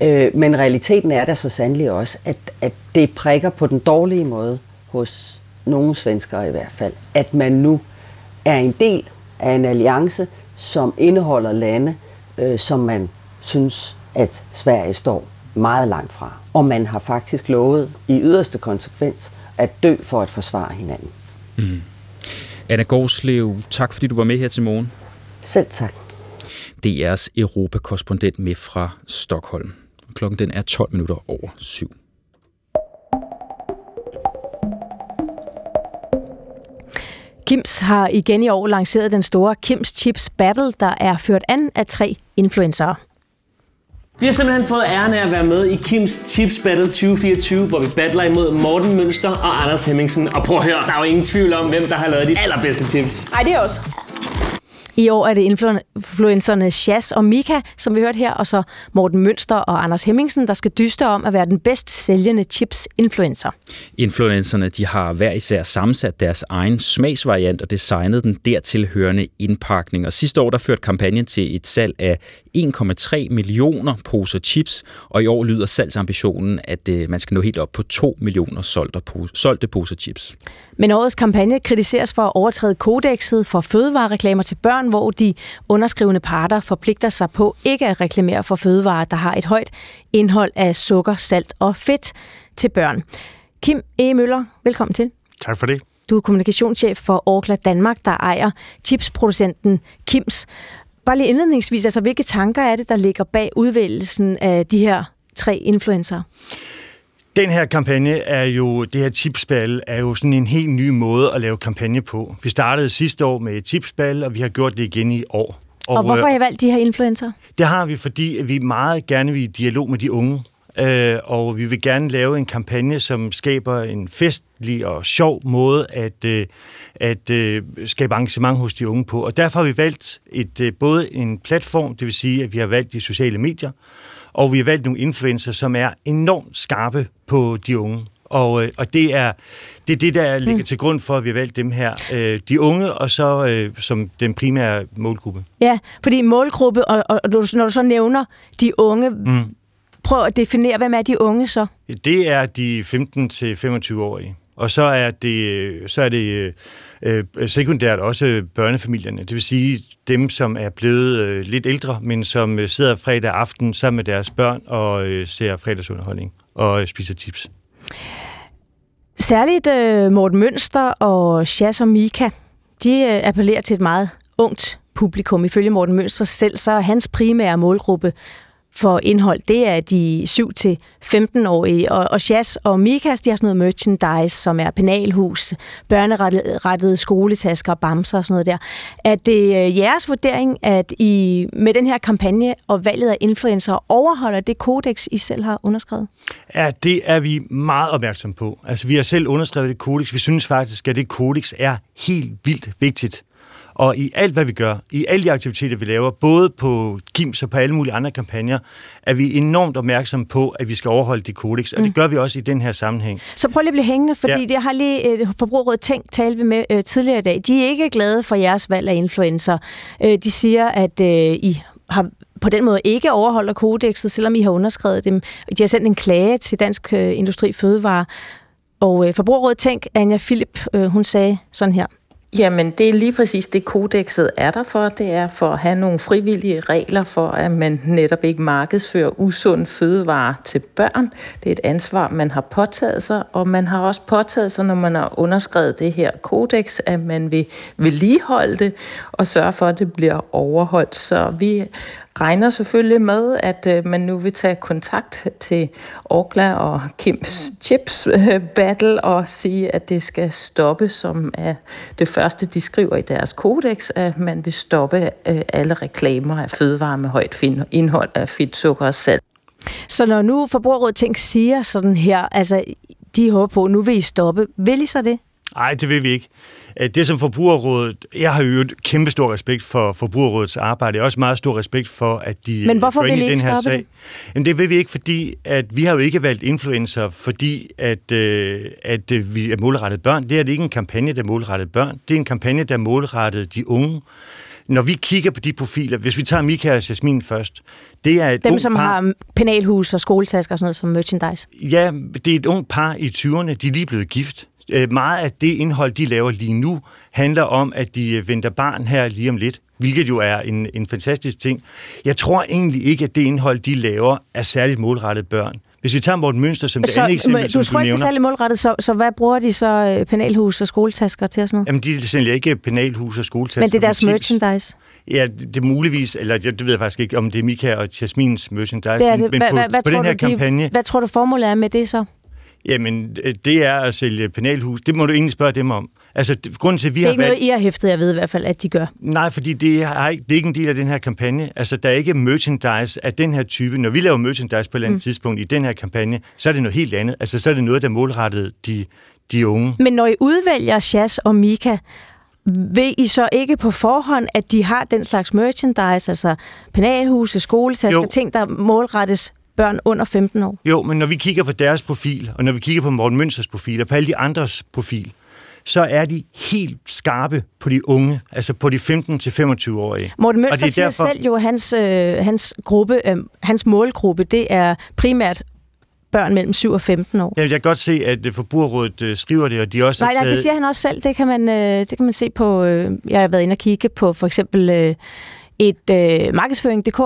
Øh, men realiteten er der så sandelig også, at, at det prikker på den dårlige måde hos nogle svenskere i hvert fald, at man nu er en del af en alliance, som indeholder lande, øh, som man synes, at Sverige står meget langt fra. Og man har faktisk lovet i yderste konsekvens at dø for at forsvare hinanden. Mm. Anna Gårdslev, tak fordi du var med her til morgen. Selv tak. DR's Europakorrespondent med fra Stockholm. Klokken den er 12 minutter over syv. Kims har igen i år lanceret den store Kims Chips Battle, der er ført an af tre influencer. Vi har simpelthen fået æren af at være med i Kims Chips Battle 2024, hvor vi battler imod Morten Mønster og Anders Hemmingsen. Og prøv at høre, der er jo ingen tvivl om, hvem der har lavet de allerbedste chips. Nej, det er også. I år er det influencerne Shaz og Mika, som vi hørte her, og så Morten Mønster og Anders Hemmingsen, der skal dyste om at være den bedst sælgende chips-influencer. Influencerne de har hver især sammensat deres egen smagsvariant og designet den dertil hørende indpakning. Og sidste år der førte kampagnen til et salg af 1,3 millioner poser chips, og i år lyder salgsambitionen, at øh, man skal nå helt op på 2 millioner solgte, solgte poser chips. Men årets kampagne kritiseres for at overtræde kodexet for fødevarereklamer til børn, hvor de underskrivende parter forpligter sig på ikke at reklamere for fødevarer, der har et højt indhold af sukker, salt og fedt til børn. Kim E. Møller, velkommen til. Tak for det. Du er kommunikationschef for Orkla Danmark, der ejer chipsproducenten Kims. Bare lige indledningsvis, altså hvilke tanker er det, der ligger bag udvælgelsen af de her tre influencer? Den her kampagne er jo, det her tipsball er jo sådan en helt ny måde at lave kampagne på. Vi startede sidste år med tipsball, og vi har gjort det igen i år. Og, og hvorfor har I valgt de her influencer? Det har vi, fordi vi meget gerne vil i dialog med de unge. Øh, og vi vil gerne lave en kampagne, som skaber en festlig og sjov måde at, øh, at øh, skabe engagement hos de unge på. Og derfor har vi valgt et, både en platform, det vil sige, at vi har valgt de sociale medier, og vi har valgt nogle influencer, som er enormt skarpe på de unge. Og, og det er det, er det der ligger mm. til grund for, at vi har valgt dem her. de unge, og så øh, som den primære målgruppe. Ja, fordi målgruppe, og, og når du så nævner de unge, mm prøv at definere, hvem er de unge så? Det er de 15-25-årige. Og så er det, så er det øh, sekundært også børnefamilierne. Det vil sige dem, som er blevet øh, lidt ældre, men som øh, sidder fredag aften sammen med deres børn og øh, ser fredagsunderholdning og øh, spiser chips. Særligt øh, Morten Mønster og Shaz og Mika, de øh, appellerer til et meget ungt publikum. Ifølge Morten Mønster selv, så er hans primære målgruppe for indhold, det er de 7-15-årige. Og, og Jazz og Mikas, de har sådan noget merchandise, som er penalhus, børnerettede skoletasker, bamser og sådan noget der. Er det øh, jeres vurdering, at I med den her kampagne og valget af influencer overholder det kodex, I selv har underskrevet? Ja, det er vi meget opmærksom på. Altså, vi har selv underskrevet det kodex. Vi synes faktisk, at det kodex er helt vildt vigtigt. Og i alt, hvad vi gør, i alle de aktiviteter, vi laver, både på Kims og på alle mulige andre kampagner, er vi enormt opmærksomme på, at vi skal overholde de kodex, og det Mm. gør vi også i den her sammenhæng. Så prøv lige at blive hængende, fordi Ja. jeg har lige et forbrugerråd tænkt, tale vi med øh, tidligere i dag. De er ikke glade for jeres valg af influencer. Øh, de siger, at øh, I har på den måde ikke overholder kodexet, selvom I har underskrevet dem. De har sendt en klage til Dansk Industri Fødevare. Og øh, forbrugerrådet Tænk, Anja Philip, øh, hun sagde sådan her. Jamen, det er lige præcis det, kodexet er der for. Det er for at have nogle frivillige regler for, at man netop ikke markedsfører usund fødevare til børn. Det er et ansvar, man har påtaget sig, og man har også påtaget sig, når man har underskrevet det her kodex, at man vil vedligeholde det og sørge for, at det bliver overholdt. Så vi regner selvfølgelig med, at øh, man nu vil tage kontakt til Orkla og Kims Chips øh, Battle og sige, at det skal stoppe, som er det første, de skriver i deres kodex, at man vil stoppe øh, alle reklamer af fødevarer med højt indhold af fedt, sukker og salt. Så når nu forbrugerrådet Tænk siger sådan her, altså de håber på, nu vil I stoppe. Vil I så det? Nej, det vil vi ikke. Øh, Det som Forbrugerrådet, jeg har jo et kæmpe stor respekt for Forbrugerrådets arbejde. Jeg har også meget stor respekt for, at de Men hvorfor går ind vil I ikke den her sag. det? Jamen, det vil vi ikke, fordi at vi har jo ikke valgt influencer, fordi at, øh, at øh, vi er målrettet børn. Det er det ikke en kampagne, der er målrettet børn. Det er en kampagne, der er målrettet de unge. Når vi kigger på de profiler, hvis vi tager Mika og Jasmin først, det er et Dem, som par, har penalhus og skoletasker og sådan noget som merchandise. Ja, det er et ung par i 20'erne, de er lige blevet gift. Øh, Meget af det indhold, de laver lige nu, handler om, at de øh, venter barn her lige om lidt, hvilket jo er en, en fantastisk ting. Jeg tror egentlig ikke, at det indhold, de laver, er særligt målrettet børn. Hvis vi tager Morten Mønster som det Så, andet eksempel, du som tror du ikke, det er særlig målrettet, så, så hvad bruger de så øh, penalhus og skoletasker til og sådan noget? Jamen, de sælger ikke penalhus og skoletasker. Men det er deres merchandise. Ja, det er muligvis, eller jeg, det ved jeg faktisk ikke, om det er Mika og Jasmins merchandise. Det er det. Men på, hvad, hvad, på den her du, kampagne, de, hvad tror du formålet er med det så? Jamen, øh, det er at sælge penalhus. Det må du egentlig spørge dem om. Altså, grunden til, at vi det er har ikke valgt... noget, I har hæftet, jeg ved i hvert fald, at de gør. Nej, fordi det er, ikke, det er ikke en del af den her kampagne. Altså, der er ikke merchandise af den her type. Når vi laver merchandise på et eller andet mm. tidspunkt i den her kampagne, så er det noget helt andet. Altså, så er det noget, der er målrettet de, de unge. Men når I udvælger Shaz og Mika, ved I så ikke på forhånd, at de har den slags merchandise, altså penalhuse, skoletasker, Jo. ting, der målrettes børn under 15 år? Jo, men når vi kigger på deres profil, og når vi kigger på Morten Mønsters profil, og på alle de andres profil, så er de helt skarpe på de unge, altså på de 15-25-årige. Morten Mønster det er siger selv jo, at hans, øh, hans, gruppe, øh, hans målgruppe, det er primært børn mellem 7 og 15 år. Jeg kan godt se, at øh, Forbrugerrådet øh, skriver det, og de også Nej, nej, det taget... siger han også selv. Det kan man, øh, det kan man se på... Øh, jeg har været inde og kigge på for eksempel øh, et øh, markedsføring.dk,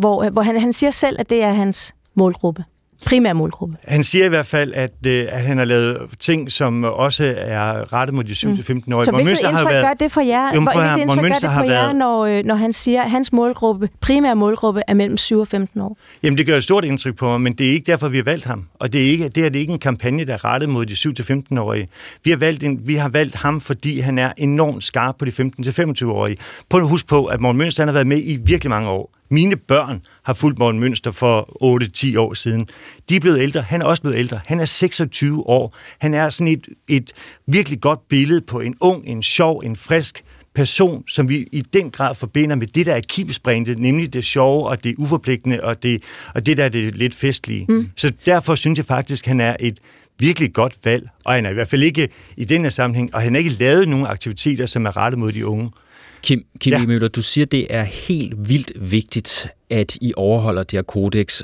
hvor, hvor han, han siger selv, at det er hans målgruppe. Primær målgruppe. Han siger i hvert fald, at, øh, at han har lavet ting, som også er rettet mod de 7-15-årige. Mm. Så hvilket Mønster har indtryk været- gør det for jer? Jo, Hvilket Morten indtryk gør det har på jer, været- når, øh, når han siger, at hans målgruppe, primær målgruppe er mellem 7 og 15 år? Jamen, det gør et stort indtryk på mig, men det er ikke derfor, vi har valgt ham. Og det er, ikke, det er, det er ikke en kampagne, der er rettet mod de 7-15-årige. Vi har, valgt en, vi har valgt ham, fordi han er enormt skarp på de 15-25-årige. På at huske på, at Morten Mønster han har været med i virkelig mange år. Mine børn har fulgt Morten Mønster for 8-10 år siden. De er blevet ældre. Han er også blevet ældre. Han er 26 år. Han er sådan et, et virkelig godt billede på en ung, en sjov, en frisk person, som vi i den grad forbinder med det, der er kibsbrindet, nemlig det sjove og det uforpligtende og det, og det der er det lidt festlige. Mm. Så derfor synes jeg faktisk, at han er et virkelig godt valg, og han er i hvert fald ikke i den her sammenhæng, og han har ikke lavet nogen aktiviteter, som er rettet mod de unge. Kim, Kim ja. Møller, du siger, det er helt vildt vigtigt, at I overholder det her kodex,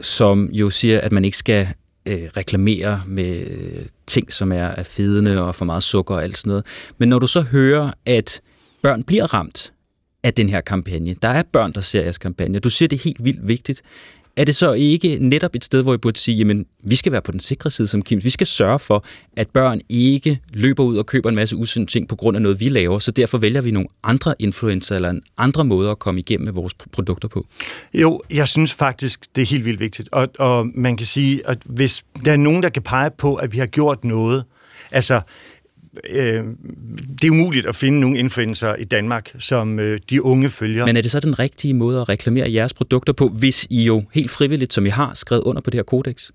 som jo siger, at man ikke skal øh, reklamere med øh, ting, som er, er fedende og for meget sukker og alt sådan noget. Men når du så hører, at børn bliver ramt af den her kampagne, der er børn, der ser jeres kampagne, du siger, det er helt vildt vigtigt, er det så ikke netop et sted, hvor I burde sige, jamen, vi skal være på den sikre side som Kim. Vi skal sørge for, at børn ikke løber ud og køber en masse usunde ting på grund af noget, vi laver, så derfor vælger vi nogle andre influencer eller en andre måder at komme igennem med vores produkter på. Jo, jeg synes faktisk, det er helt vildt vigtigt. Og, og man kan sige, at hvis der er nogen, der kan pege på, at vi har gjort noget, altså øh, det er umuligt at finde nogle influencer i Danmark, som øh, de unge følger. Men er det så den rigtige måde at reklamere jeres produkter på, hvis I jo helt frivilligt, som I har, skrevet under på det her kodex?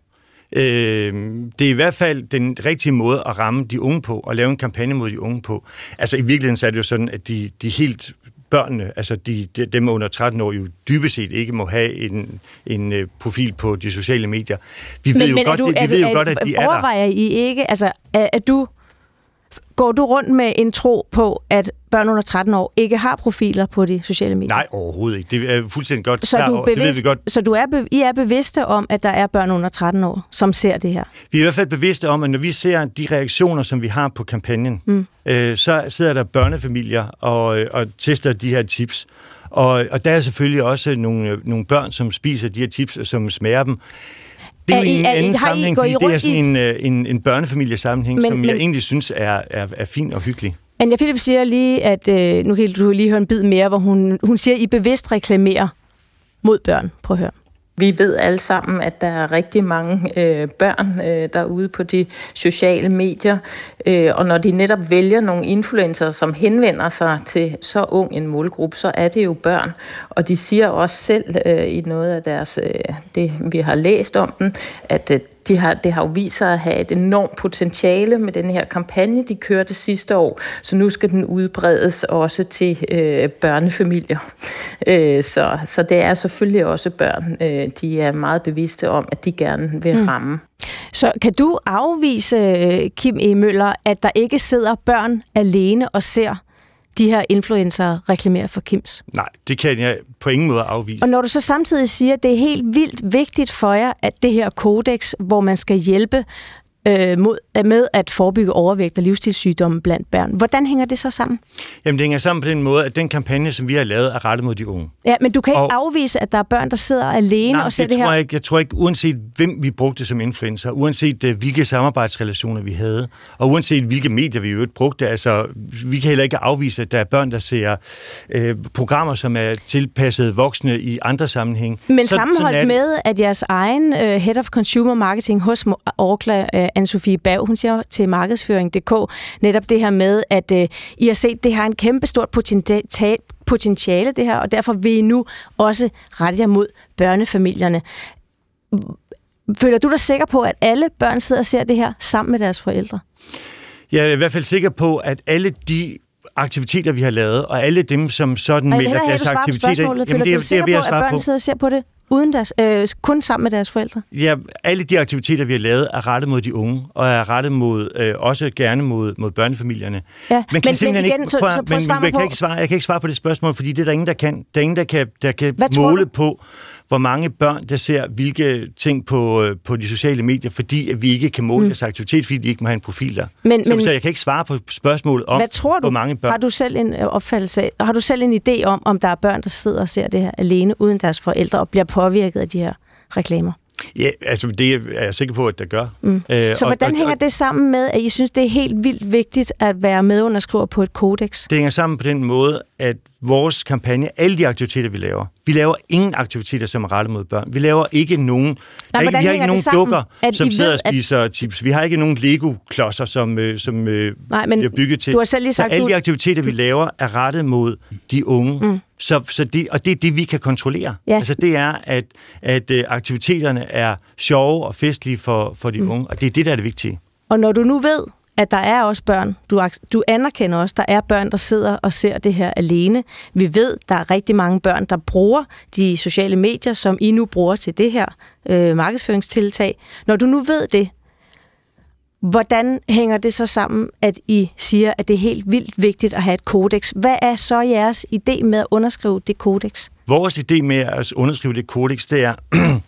øh, det er i hvert fald den rigtige måde at ramme de unge på, og lave en kampagne mod de unge på. Altså i virkeligheden så er det jo sådan, at de, de helt børnene, altså de, de, dem under 13 år, jo dybest set ikke må have en, en uh, profil på de sociale medier. Vi men, ved jo, men godt, du, vi er ved du, jo godt, at de er der. Overvejer I ikke, altså er, er du, går du rundt med en tro på, at børn under 13 år ikke har profiler på de sociale medier? Nej, overhovedet ikke. Det er fuldstændig godt Så, du er bevidst, det ved vi godt. så du er, be, I er bevidste om, at der er børn under 13 år, som ser det her? Vi er i hvert fald bevidste om, at når vi ser de reaktioner, som vi har på kampagnen, Mm. øh, så sidder der børnefamilier og, øh, og tester de her tips. Og, og der er selvfølgelig også nogle, øh, nogle børn, som spiser de her chips, og som smager dem. Det er, Er jo I- en anden sammenhæng, fordi det er sådan en, øh, en, en børnefamiliesammenhæng, Men- som jeg men- egentlig synes er, er, er fin og hyggelig. Anja Philip siger lige, at øh, nu kan du lige høre en bid mere, hvor hun, hun siger, at I bevidst reklamerer mod børn. Prøv at høre. Vi ved alle sammen, at der er rigtig mange øh, børn øh, derude på de sociale medier, øh, og når de netop vælger nogle influencer, som henvender sig til så ung en målgruppe, så er det jo børn. Og de siger også selv øh, i noget af deres, øh, det vi har læst om dem, at øh, de har, det har jo vist sig at have et enormt potentiale med den her kampagne, de kørte sidste år. Så nu skal den udbredes også til øh, børnefamilier. Øh, så, så det er selvfølgelig også børn, øh, de er meget bevidste om, at de gerne vil Mm. ramme. Så kan du afvise, øh, Kim E. Møller, at der ikke sidder børn alene og ser de her influencer reklamere for Kims? Nej, det kan jeg på ingen måde afvise. Og når du så samtidig siger, at det er helt vildt vigtigt for jer, at det her kodex, hvor man skal hjælpe øh, mod, med at forebygge overvægt og livsstilssygdomme blandt børn, hvordan hænger det så sammen? Jamen, det hænger sammen på den måde, at den kampagne, som vi har lavet, er rettet mod de unge. Ja, men du kan ikke Og- afvise, at der er børn, der sidder alene Nej, og ser det det, tror her. jeg ikke. Jeg tror ikke, uanset hvem vi brugte som influencer, uanset uh, hvilke samarbejdsrelationer vi havde, og uanset hvilke medier vi øvrigt brugte, altså vi kan heller ikke afvise, at der er børn, der ser uh, programmer, som er tilpasset voksne i andre sammenhæng. Men Så- sammenholdt med, at jeres egen uh, Head of Consumer Marketing hos Orkla, uh, Anne-Sophie Bav, hun siger til markedsføring.dk netop det her med, at uh, I har set, det har en kæmpe stort potentiale, potentiale det her, og derfor vil I nu også rette jer mod børnefamilierne. Føler du dig sikker på, at alle børn sidder og ser det her sammen med deres forældre? Jeg er i hvert fald sikker på, at alle de aktiviteter, vi har lavet, og alle dem, som sådan jeg vil melder deres aktiviteter... Jamen, det er sikker det, er på, jeg at børn sidder og ser på det uden deres, øh, kun sammen med deres forældre? Ja, alle de aktiviteter, vi har lavet, er rettet mod de unge, og er rettet mod, øh, også gerne mod, mod børnefamilierne. Ja, Man kan men- simpelthen men igen, ikke, så- prøv så prøv men, mig jeg, kan ikke svare, jeg kan ikke svare på det spørgsmål, fordi det er der ingen, der kan. Der er ingen, der kan, der kan Hvad måle på, hvor mange børn, der ser hvilke ting på, øh, på de sociale medier, fordi at vi ikke kan måle Mm. deres aktivitet, fordi de ikke må have en profil der. Men- så, men- så jeg kan ikke svare på spørgsmålet om, Hvad tror du? hvor mange børn. Har du selv en øh, opfattelse af, har du selv en idé om, om der er børn, der sidder og ser det her alene uden deres forældre og bliver påvirket af de her reklamer? Ja, altså det er jeg sikker på, at der gør. Mm. Øh, Så og- hvordan og- hænger det sammen med, at I synes, det er helt vildt vigtigt at være medunderskriver på et kodex? Det hænger sammen på den måde, at vores kampagne, alle de aktiviteter, vi laver, vi laver ingen aktiviteter, som er rettet mod børn. Vi laver ikke nogen, er ikke, vi har ikke nogen sammen, dukker, at som I sidder ved, og at- spiser chips. Vi har ikke nogen Lego-klodser, som, øh, som øh, Nej, men bliver bygget til. du har selv lige sagt, så alle du- de aktiviteter, vi laver, er rettet mod de unge. Mm. Så, så det, og det er det, vi kan kontrollere. Ja. Altså det er, at, at øh, aktiviteterne er sjove og festlige for, for de Mm. unge, og det er det, der er det vigtige. Og når du nu ved, at der er også børn, du, du anerkender også, der er børn, der sidder og ser det her alene. Vi ved, der er rigtig mange børn, der bruger de sociale medier, som I nu bruger til det her øh, markedsføringstiltag. Når du nu ved det, hvordan hænger det så sammen, at I siger, at det er helt vildt vigtigt at have et kodex? Hvad er så jeres idé med at underskrive det kodex? Vores idé med at underskrive det kodex, det er, [CLEARS THROAT]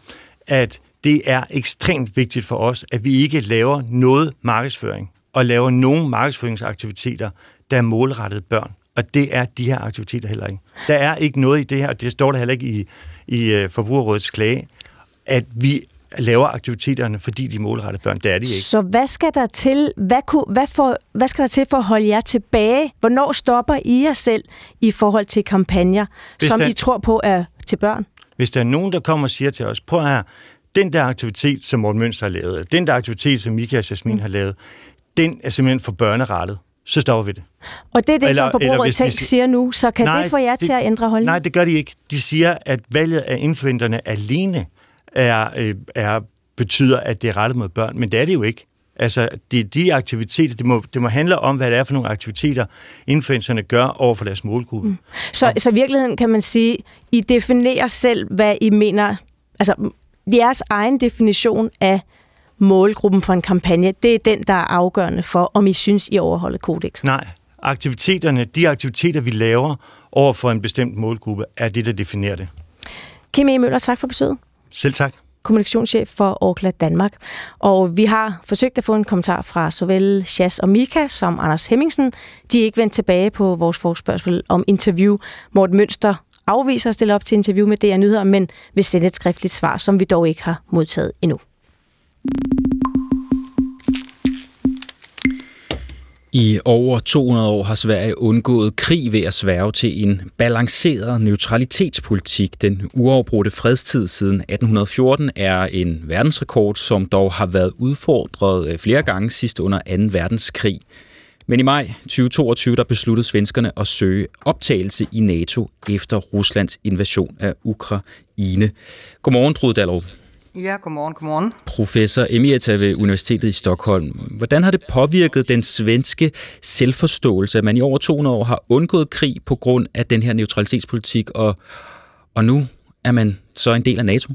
at det er ekstremt vigtigt for os, at vi ikke laver noget markedsføring og laver nogen markedsføringsaktiviteter, der er målrettet børn. Og det er de her aktiviteter heller ikke. Der er ikke noget i det her, og det står der heller ikke i, i uh, Forbrugerrådets klage, at vi laver aktiviteterne, fordi de er målrettet børn. Det er de ikke. Så hvad skal der til? Hvad, kunne, hvad, for, hvad skal der til for at holde jer tilbage? Hvornår stopper I jer selv i forhold til kampagner, Hvis som der- I tror på er til børn? Hvis der er nogen, der kommer og siger til os, prøv her, den der aktivitet, som Morten Mønster har lavet, den der aktivitet, som Mika og Jasmin mm. har lavet, den er simpelthen for børnerettet, så stopper vi det. Og det er det, Eller- som Forbrugerrådet hvis de Tænk siger- nu. Så kan Nej, det få jer det- til at ændre holdning? Nej, det gør de ikke. De siger, at valget af influenterne alene er, øh, er betyder, at det er rettet mod børn. Men det er det jo ikke. Altså, det de aktiviteter, det må, det må handle om, hvad det er for nogle aktiviteter, influencerne gør over for deres målgruppe. Mm. Så, så i virkeligheden kan man sige, I definerer selv, hvad I mener, altså jeres egen definition af målgruppen for en kampagne, det er den, der er afgørende for, om I synes, I overholder kodex. Nej, aktiviteterne, de aktiviteter, vi laver over for en bestemt målgruppe, er det, der definerer det. Kim E. Møller, tak for besøget. Selv tak kommunikationschef for Orkla Danmark. Og vi har forsøgt at få en kommentar fra såvel Chas og Mika som Anders Hemmingsen. De er ikke vendt tilbage på vores forspørgsel om interview. Morten Mønster afviser at stille op til interview med DR Nyheder, men vil sende et skriftligt svar, som vi dog ikke har modtaget endnu. I over 200 år har Sverige undgået krig ved at sværge til en balanceret neutralitetspolitik. Den uafbrudte fredstid siden 1814 er en verdensrekord, som dog har været udfordret øh, flere gange sidst under 2. verdenskrig. Men i maj 2022 der besluttede svenskerne at søge optagelse i NATO efter Ruslands invasion af Ukraine. Godmorgen, Trude Dallerup. Ja, godmorgen, godmorgen. Professor emerita ved Universitetet i Stockholm. Hvordan har det påvirket den svenske selvforståelse, at man i over 200 år har undgået krig på grund af den her neutralitetspolitik, og, og nu er man så en del af NATO?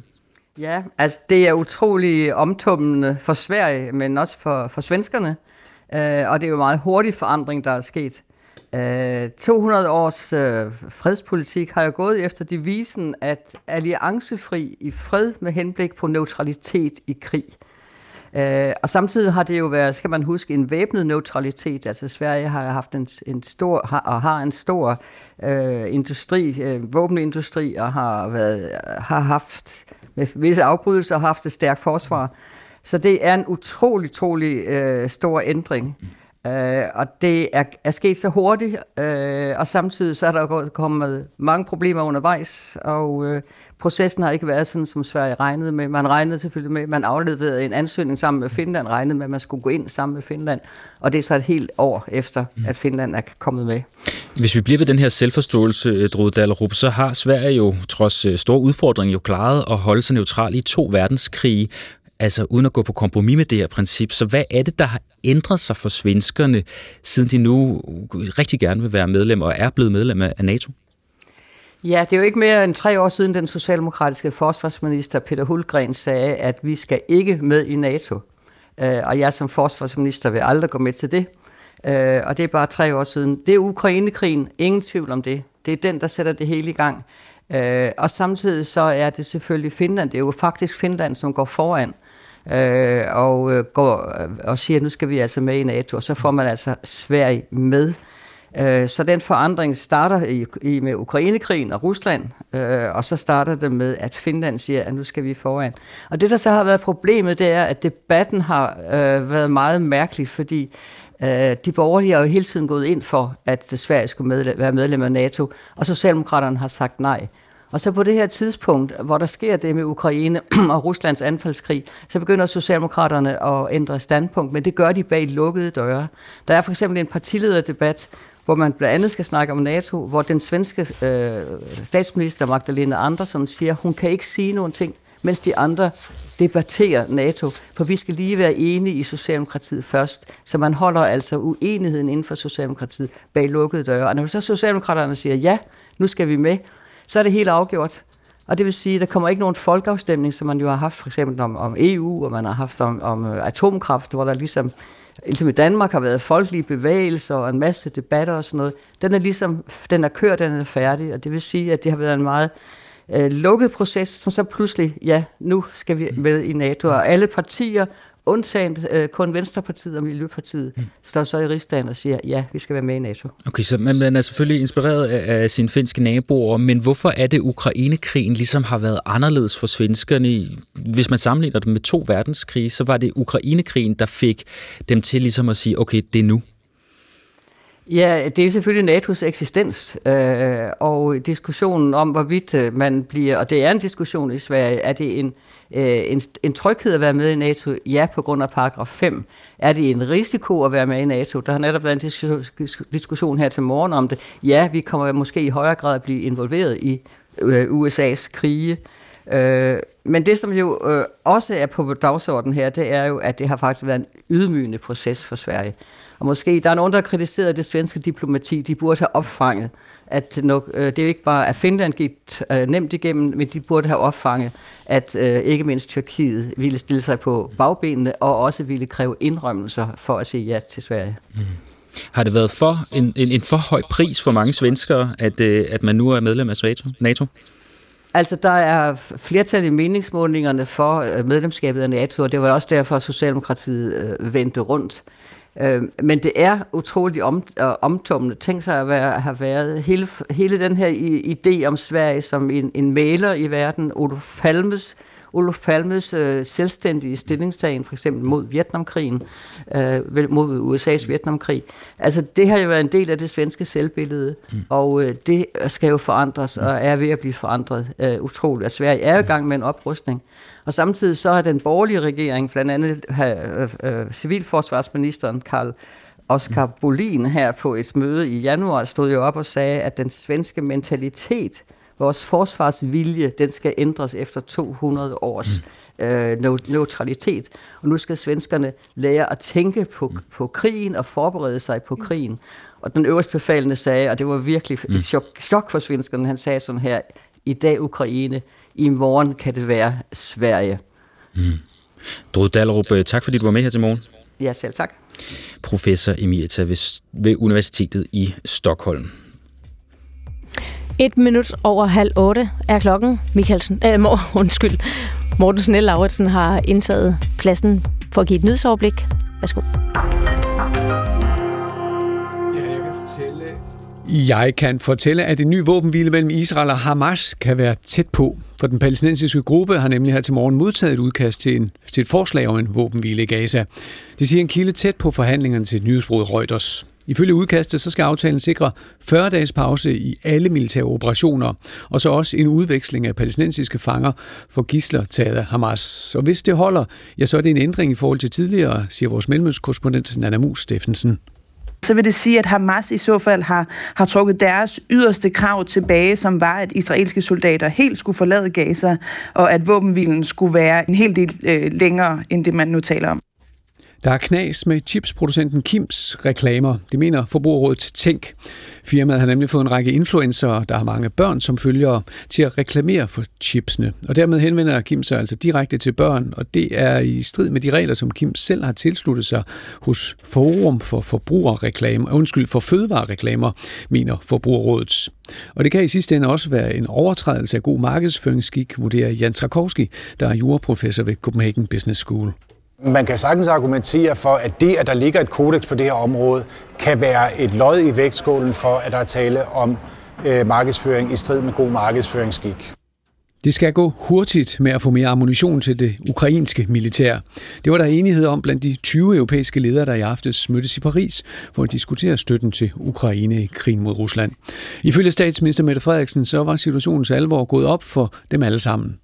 Ja, altså det er utrolig omtumlende for Sverige, men også for, for svenskerne. Uh, og det er jo meget hurtig forandring, der er sket. Øh, 200 års øh, fredspolitik har jo gået efter devisen, at alliancefri i fred med henblik på neutralitet i krig. Øh, og samtidig har det jo været, skal man huske, en væbnet neutralitet. Altså Sverige har haft en, en stor, har, og har en stor øh, industri, øh, våbenindustri, og har, været, har haft med visse afbrydelser haft et stærkt forsvar. Så det er en utrolig, utrolig øh, stor ændring. Øh, og det er, er sket så hurtigt, øh, og samtidig så er der kommet mange problemer undervejs, og øh, processen har ikke været sådan, som Sverige regnede med. Man regnede selvfølgelig med, man afleverede en ansøgning sammen med Finland, regnede med, at man skulle gå ind sammen med Finland, og det er så et helt år efter, mm. at Finland er kommet med. Hvis vi bliver ved den her selvforståelse, Drode Dallerup, så har Sverige jo trods øh, store udfordringer jo klaret at holde sig neutral i to verdenskrige, altså uden at gå på kompromis med det her princip. Så hvad er det, der har ændret sig for svenskerne, siden de nu rigtig gerne vil være medlem og er blevet medlem af NATO? Ja, det er jo ikke mere end tre år siden, den socialdemokratiske forsvarsminister Peter Hulgren sagde, at vi skal ikke med i NATO. Øh, og jeg som forsvarsminister vil aldrig gå med til det. Øh, og det er bare tre år siden. Det er Ukrainekrigen, ingen tvivl om det. Det er den, der sætter det hele i gang. Øh, og samtidig så er det selvfølgelig Finland. Det er jo faktisk Finland, som går foran øh, og øh, går øh, og siger, at nu skal vi altså med i NATO, og så får man altså Sverige med. Øh, så den forandring starter i, i med Ukrainekrigen og Rusland, øh, og så starter det med, at Finland siger, at nu skal vi foran. Og det, der så har været problemet, det er, at debatten har øh, været meget mærkelig, fordi øh, de borgerlige har jo hele tiden gået ind for, at Sverige skulle være medlem af NATO, og Socialdemokraterne har sagt nej. Og så på det her tidspunkt, hvor der sker det med Ukraine [CLEARS THROAT] og Ruslands anfaldskrig, så begynder Socialdemokraterne at ændre standpunkt, men det gør de bag lukkede døre. Der er for eksempel en partilederdebat, hvor man blandt andet skal snakke om NATO, hvor den svenske øh, statsminister Magdalena Andersson siger, hun kan ikke sige nogen ting, mens de andre debatterer NATO, for vi skal lige være enige i Socialdemokratiet først. Så man holder altså uenigheden inden for Socialdemokratiet bag lukkede døre. Og når så Socialdemokraterne siger ja, nu skal vi med, så er det helt afgjort. Og det vil sige, at der kommer ikke nogen folkeafstemning, som man jo har haft for eksempel om, om EU, og man har haft om, om øh, atomkraft, hvor der ligesom, ligesom i Danmark har været folkelige bevægelser og en masse debatter og sådan noget. Den er ligesom, den er kørt, den er færdig, og det vil sige, at det har været en meget øh, lukket proces, som så pludselig, ja, nu skal vi med i NATO, og alle partier undtagen øh, kun Venstrepartiet og Miljøpartiet, mm. står så i rigsdagen og siger, ja, vi skal være med i NATO. Okay, så man, man er selvfølgelig inspireret af, af sine finske naboer, men hvorfor er det, Ukrainekrigen ligesom har været anderledes for svenskerne? Hvis man sammenligner det med to verdenskrige, så var det Ukrainekrigen, der fik dem til ligesom at sige, okay, det er nu. Ja, det er selvfølgelig NATO's eksistens, øh, og diskussionen om, hvorvidt øh, man bliver, og det er en diskussion i Sverige, er det en, øh, en, en tryghed at være med i NATO? Ja, på grund af paragraf 5. Er det en risiko at være med i NATO? Der har netop været en diskussion her til morgen om det. Ja, vi kommer måske i højere grad at blive involveret i øh, USA's krige, Øh, men det, som jo øh, også er på dagsordenen her, det er jo, at det har faktisk været en ydmygende proces for Sverige. Og måske, der er nogen, der har kritiseret det svenske diplomati, de burde have opfanget, at nok, øh, det er ikke bare, at Finland gik øh, nemt igennem, men de burde have opfanget, at øh, ikke mindst Tyrkiet ville stille sig på bagbenene, og også ville kræve indrømmelser for at sige ja til Sverige. Mm. Har det været for en, en, en for høj pris for mange svenskere, at, at man nu er medlem af NATO? Altså, der er flertal i meningsmålingerne for medlemskabet af NATO, og det var også derfor, at Socialdemokratiet vendte rundt. Øh, men det er utroligt om, øh, omtumlende. Tænk sig at være, have været hele, hele den her idé om Sverige som en, en maler i verden. Olof Palmes Olof Palmes øh, selvstændige stillingstagen, for eksempel mod Vietnamkrigen, øh, mod USA's Vietnamkrig. Altså, det har jo været en del af det svenske selvbillede, mm. og øh, det skal jo forandres, og er ved at blive forandret øh, utroligt. At Sverige er i gang med en oprustning, og samtidig så har den borgerlige regering, blandt andet øh, øh, civilforsvarsministeren Karl Oskar Bolin her på et møde i januar stod jo op og sagde, at den svenske mentalitet Vores forsvarsvilje, den skal ændres efter 200 års mm. øh, neutralitet. Og nu skal svenskerne lære at tænke på, mm. på krigen og forberede sig på krigen. Og den øverste befalende sagde, og det var virkelig mm. et chok, chok for svenskerne, han sagde sådan her, i dag Ukraine, i morgen kan det være Sverige. Mm. Drud Dallerup, øh, tak fordi du var med her til morgen. Ja, selv tak. Professor emerita ved, ved Universitetet i Stockholm. Et minut over halv otte er klokken. Mikkelsen, øh, mor, [LAUGHS] undskyld. Morten Snell Lauritsen har indtaget pladsen for at give et nyhedsoverblik. Værsgo. Jeg kan fortælle, at en ny våbenhvile mellem Israel og Hamas kan være tæt på. For den palæstinensiske gruppe har nemlig her til morgen modtaget et udkast til, en, til et forslag om en våbenhvile i Gaza. Det siger en kilde tæt på forhandlingerne til nyhedsbruget Reuters. Ifølge udkastet så skal aftalen sikre 40 dages pause i alle militære operationer, og så også en udveksling af palæstinensiske fanger for gisler taget af Hamas. Så hvis det holder, ja, så er det en ændring i forhold til tidligere, siger vores mellemøstkorrespondent Nana Mus Steffensen så vil det sige, at Hamas i så fald har, har trukket deres yderste krav tilbage, som var, at israelske soldater helt skulle forlade Gaza, og at våbenhvilen skulle være en hel del øh, længere, end det man nu taler om. Der er knas med chipsproducenten Kims reklamer. Det mener Forbrugerrådet Tænk. Firmaet har nemlig fået en række influencer, der har mange børn som følgere, til at reklamere for chipsene. Og dermed henvender Kim sig altså direkte til børn, og det er i strid med de regler, som Kim selv har tilsluttet sig hos Forum for Forbrugerreklamer, øh, undskyld, for Fødevarereklamer, mener Forbrugerrådet. Og det kan i sidste ende også være en overtrædelse af god markedsføringsskik, vurderer Jan Trakowski, der er juraprofessor ved Copenhagen Business School. Man kan sagtens argumentere for, at det, at der ligger et kodex på det her område, kan være et lod i vægtskålen for, at der er tale om øh, markedsføring i strid med god markedsføringsskik. Det skal gå hurtigt med at få mere ammunition til det ukrainske militær. Det var der enighed om blandt de 20 europæiske ledere, der i aftes mødtes i Paris for at diskutere støtten til Ukraine i krigen mod Rusland. Ifølge statsminister Mette Frederiksen så var situationens alvor gået op for dem alle sammen.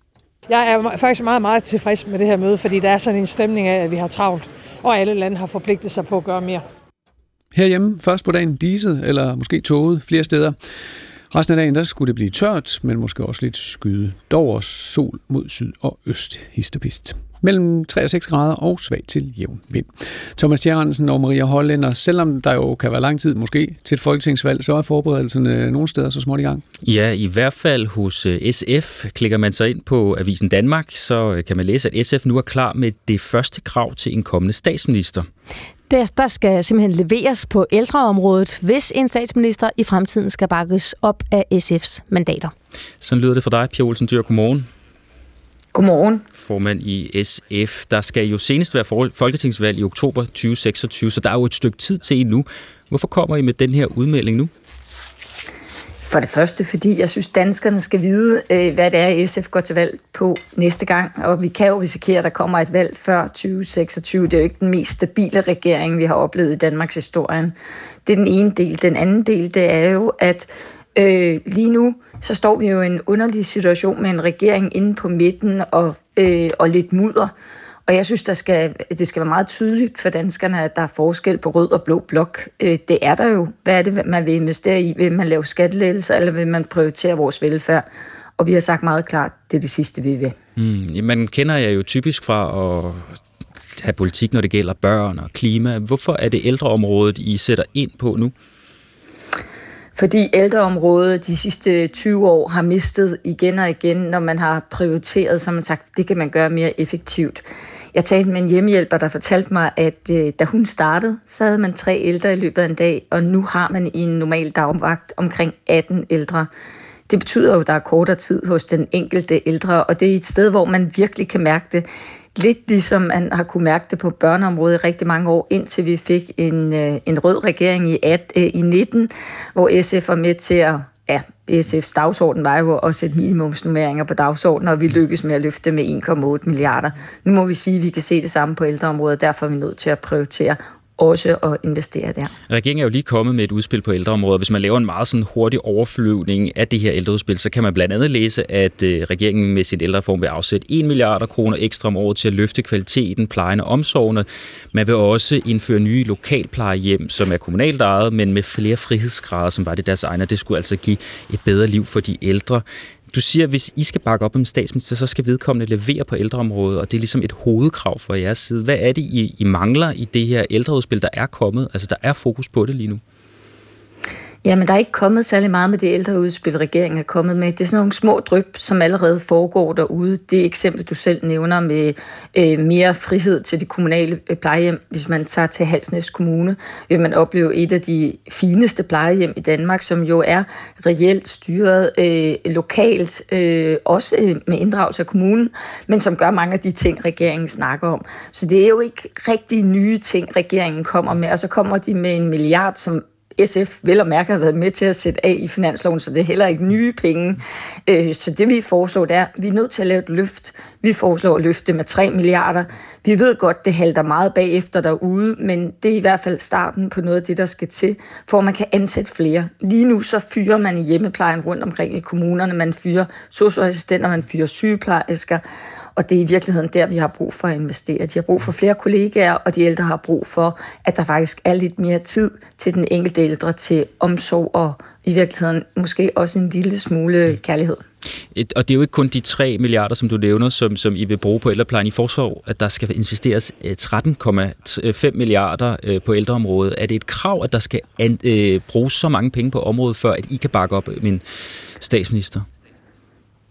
Jeg er faktisk meget, meget tilfreds med det her møde, fordi der er sådan en stemning af, at vi har travlt, og alle lande har forpligtet sig på at gøre mere. Herhjemme først på dagen diset, eller måske toget flere steder. Resten af dagen der skulle det blive tørt, men måske også lidt skyde. Dog også sol mod syd og øst, histopist mellem 3 og 6 grader og svag til jævn vind. Thomas Jørgensen og Maria Hollænder, selvom der jo kan være lang tid måske til et folketingsvalg, så er forberedelserne nogle steder så småt i gang. Ja, i hvert fald hos øh, SF. Klikker man sig ind på Avisen Danmark, så øh, kan man læse, at SF nu er klar med det første krav til en kommende statsminister. Der, der skal simpelthen leveres på ældreområdet, hvis en statsminister i fremtiden skal bakkes op af SF's mandater. Sådan lyder det for dig, Pia Olsen Dyr. Godmorgen. Godmorgen. Formand i SF. Der skal jo senest være folketingsvalg i oktober 2026, så der er jo et stykke tid til endnu. Hvorfor kommer I med den her udmelding nu? For det første, fordi jeg synes, danskerne skal vide, øh, hvad det er, SF går til valg på næste gang. Og vi kan jo risikere, at der kommer et valg før 2026. Det er jo ikke den mest stabile regering, vi har oplevet i Danmarks historie. Det er den ene del. Den anden del, det er jo, at øh, lige nu, så står vi jo i en underlig situation med en regering inde på midten og, øh, og lidt mudder. Og jeg synes, der skal, det skal være meget tydeligt for danskerne, at der er forskel på rød og blå blok. Øh, det er der jo. Hvad er det, man vil investere i? Vil man lave skattelettelser, eller vil man prioritere vores velfærd? Og vi har sagt meget klart, det er det sidste, vi vil. Mm, man kender jeg jo typisk fra at have politik, når det gælder børn og klima. Hvorfor er det ældreområdet, I sætter ind på nu? Fordi ældreområdet de sidste 20 år har mistet igen og igen, når man har prioriteret, så man sagt, det kan man gøre mere effektivt. Jeg talte med en hjemmehjælper, der fortalte mig, at øh, da hun startede, så havde man tre ældre i løbet af en dag, og nu har man i en normal dagvagt omkring 18 ældre. Det betyder jo, at der er kortere tid hos den enkelte ældre, og det er et sted, hvor man virkelig kan mærke det. Lidt ligesom man har kunne mærke det på børneområdet i rigtig mange år, indtil vi fik en, øh, en rød regering i, at, øh, i 19, hvor SF var med til at SF's dagsorden var jo at sætte minimumsnummeringer på dagsordenen, og vi lykkedes med at løfte med 1,8 milliarder. Nu må vi sige, at vi kan se det samme på ældreområdet, derfor er vi nødt til at prioritere også at investere der. Regeringen er jo lige kommet med et udspil på ældreområdet. Hvis man laver en meget sådan hurtig overflyvning af det her ældreudspil, så kan man blandt andet læse, at øh, regeringen med sin ældreform vil afsætte 1 milliarder kroner ekstra om året til at løfte kvaliteten, plejen og omsorgen. Man vil også indføre nye lokalplejehjem, som er kommunalt ejet, men med flere frihedsgrader, som var det deres egne. Det skulle altså give et bedre liv for de ældre. Du siger, at hvis I skal bakke op om statsminister, så skal vedkommende levere på ældreområdet, og det er ligesom et hovedkrav fra jeres side. Hvad er det, I, I mangler i det her ældreudspil, der er kommet? Altså, der er fokus på det lige nu. Jamen, der er ikke kommet særlig meget med det ældre udspil, regeringen er kommet med. Det er sådan nogle små dryp, som allerede foregår derude. Det eksempel, du selv nævner med øh, mere frihed til de kommunale øh, plejehjem. Hvis man tager til Halsnæs Kommune, vil man opleve et af de fineste plejehjem i Danmark, som jo er reelt styret øh, lokalt, øh, også øh, med inddragelse af kommunen, men som gør mange af de ting, regeringen snakker om. Så det er jo ikke rigtig nye ting, regeringen kommer med, og så kommer de med en milliard, som SF vel og mærke har været med til at sætte af i finansloven, så det er heller ikke nye penge. Øh, så det vi foreslår, det er, at vi er nødt til at lave et løft. Vi foreslår at løfte med 3 milliarder. Vi ved godt, det halter meget bagefter derude, men det er i hvert fald starten på noget af det, der skal til, for man kan ansætte flere. Lige nu så fyrer man i hjemmeplejen rundt omkring i kommunerne. Man fyrer socialassistenter, man fyrer sygeplejersker. Og det er i virkeligheden der, vi har brug for at investere. De har brug for flere kollegaer, og de ældre har brug for, at der faktisk er lidt mere tid til den enkelte ældre til omsorg og i virkeligheden måske også en lille smule kærlighed. Et, og det er jo ikke kun de 3 milliarder, som du nævner, som, som I vil bruge på ældreplejen. I foreslår, at der skal investeres øh, 13,5 milliarder øh, på ældreområdet. Er det et krav, at der skal an, øh, bruges så mange penge på området, før at I kan bakke op øh, min statsminister?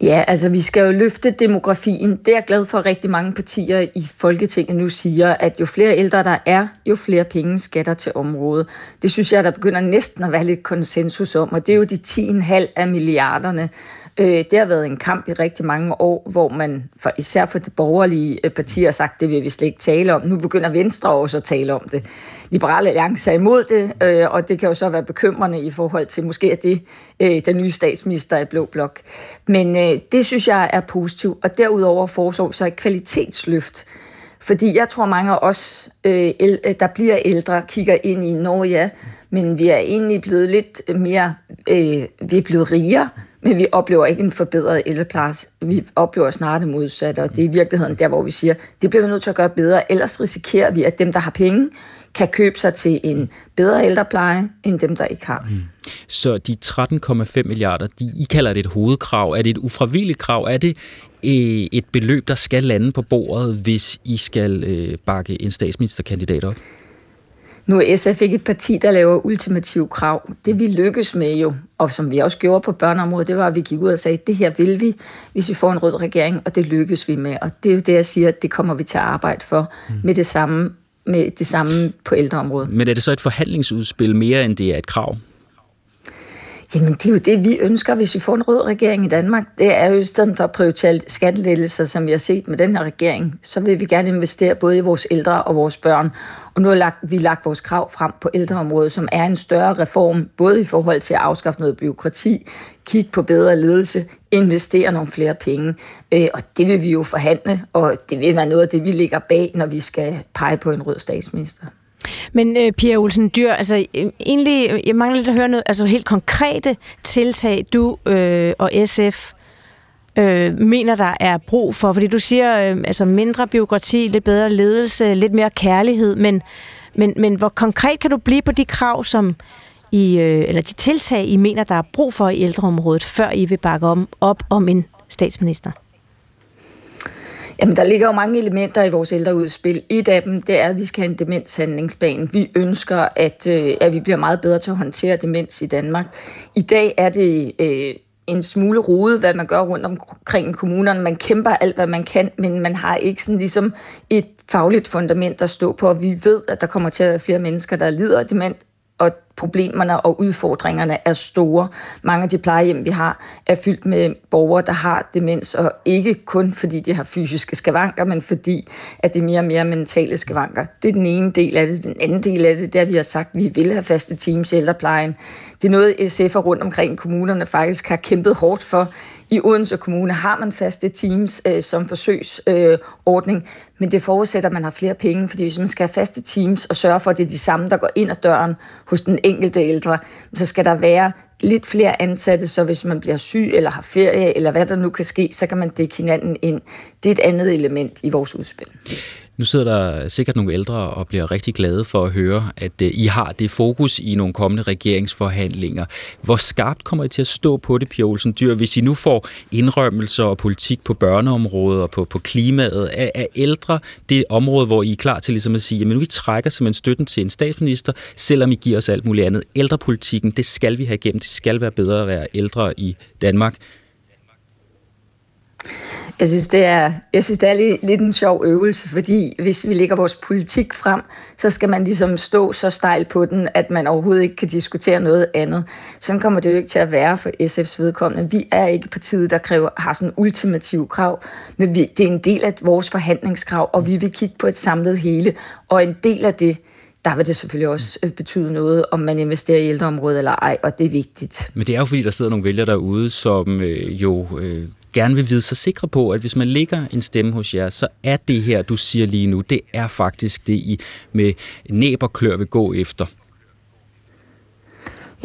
Ja, altså vi skal jo løfte demografien. Det er jeg glad for, at rigtig mange partier i Folketinget nu siger, at jo flere ældre der er, jo flere penge skatter til området. Det synes jeg, der begynder næsten at være lidt konsensus om, og det er jo de 10,5 af milliarderne, Øh, det har været en kamp i rigtig mange år, hvor man for, især for de borgerlige øh, partier har sagt, det vil vi slet ikke tale om. Nu begynder Venstre også at tale om det. Liberale Alliance er imod det, øh, og det kan jo så være bekymrende i forhold til, måske at det øh, den nye statsminister i Blå Blok. Men øh, det synes jeg er positivt, og derudover foreslår så et kvalitetsløft. Fordi jeg tror, mange af os, der bliver ældre, kigger ind i, når ja, men vi er egentlig blevet lidt mere, vi er blevet rigere, men vi oplever ikke en forbedret ældrepleje. Vi oplever snarere det modsatte, og det er i virkeligheden der, hvor vi siger, det bliver vi nødt til at gøre bedre, ellers risikerer vi, at dem, der har penge, kan købe sig til en bedre ældrepleje, end dem, der ikke har. Mm. Så de 13,5 milliarder, de, I kalder det et hovedkrav. Er det et ufravilligt krav? Er det øh, et beløb, der skal lande på bordet, hvis I skal øh, bakke en statsministerkandidat op? Nu er SF ikke et parti, der laver ultimative krav. Det vi lykkes med jo, og som vi også gjorde på børneområdet, det var, at vi gik ud og sagde, det her vil vi, hvis vi får en rød regering, og det lykkes vi med. Og det er jo det, jeg siger, at det kommer vi til at arbejde for mm. med det samme med det samme på ældreområdet. Men er det så et forhandlingsudspil mere, end det er et krav? Jamen, det er jo det, vi ønsker, hvis vi får en rød regering i Danmark. Det er jo i stedet for at prioritere skattelettelser, som vi har set med den her regering, så vil vi gerne investere både i vores ældre og vores børn. Og nu har lagt, vi lagt vores krav frem på ældreområdet, som er en større reform, både i forhold til at afskaffe noget byråkrati, kigge på bedre ledelse, investere nogle flere penge. Øh, og det vil vi jo forhandle, og det vil være noget af det, vi ligger bag, når vi skal pege på en rød statsminister. Men øh, Pia Olsen Dyr, altså øh, egentlig, øh, jeg mangler lidt at høre noget, altså helt konkrete tiltag, du øh, og SF øh, mener, der er brug for? Fordi du siger, øh, altså mindre byråkrati, lidt bedre ledelse, lidt mere kærlighed, men, men, men hvor konkret kan du blive på de krav, som I, øh, eller de tiltag, I mener, der er brug for i ældreområdet, før I vil bakke om, op om en statsminister? Jamen, der ligger jo mange elementer i vores ældreudspil. Et af dem, det er, at vi skal have en demenshandlingsplan. Vi ønsker, at, øh, at vi bliver meget bedre til at håndtere demens i Danmark. I dag er det øh, en smule rode, hvad man gør rundt omkring kommunerne. Man kæmper alt, hvad man kan, men man har ikke sådan ligesom et fagligt fundament at stå på. Vi ved, at der kommer til at være flere mennesker, der lider af demens, og problemerne og udfordringerne er store. Mange af de plejehjem, vi har, er fyldt med borgere, der har demens, og ikke kun fordi de har fysiske skavanker, men fordi at det er mere og mere mentale skavanker. Det er den ene del af det. Den anden del af det, det er, at vi har sagt, at vi vil have faste teams i ældreplejen. Det er noget, SF'er rundt omkring kommunerne faktisk har kæmpet hårdt for i Odense Kommune har man faste teams øh, som forsøgsordning, øh, men det forudsætter, at man har flere penge, fordi hvis man skal have faste teams og sørge for, at det er de samme, der går ind ad døren hos den enkelte ældre, så skal der være lidt flere ansatte, så hvis man bliver syg eller har ferie, eller hvad der nu kan ske, så kan man dække hinanden ind. Det er et andet element i vores udspil. Nu sidder der sikkert nogle ældre og bliver rigtig glade for at høre, at øh, I har det fokus i nogle kommende regeringsforhandlinger. Hvor skarpt kommer I til at stå på det, Pia Olsen Dyr, hvis I nu får indrømmelser og politik på børneområdet og på, på klimaet? Er, er ældre det område, hvor I er klar til ligesom at sige, at vi trækker simpelthen støtten til en statsminister, selvom I giver os alt muligt andet? Ældrepolitikken, det skal vi have igennem. Det skal være bedre at være ældre i Danmark. Jeg synes, det er, jeg synes, det er lidt, lidt en sjov øvelse, fordi hvis vi lægger vores politik frem, så skal man ligesom stå så stejl på den, at man overhovedet ikke kan diskutere noget andet. Sådan kommer det jo ikke til at være for SF's vedkommende. Vi er ikke partiet, der kræver, har sådan ultimative krav, men vi, det er en del af vores forhandlingskrav, og vi vil kigge på et samlet hele. Og en del af det, der vil det selvfølgelig også øh, betyde noget, om man investerer i ældreområdet eller ej, og det er vigtigt. Men det er jo fordi, der sidder nogle vælgere derude, som øh, jo øh, gerne vil vide sig sikre på, at hvis man lægger en stemme hos jer, så er det her, du siger lige nu, det er faktisk det, I med næb og klør vil gå efter.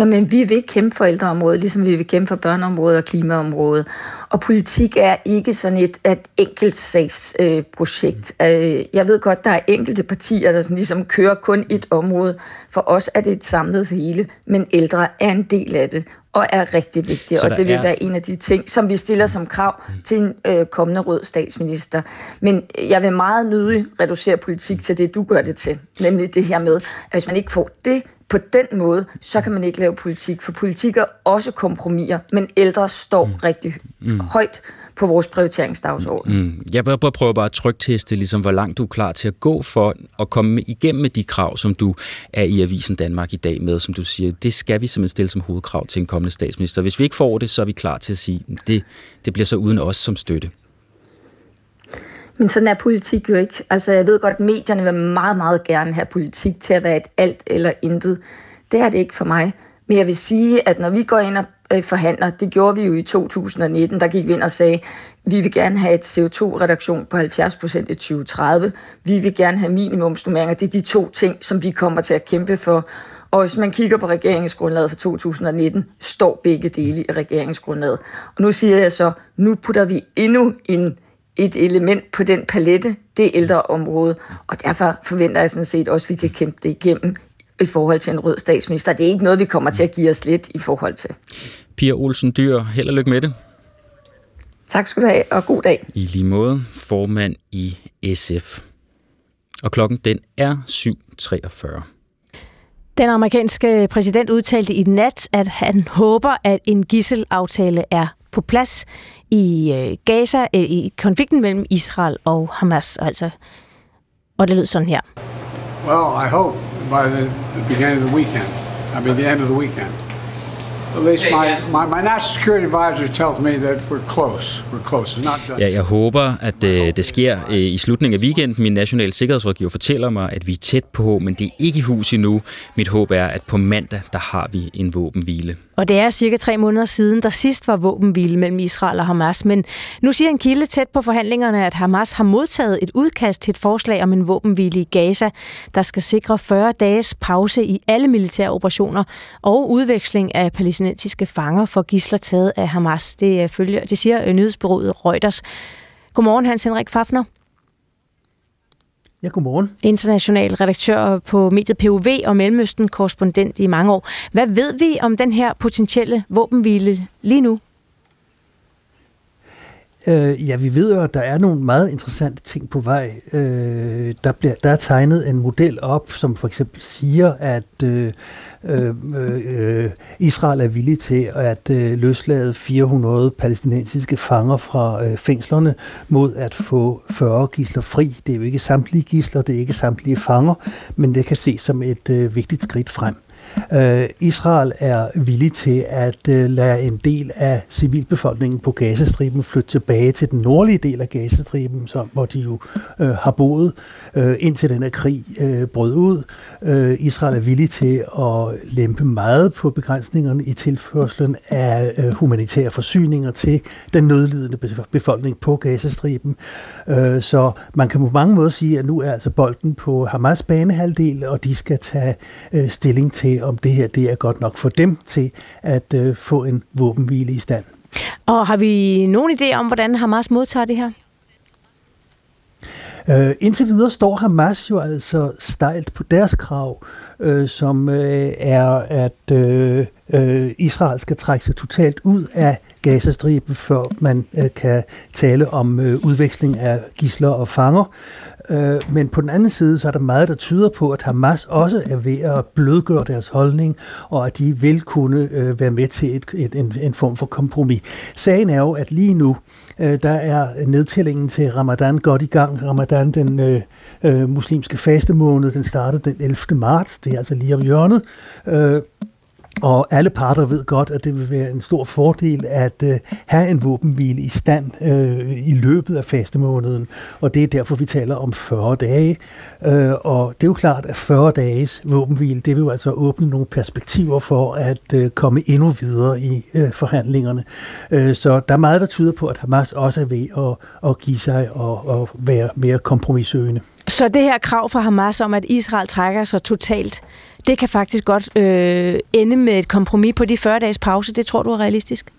Jamen, vi vil kæmpe for ældreområdet, ligesom vi vil kæmpe for børneområdet og klimaområdet. Og politik er ikke sådan et, et enkeltsagsprojekt. Øh, øh, jeg ved godt, der er enkelte partier, der sådan ligesom kører kun et område. For os er det et samlet hele, men ældre er en del af det og er rigtig vigtig. og det vil er... være en af de ting, som vi stiller som krav mm. til en øh, kommende rød statsminister. Men jeg vil meget nødig reducere politik til det, du gør det til. Nemlig det her med, at hvis man ikke får det på den måde, så kan man ikke lave politik. For politik er også kompromiser, men ældre står mm. rigtig mm. højt på vores prioriteringsdagsorden. Mm. Jeg bare prøver bare at trygteste, ligesom, hvor langt du er klar til at gå for at komme igennem med de krav, som du er i Avisen Danmark i dag med, som du siger, det skal vi simpelthen stille som hovedkrav til en kommende statsminister. Hvis vi ikke får det, så er vi klar til at sige, det, det bliver så uden os som støtte. Men sådan er politik jo ikke. Altså, jeg ved godt, at medierne vil meget, meget gerne have politik til at være et alt eller intet. Det er det ikke for mig. Men jeg vil sige, at når vi går ind og øh, forhandler, det gjorde vi jo i 2019, der gik vi ind og sagde, vi vil gerne have et CO2-reduktion på 70 procent i 2030. Vi vil gerne have minimumsnummeringer. Det er de to ting, som vi kommer til at kæmpe for. Og hvis man kigger på regeringsgrundlaget for 2019, står begge dele i regeringsgrundlaget. Og nu siger jeg så, nu putter vi endnu en et element på den palette, det er ældreområdet. Og derfor forventer jeg sådan set også, at vi kan kæmpe det igennem i forhold til en rød statsminister. Det er ikke noget, vi kommer til at give os lidt i forhold til. Pia Olsen Dyr, held og lykke med det. Tak skal du have, og god dag. I lige måde, formand i SF. Og klokken den er 7.43. Den amerikanske præsident udtalte i nat, at han håber, at en gisselaftale er på plads i øh, Gaza, øh, i konflikten mellem Israel og Hamas. Altså, og det lød sådan her. Well, I hope by the, the beginning of the weekend. I mean, the end of the weekend. Ja, jeg håber, at det, det sker øh, i slutningen af weekenden. Min nationale sikkerhedsrådgiver fortæller mig, at vi er tæt på, men det er ikke i hus endnu. Mit håb er, at på mandag, der har vi en våbenhvile. Og det er cirka tre måneder siden, der sidst var våbenhvile mellem Israel og Hamas. Men nu siger en kilde tæt på forhandlingerne, at Hamas har modtaget et udkast til et forslag om en våbenhvile i Gaza, der skal sikre 40 dages pause i alle militære operationer og udveksling af palæstinensiske fanger for gisler taget af Hamas. Det, følger, det siger nyhedsbyrået Reuters. Godmorgen, Hans Henrik Fafner. Ja, godmorgen. International redaktør på mediet POV og Mellemøsten korrespondent i mange år. Hvad ved vi om den her potentielle våbenhvile lige nu? Øh, ja, vi ved jo, at der er nogle meget interessante ting på vej. Øh, der, bliver, der er tegnet en model op, som for eksempel siger, at øh, øh, øh Israel er villig til at øh, løslade 400 palæstinensiske fanger fra øh, fængslerne mod at få 40 gisler fri. Det er jo ikke samtlige gisler, det er ikke samtlige fanger, men det kan ses som et øh, vigtigt skridt frem. Øh, Israel er villig til at øh, lade en del af civilbefolkningen på Gazastriben flytte tilbage til den nordlige del af Gazastriben, som, hvor de jo øh, har boet, øh, indtil den her krig øh, brød ud. Øh, Israel er villig til at lempe meget på begrænsningerne i tilførslen af øh, humanitære forsyninger til den nødlidende befolkning på Gazastriben. Øh, så man kan på mange måder sige, at nu er altså bolden på Hamas banehalvdel, og de skal tage øh, stilling til, om det her det er godt nok for dem til at øh, få en våbenhvile i stand. Og har vi nogen idé om, hvordan Hamas modtager det her? Øh, indtil videre står Hamas jo altså stejlt på deres krav, øh, som øh, er, at øh, øh, Israel skal trække sig totalt ud af Gazastriben, før man øh, kan tale om øh, udveksling af gisler og fanger. Øh, men på den anden side, så er der meget, der tyder på, at Hamas også er ved at blødgøre deres holdning, og at de vil kunne øh, være med til et, et, en, en form for kompromis. Sagen er jo, at lige nu, øh, der er nedtællingen til Ramadan godt i gang. Ramadan, den øh, øh, muslimske fastemåned, den startede den 11. marts, det er altså lige om hjørnet. Øh, og alle parter ved godt, at det vil være en stor fordel at øh, have en våbenhvile i stand øh, i løbet af fastemåneden. Og det er derfor, vi taler om 40 dage. Øh, og det er jo klart, at 40 dages våbenhvile, det vil jo altså åbne nogle perspektiver for at øh, komme endnu videre i øh, forhandlingerne. Øh, så der er meget, der tyder på, at Hamas også er ved at, at give sig og, og være mere kompromissøgende. Så det her krav fra Hamas om, at Israel trækker sig totalt, det kan faktisk godt øh, ende med et kompromis på de 40 dages pause. Det tror du er realistisk?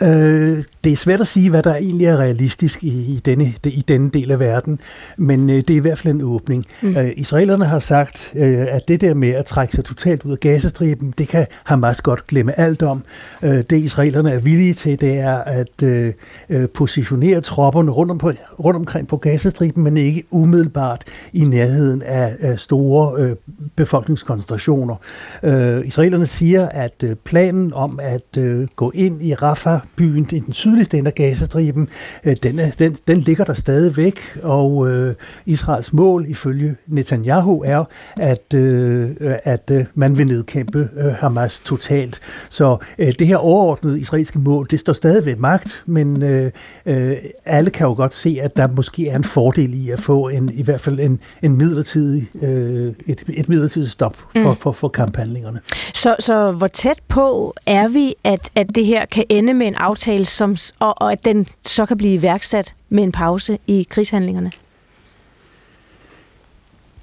Øh, det er svært at sige, hvad der egentlig er realistisk i, i, denne, i denne del af verden, men øh, det er i hvert fald en åbning. Mm. Øh, israelerne har sagt, øh, at det der med at trække sig totalt ud af gazastriben, det kan Hamas godt glemme alt om. Øh, det israelerne er villige til, det er at øh, øh positionere tropperne rundt, om på, rundt omkring på gazastriben, men ikke umiddelbart i nærheden af, af store øh, befolkningskoncentrationer. Øh, israelerne siger, at øh, planen om at øh, gå ind i Rafah, byen i den sydligste ende af Gazastriben, øh, den, er, den, den ligger der stadigvæk, og øh, Israels mål ifølge Netanyahu er, at, øh, at øh, man vil nedkæmpe øh, Hamas totalt. Så øh, det her overordnede israelske mål, det står stadig ved magt, men øh, øh, alle kan jo godt se, at der måske er en fordel i at få en, i hvert fald en, en midlertidig, øh, et, et midlertidigt stop for, mm. for, for kamphandlingerne. Så, så hvor tæt på er vi, at, at det her kan ende med en aftale, som, og, og at den så kan blive iværksat med en pause i krigshandlingerne?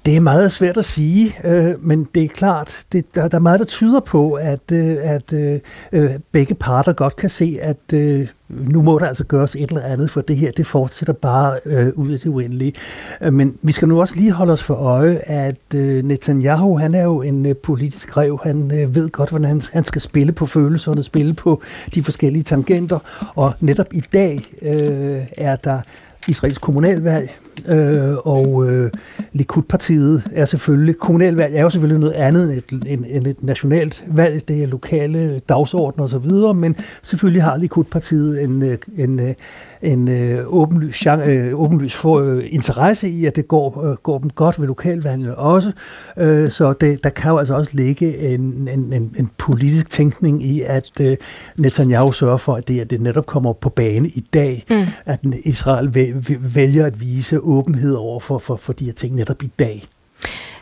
Det er meget svært at sige, øh, men det er klart, det, der, der er meget, der tyder på, at, øh, at øh, øh, begge parter godt kan se, at øh, nu må der altså gøres et eller andet, for det her, det fortsætter bare øh, ud af det uendelige. Øh, men vi skal nu også lige holde os for øje, at øh, Netanyahu, han er jo en øh, politisk rev, han øh, ved godt, hvordan han, han skal spille på følelserne, spille på de forskellige tangenter, og netop i dag øh, er der Israels kommunalvalg, øh, og øh, Likud-partiet er selvfølgelig, kommunalvalg er jo selvfølgelig noget andet end et, end, end et nationalt valg, det er lokale dagsordner osv., men selvfølgelig har Likud-partiet en, øh, en, øh, en åbenlys, øh, åbenlys for, øh, interesse i, at det går, øh, går dem godt ved lokalvalgene også, øh, så det, der kan jo altså også ligge en, en, en, en politisk tænkning i, at øh, Netanyahu sørger for, at det, at det netop kommer på bane i dag, mm. at Israel vælger at vise åbenhed over for, for, for de her ting netop i dag.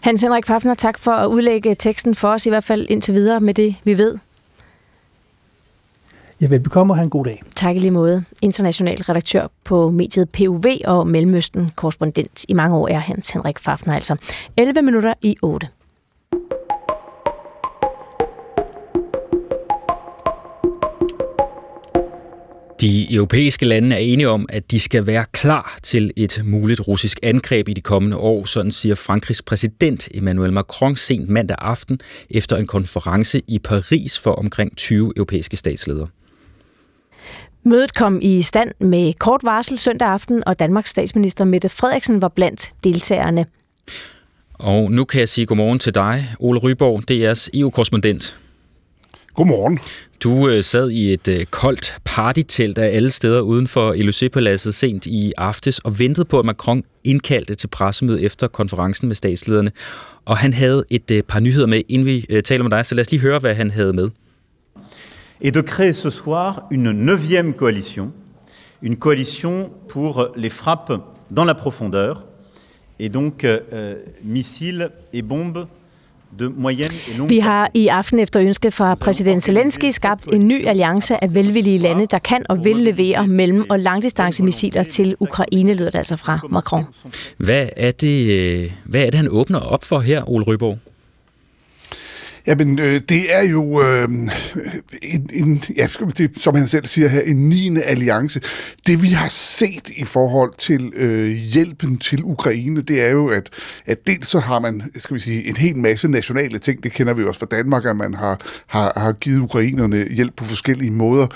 Hans Henrik Fafner, tak for at udlægge teksten for os, i hvert fald indtil videre med det, vi ved. Ja, velbekomme og have en god dag. Tak i lige måde. International redaktør på mediet PUV og Mellemøsten korrespondent i mange år er Hans Henrik Fafner altså. 11 minutter i 8. De europæiske lande er enige om, at de skal være klar til et muligt russisk angreb i de kommende år, sådan siger Frankrigs præsident Emmanuel Macron sent mandag aften efter en konference i Paris for omkring 20 europæiske statsledere. Mødet kom i stand med kort varsel søndag aften, og Danmarks statsminister Mette Frederiksen var blandt deltagerne. Og nu kan jeg sige godmorgen til dig, Ole Ryborg, DR's EU-korrespondent. Godmorgen. Du øh, sad i et øh, koldt partytelt af alle steder uden for Élysée-paladset sent i aftes og ventede på, at Macron indkaldte til pressemøde efter konferencen med statslederne. Og han havde et øh, par nyheder med, inden vi øh, taler med dig, så lad os lige høre, hvad han havde med. Et de créer ce soir une neuvième coalition, une coalition pour les frappes dans la profondeur, et donc euh, missiles et bombes vi har i aften efter ønske fra præsident Zelensky skabt en ny alliance af velvillige lande, der kan og vil levere mellem- og langdistancemissiler til Ukraine, lyder det altså fra Macron. Hvad er det, øh, hvad er det han åbner op for her, Ole Ryborg? Jamen, øh, det er jo øh, en, en ja, det, som han selv siger her, en 9. alliance. Det vi har set i forhold til øh, hjælpen til Ukraine, det er jo, at, at dels så har man, skal vi sige, en hel masse nationale ting, det kender vi også fra Danmark, at man har, har, har givet ukrainerne hjælp på forskellige måder.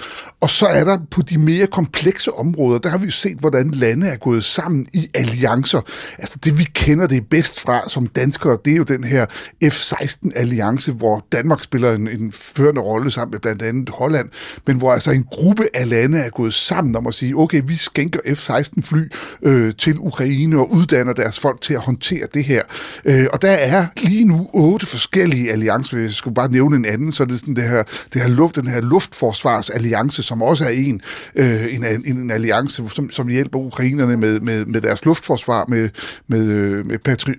Og så er der på de mere komplekse områder, der har vi jo set, hvordan lande er gået sammen i alliancer. Altså det vi kender det bedst fra som danskere, det er jo den her F-16-alliance, hvor Danmark spiller en, en førende rolle sammen med blandt andet Holland, men hvor altså en gruppe af lande er gået sammen om at sige, okay, vi skænker F-16-fly øh, til Ukraine og uddanner deres folk til at håndtere det her. Øh, og der er lige nu otte forskellige alliancer, hvis jeg skulle bare nævne en anden, så er det sådan det her, det her luft, den her luftforsvarsalliance, som også er en, øh, en, en, en alliance, som, som hjælper ukrainerne med, med, med deres luftforsvar, med, med, øh, med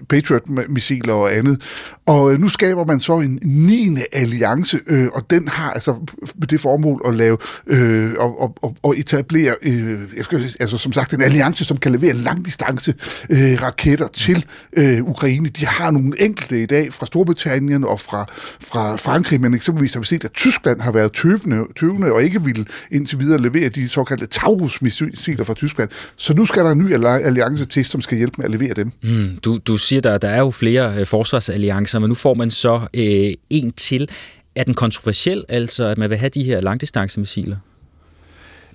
Patriot-missiler og andet. Og øh, nu skaber man så en 9. alliance, øh, og den har altså med det formål at lave øh, og, og, og etablere, øh, jeg skal, altså som sagt, en alliance, som kan levere langdistance øh, raketter til øh, Ukraine. De har nogle enkelte i dag fra Storbritannien og fra, fra Frankrig, men eksempelvis har vi set, at Tyskland har været tøvende, tøvende og ikke vil indtil videre levere de såkaldte Taurus-missiler fra Tyskland. Så nu skal der en ny alliance til, som skal hjælpe med at levere dem. Mm, du, du siger, der, der er jo flere øh, forsvarsalliancer, men nu får man så øh, en til. Er den kontroversiel, altså at man vil have de her langdistancemissiler?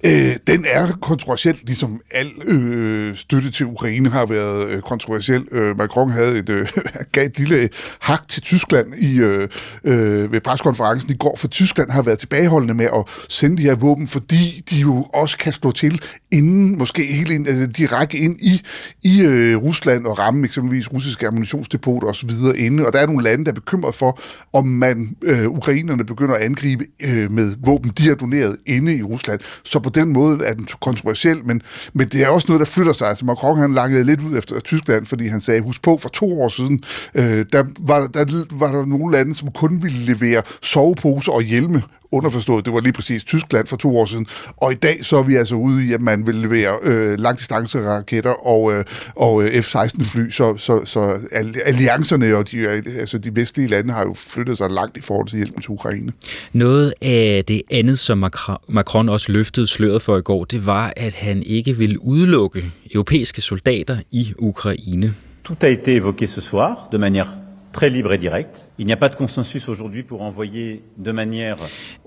Øh, den er kontroversiel, ligesom al øh, støtte til Ukraine har været øh, kontroversiel. Øh, Macron havde et, øh, [LAUGHS] gav et lille øh, hak til Tyskland i, øh, øh, ved preskonferencen i går, for Tyskland har været tilbageholdende med at sende de her våben, fordi de jo også kan slå til inden, måske helt ind, øh, direkte ind i, i øh, Rusland og ramme eksempelvis russiske ammunitionsdepoter osv. inde. Og der er nogle lande, der er bekymret for, om man øh, ukrainerne begynder at angribe øh, med våben, de har doneret inde i Rusland. Så på den måde er den kontroversiel, men, men det er også noget, der flytter sig. Altså Macron han langede lidt ud efter Tyskland, fordi han sagde, husk på, for to år siden, øh, der, var, der var der nogle lande, som kun ville levere soveposer og hjelme underforstået, det var lige præcis Tyskland for to år siden, og i dag så er vi altså ude i, at man vil levere øh, langdistanceraketter og, øh, og øh, F-16-fly, så, så, så alliancerne og de, altså de vestlige lande har jo flyttet sig langt i forhold til hjælpen til Ukraine. Noget af det andet, som Macron også løftede sløret for i går, det var, at han ikke ville udelukke europæiske soldater i Ukraine. Tout a été évoqué ce soir de manière très libre et direct. Il n'y a pas de consensus aujourd'hui pour envoyer de manière...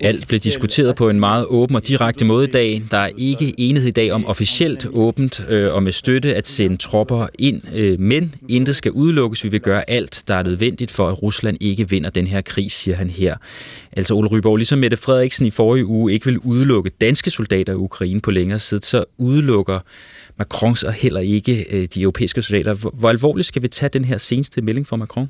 Alt blev diskuteret på en meget åben og direkte måde i dag. Der er ikke enighed i dag om officielt åbent øh, og med støtte at sende tropper ind, øh, men intet skal udelukkes. Vi vil gøre alt, der er nødvendigt for, at Rusland ikke vinder den her krig, siger han her. Altså Ole Ryborg, ligesom Mette Frederiksen i forrige uge ikke vil udelukke danske soldater i Ukraine på længere side, så udelukker Macron og heller ikke øh, de europæiske soldater. Hvor alvorligt skal vi tage den her seneste melding fra Macron?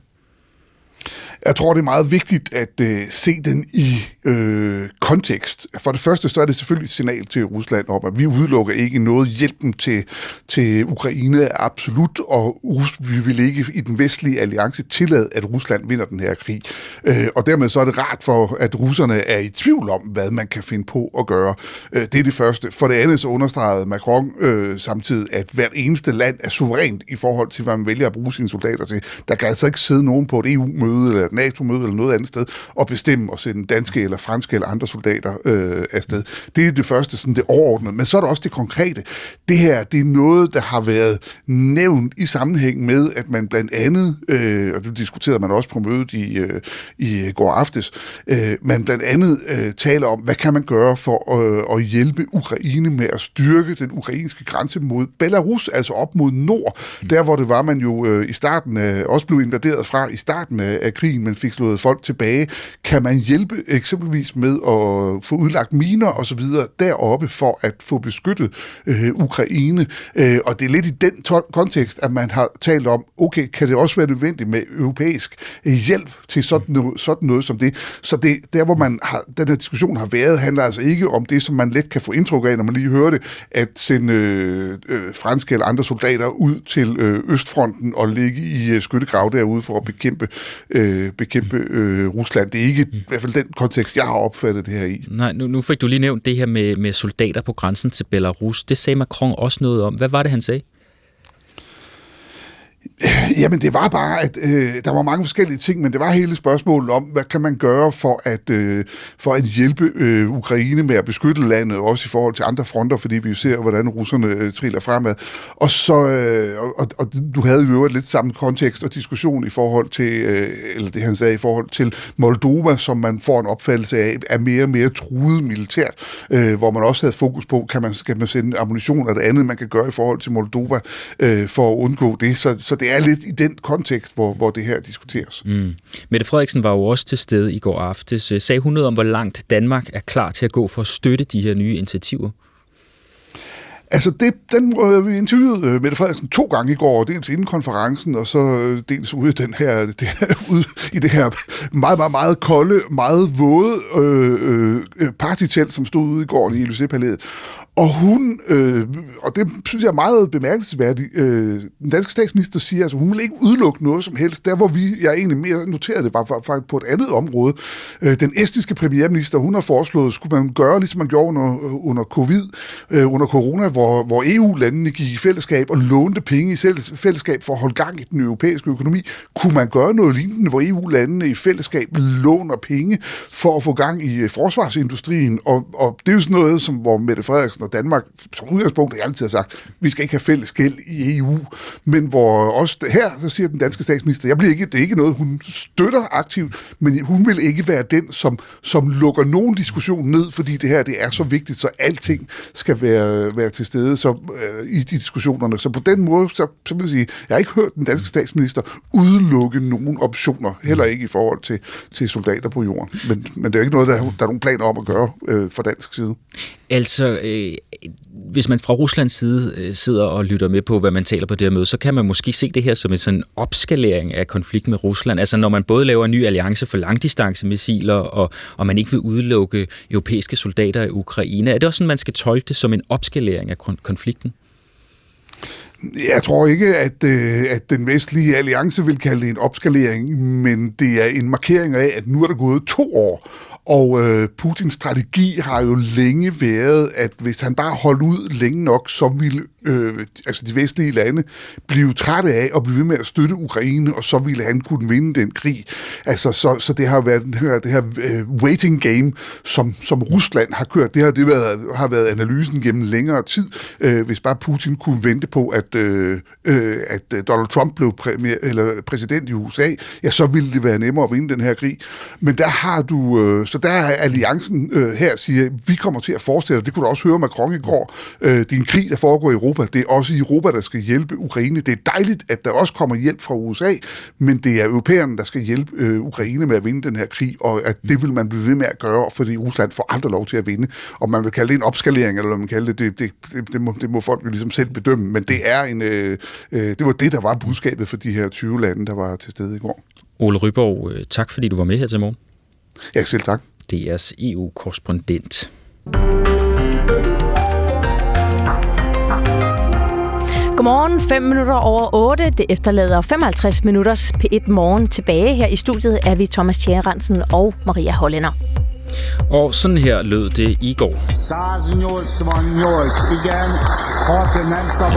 Jeg tror, det er meget vigtigt at øh, se den i øh, kontekst. For det første, så er det selvfølgelig et signal til Rusland om, at vi udelukker ikke noget. Hjælpen til, til Ukraine er absolut, og vi vil ikke i den vestlige alliance tillade, at Rusland vinder den her krig. Øh, og dermed så er det rart for, at russerne er i tvivl om, hvad man kan finde på at gøre. Øh, det er det første. For det andet så understregede Macron øh, samtidig, at hvert eneste land er suverænt i forhold til, hvad man vælger at bruge sine soldater til. Der kan altså ikke sidde nogen på et EU-møde eller et NATO-møde eller noget andet sted, og bestemme at sende danske eller franske eller andre soldater øh, afsted. Det er det første, sådan det overordnede. Men så er der også det konkrete. Det her, det er noget, der har været nævnt i sammenhæng med, at man blandt andet, øh, og det diskuterede man også på mødet i, øh, i går aftes, øh, man blandt andet øh, taler om, hvad kan man gøre for øh, at hjælpe Ukraine med at styrke den ukrainske grænse mod Belarus, altså op mod nord, mm. der hvor det var, man jo øh, i starten af, også blev invaderet fra i starten af, af krigen, men fik slået folk tilbage. Kan man hjælpe eksempelvis med at få udlagt miner og så videre deroppe for at få beskyttet øh, Ukraine? Øh, og det er lidt i den kontekst, at man har talt om, okay, kan det også være nødvendigt med europæisk øh, hjælp til sådan noget, sådan noget som det? Så det, der, hvor man har, den her diskussion har været, handler altså ikke om det, som man let kan få indtryk af, når man lige hører det, at sende øh, øh, franske eller andre soldater ud til øh, Østfronten og ligge i øh, skyttegrav derude for at bekæmpe, øh, bekæmpe øh, Rusland. Det er ikke i hvert fald den kontekst, jeg har opfattet det her i. Nej, nu, nu fik du lige nævnt det her med, med soldater på grænsen til Belarus. Det sagde Macron også noget om. Hvad var det, han sagde? [SIGHS] Jamen, det var bare, at øh, der var mange forskellige ting, men det var hele spørgsmålet om, hvad kan man gøre for at, øh, for at hjælpe øh, Ukraine med at beskytte landet, også i forhold til andre fronter, fordi vi jo ser, hvordan russerne øh, triller fremad. Og så, øh, og, og du havde jo et lidt samme kontekst og diskussion i forhold til, øh, eller det han sagde, i forhold til Moldova, som man får en opfattelse af, er mere og mere truet militært, øh, hvor man også havde fokus på, kan man, kan man sende ammunition og det andet, man kan gøre i forhold til Moldova, øh, for at undgå det. Så, så det er lidt i den kontekst, hvor, hvor det her diskuteres. Mm. Mette Frederiksen var jo også til stede i går aftes. Sagde hun noget om, hvor langt Danmark er klar til at gå for at støtte de her nye initiativer? Altså, det, den øh, vi interviewede øh, Mette Frederiksen to gange i går, dels inden konferencen, og så øh, dels ude, den her, [LAUGHS] det her, ude i det her meget, meget, meget kolde, meget våde øh, øh, partytelt, som stod ude i går i Élysée-palæet. Og hun, øh, og det synes jeg er meget bemærkelsesværdigt, øh, den danske statsminister siger, altså hun vil ikke udelukke noget som helst. Der hvor vi, jeg egentlig mere noterede det, var faktisk på et andet område. Øh, den estiske premierminister, hun har foreslået, skulle man gøre, ligesom man gjorde under, under covid, øh, under corona, hvor, hvor EU-landene gik i fællesskab og lånte penge i fællesskab for at holde gang i den europæiske økonomi. Kunne man gøre noget lignende, hvor EU-landene i fællesskab låner penge for at få gang i øh, forsvarsindustrien? Og, og det er jo sådan noget, som, hvor Mette Frederiksen Danmark som udgangspunkt har altid har sagt, vi skal ikke have fælles gæld i EU, men hvor også her, så siger den danske statsminister, jeg bliver ikke, det er ikke noget, hun støtter aktivt, men hun vil ikke være den, som, som lukker nogen diskussion ned, fordi det her det er så vigtigt, så alting skal være, være til stede så, øh, i de diskussionerne. Så på den måde, så, så vil jeg sige, jeg har ikke hørt den danske statsminister udelukke nogen optioner, heller ikke i forhold til, til soldater på jorden. Men, men det er ikke noget, der, der er nogen planer om at gøre øh, fra dansk side. Altså, øh, hvis man fra Ruslands side øh, sidder og lytter med på, hvad man taler på det her møde, så kan man måske se det her som en sådan opskalering af konflikt med Rusland. Altså når man både laver en ny alliance for langdistancemissiler, og, og man ikke vil udelukke europæiske soldater i Ukraine. Er det også sådan, man skal tolke det som en opskalering af konflikten? Jeg tror ikke, at, øh, at den vestlige alliance vil kalde det en opskalering, men det er en markering af, at nu er der gået to år, og øh, Putins strategi har jo længe været, at hvis han bare holdt ud længe nok, så ville øh, altså de vestlige lande blive trætte af at blive ved med at støtte Ukraine, og så ville han kunne vinde den krig. Altså, så, så det har været det her, det her øh, waiting game, som, som Rusland har kørt. Det har, det været, har været analysen gennem længere tid. øh, hvis bare Putin kunne vente på, at, øh, øh, at øh, Donald Trump blev premier, eller præsident i USA, ja, så ville det være nemmere at vinde den her krig. Men der har du, Øh, så der er alliancen øh, her siger, vi kommer til at fortsætte, det kunne du også høre Macron i går, øh, din krig, der foregår i Europa, Det er også i Europa, der skal hjælpe Ukraine. Det er dejligt, at der også kommer hjælp fra USA, men det er europæerne, der skal hjælpe øh, Ukraine med at vinde den her krig, og at det vil man blive ved med at gøre, fordi Rusland får aldrig lov til at vinde. Og man vil kalde det en opskalering, eller hvad man kalder det, det, det, det, det, må, det må folk jo ligesom selv bedømme, men det er en, øh, øh, det var det, der var budskabet for de her 20 lande, der var til stede i går. Ole Ryborg, øh, tak fordi du var med her til morgen. Ja, selv tak. DR's EU-korrespondent. Godmorgen, 5 minutter over 8. Det efterlader 55 minutters P1 morgen tilbage. Her i studiet er vi Thomas Tjærensen og Maria Hollænder. Og sådan her lød det i går.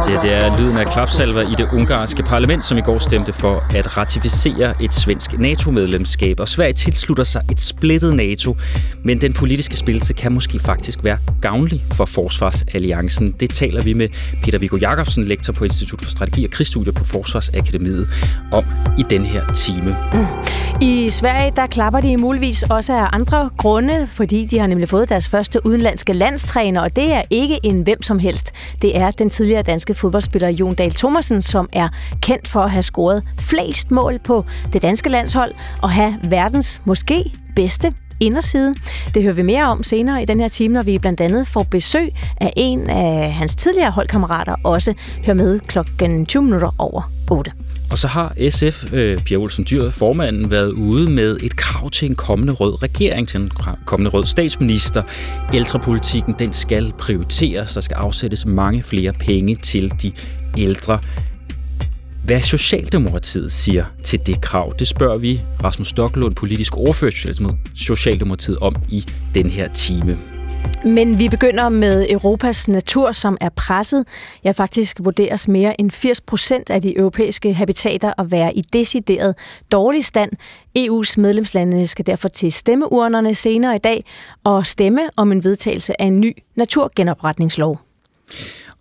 Det, det er lyden af klapsalver i det ungarske parlament, som i går stemte for at ratificere et svensk NATO-medlemskab. Og Sverige tilslutter sig et splittet NATO, men den politiske spillelse kan måske faktisk være gavnlig for Forsvarsalliancen. Det taler vi med Peter Viggo Jacobsen, lektor på Institut for Strategi og Krigsstudier på Forsvarsakademiet, om i den her time. Mm. I Sverige, der klapper de muligvis også af andre grunde, fordi de har nemlig fået deres første udenlandske landstræner, og det er ikke en hvem som helst. Det er den tidligere danske fodboldspiller Jon Dahl Thomasen, som er kendt for at have scoret flest mål på det danske landshold og have verdens måske bedste inderside. Det hører vi mere om senere i den her time, når vi blandt andet får besøg af en af hans tidligere holdkammerater, også hører med klokken 20 minutter over 8. Og så har SF, øh, Pia Olsen Dyr, formanden, været ude med et krav til en kommende rød regering, til en kommende rød statsminister. Ældrepolitikken, den skal prioriteres. Der skal afsættes mange flere penge til de ældre. Hvad Socialdemokratiet siger til det krav, det spørger vi Rasmus Stocklund, politisk ordfører Socialdemokratiet om i den her time. Men vi begynder med Europas natur, som er presset. Ja, faktisk vurderes mere end 80 procent af de europæiske habitater at være i decideret dårlig stand. EU's medlemslande skal derfor til stemmeurnerne senere i dag og stemme om en vedtagelse af en ny naturgenopretningslov.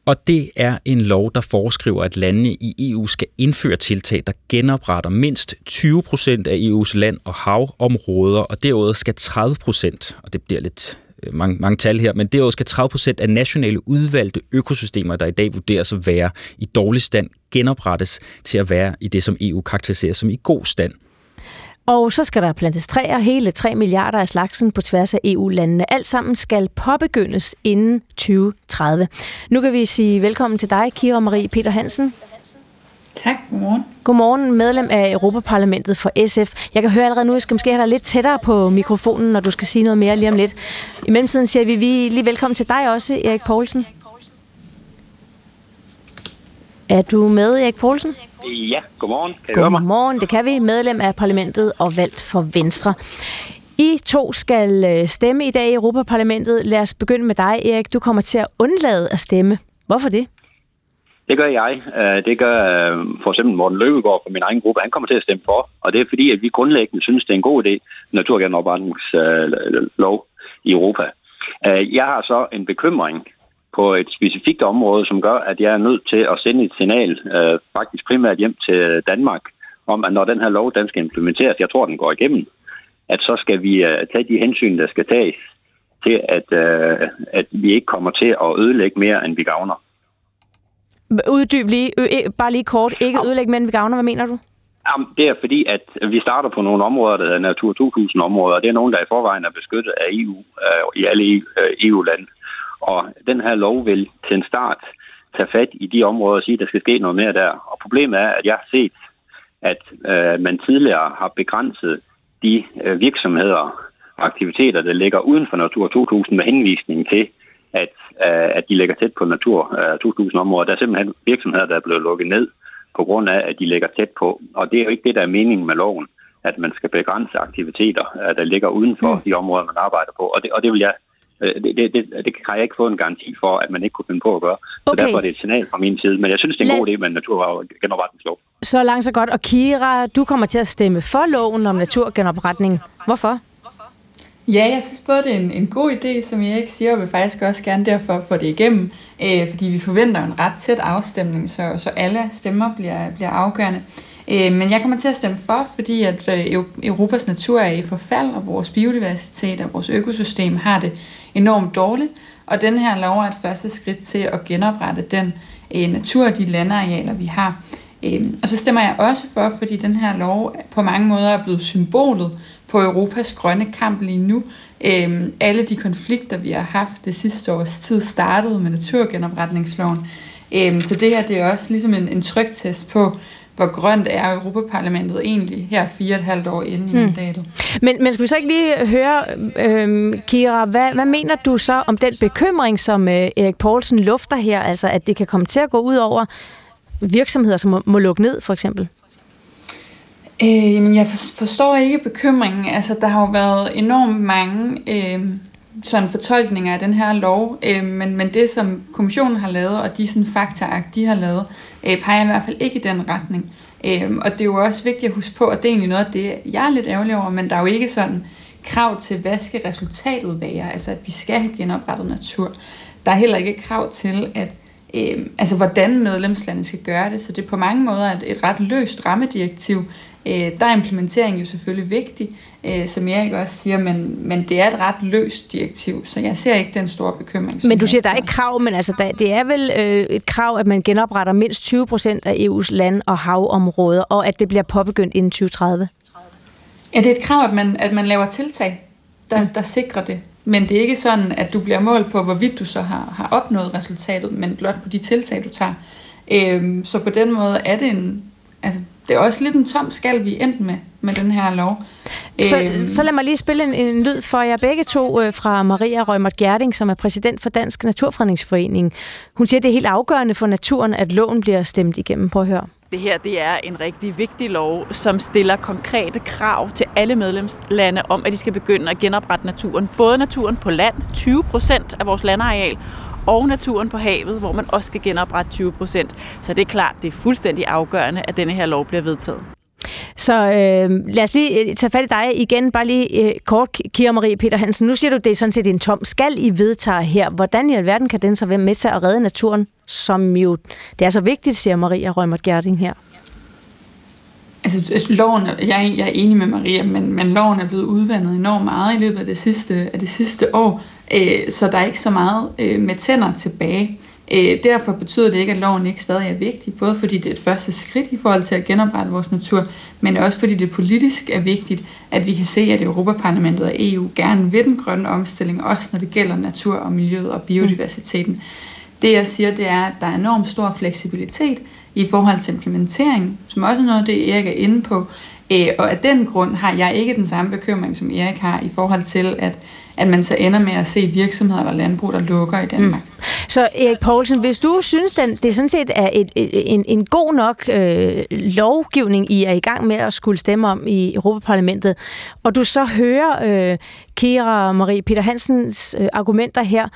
Og det er en lov, der foreskriver, at landene i EU skal indføre tiltag, der genopretter mindst 20 procent af EU's land- og havområder, og derudover skal 30 procent, og det bliver lidt Øh, mange, mange tal her, men derudover skal 30% af nationale udvalgte økosystemer, der i dag vurderes at være i dårlig stand, genoprettes til at være i det, som EU karakteriserer som i god stand. Og så skal der plantes træer, hele 3 milliarder af slagsen på tværs af EU-landene. Alt sammen skal påbegyndes inden 2030. Nu kan vi sige velkommen til dig, Kira Marie Peter Hansen. Tak, godmorgen. Godmorgen, medlem af Europaparlamentet for SF. Jeg kan høre allerede nu, at jeg skal måske have dig lidt tættere på mikrofonen, når du skal sige noget mere lige om lidt. I mellemtiden siger vi, vi lige velkommen til dig også, Erik Poulsen. Er du med, Erik Poulsen? Ja, godmorgen. Kan godmorgen, det kan vi. Medlem af parlamentet og valgt for Venstre. I to skal øh, stemme i dag i Europaparlamentet. Lad os begynde med dig, Erik. Du kommer til at undlade at stemme. Hvorfor det? Det gør jeg. Øh, det gør øh, for eksempel Morten Løbegaard fra min egen gruppe. Han kommer til at stemme for. Og det er fordi, at vi grundlæggende synes, det er en god idé, naturgenopretningslov i Europa. Øh, jeg har så en bekymring på et specifikt område, som gør, at jeg er nødt til at sende et signal, faktisk primært hjem til Danmark, om at når den her lov den skal implementeres, jeg tror, den går igennem, at så skal vi tage de hensyn, der skal tages til, at, at vi ikke kommer til at ødelægge mere, end vi gavner. Uddyb lige, bare lige kort. Ikke ødelægge mænd ved gavner. Hvad mener du? Jamen, det er fordi, at vi starter på nogle områder, der er Natur 2000-områder, og det er nogle, der i forvejen er beskyttet af EU øh, i alle EU-lande. Og den her lov vil til en start tage fat i de områder og sige, at der skal ske noget mere der. Og problemet er, at jeg har set, at øh, man tidligere har begrænset de øh, virksomheder og aktiviteter, der ligger uden for Natur 2000 med henvisning til, at, øh, at de ligger tæt på Natur 2000-områder. Øh, der er simpelthen virksomheder, der er blevet lukket ned på grund af, at de ligger tæt på. Og det er jo ikke det, der er meningen med loven, at man skal begrænse aktiviteter, øh, der ligger uden for mm. de områder, man arbejder på. Og det, og det vil jeg det, det, det, det kan jeg ikke få en garanti for, at man ikke kunne finde på at gøre. Så okay. derfor er det et signal fra min side. Men jeg synes, det er en Lad... god idé med en naturgenopretningslov. Så langt så godt. Og Kira, du kommer til at stemme for loven om naturgenopretning. Hvorfor? Ja, jeg synes både, det er en, en god idé, som jeg ikke siger, og vil faktisk også gerne derfor få det igennem, øh, fordi vi forventer en ret tæt afstemning, så, så alle stemmer bliver, bliver afgørende. Øh, men jeg kommer til at stemme for, fordi at øh, Europas natur er i forfald, og vores biodiversitet og vores økosystem har det enormt dårligt, og den her lov er et første skridt til at genoprette den øh, natur og de landarealer, vi har. Øh, og så stemmer jeg også for, fordi den her lov på mange måder er blevet symbolet på Europas grønne kamp lige nu. Øhm, alle de konflikter, vi har haft det sidste års tid, startede med naturgenopretningsloven. Øhm, så det her det er også ligesom en, en trygtest på, hvor grønt er Europaparlamentet egentlig her fire og et halvt år inde i hmm. mandatet. Men, men skal vi så ikke lige høre, øhm, Kira, hvad, hvad mener du så om den bekymring, som øh, Erik Poulsen lufter her, altså at det kan komme til at gå ud over virksomheder, som må, må lukke ned, for eksempel? Øh, jamen, jeg forstår ikke bekymringen. Altså, der har jo været enormt mange øh, sådan fortolkninger af den her lov, øh, men, men det, som kommissionen har lavet, og de sådan, faktaakt, de har lavet, øh, peger i hvert fald ikke i den retning. Øh, og det er jo også vigtigt at huske på, at det er egentlig noget af det, jeg er lidt ærgerlig over, men der er jo ikke sådan krav til, hvad skal resultatet være, altså at vi skal have genoprettet natur. Der er heller ikke krav til, at øh, altså hvordan medlemslandet skal gøre det, så det er på mange måder et, et ret løst rammedirektiv, Øh, der er implementering jo selvfølgelig vigtig, øh, som Erik også siger, men, men det er et ret løst direktiv, så jeg ser ikke den store bekymring. Men du siger, der er ikke krav, men altså, der, det er vel øh, et krav, at man genopretter mindst 20 procent af EU's land- og havområder, og at det bliver påbegyndt inden 2030? Ja, det er et krav, at man, at man laver tiltag, der, der sikrer det. Men det er ikke sådan, at du bliver målt på, hvorvidt du så har, har opnået resultatet, men blot på de tiltag, du tager. Øhm, så på den måde er det en, altså, det er også lidt en tom skal, vi endt med, med den her lov. Så, øhm. så lad mig lige spille en, en lyd for jer begge to øh, fra Maria Rømert Gjerding, som er præsident for Dansk Naturfredningsforening. Hun siger, at det er helt afgørende for naturen, at loven bliver stemt igennem. Prøv at høre. Det her det er en rigtig vigtig lov, som stiller konkrete krav til alle medlemslande om, at de skal begynde at genoprette naturen. Både naturen på land, 20 procent af vores landareal, og naturen på havet, hvor man også skal genoprette 20 procent. Så det er klart, det er fuldstændig afgørende, at denne her lov bliver vedtaget. Så øh, lad os lige øh, tage fat i dig igen, bare lige øh, kort, Kira Marie Peter Hansen. Nu siger du, det er sådan set en tom skal I vedtager her. Hvordan i alverden kan den så være med til at redde naturen, som jo, det er så vigtigt, siger Maria Rømert Gerding her? Altså, altså, loven, jeg, jeg er enig med Maria, men, men loven er blevet udvandet enormt meget i løbet af det sidste, af det sidste år øh, så der er ikke så meget øh, med tænder tilbage. Øh, derfor betyder det ikke, at loven ikke stadig er vigtig, både fordi det er et første skridt i forhold til at genoprette vores natur, men også fordi det politisk er vigtigt, at vi kan se, at Europaparlamentet og EU gerne vil den grønne omstilling, også når det gælder natur og miljøet og biodiversiteten. Det jeg siger, det er, at der er enormt stor fleksibilitet i forhold til implementering, som også er noget af det, Erik er inde på. Øh, og af den grund har jeg ikke den samme bekymring, som Erik har i forhold til, at at man så ender med at se virksomheder eller landbrug, der lukker i Danmark. Mm. Så Erik Poulsen, hvis du synes, den, det sådan set er et, en, en god nok øh, lovgivning, I er i gang med at skulle stemme om i Europaparlamentet, og du så hører øh, Kira Marie Peter Hansens øh, argumenter her,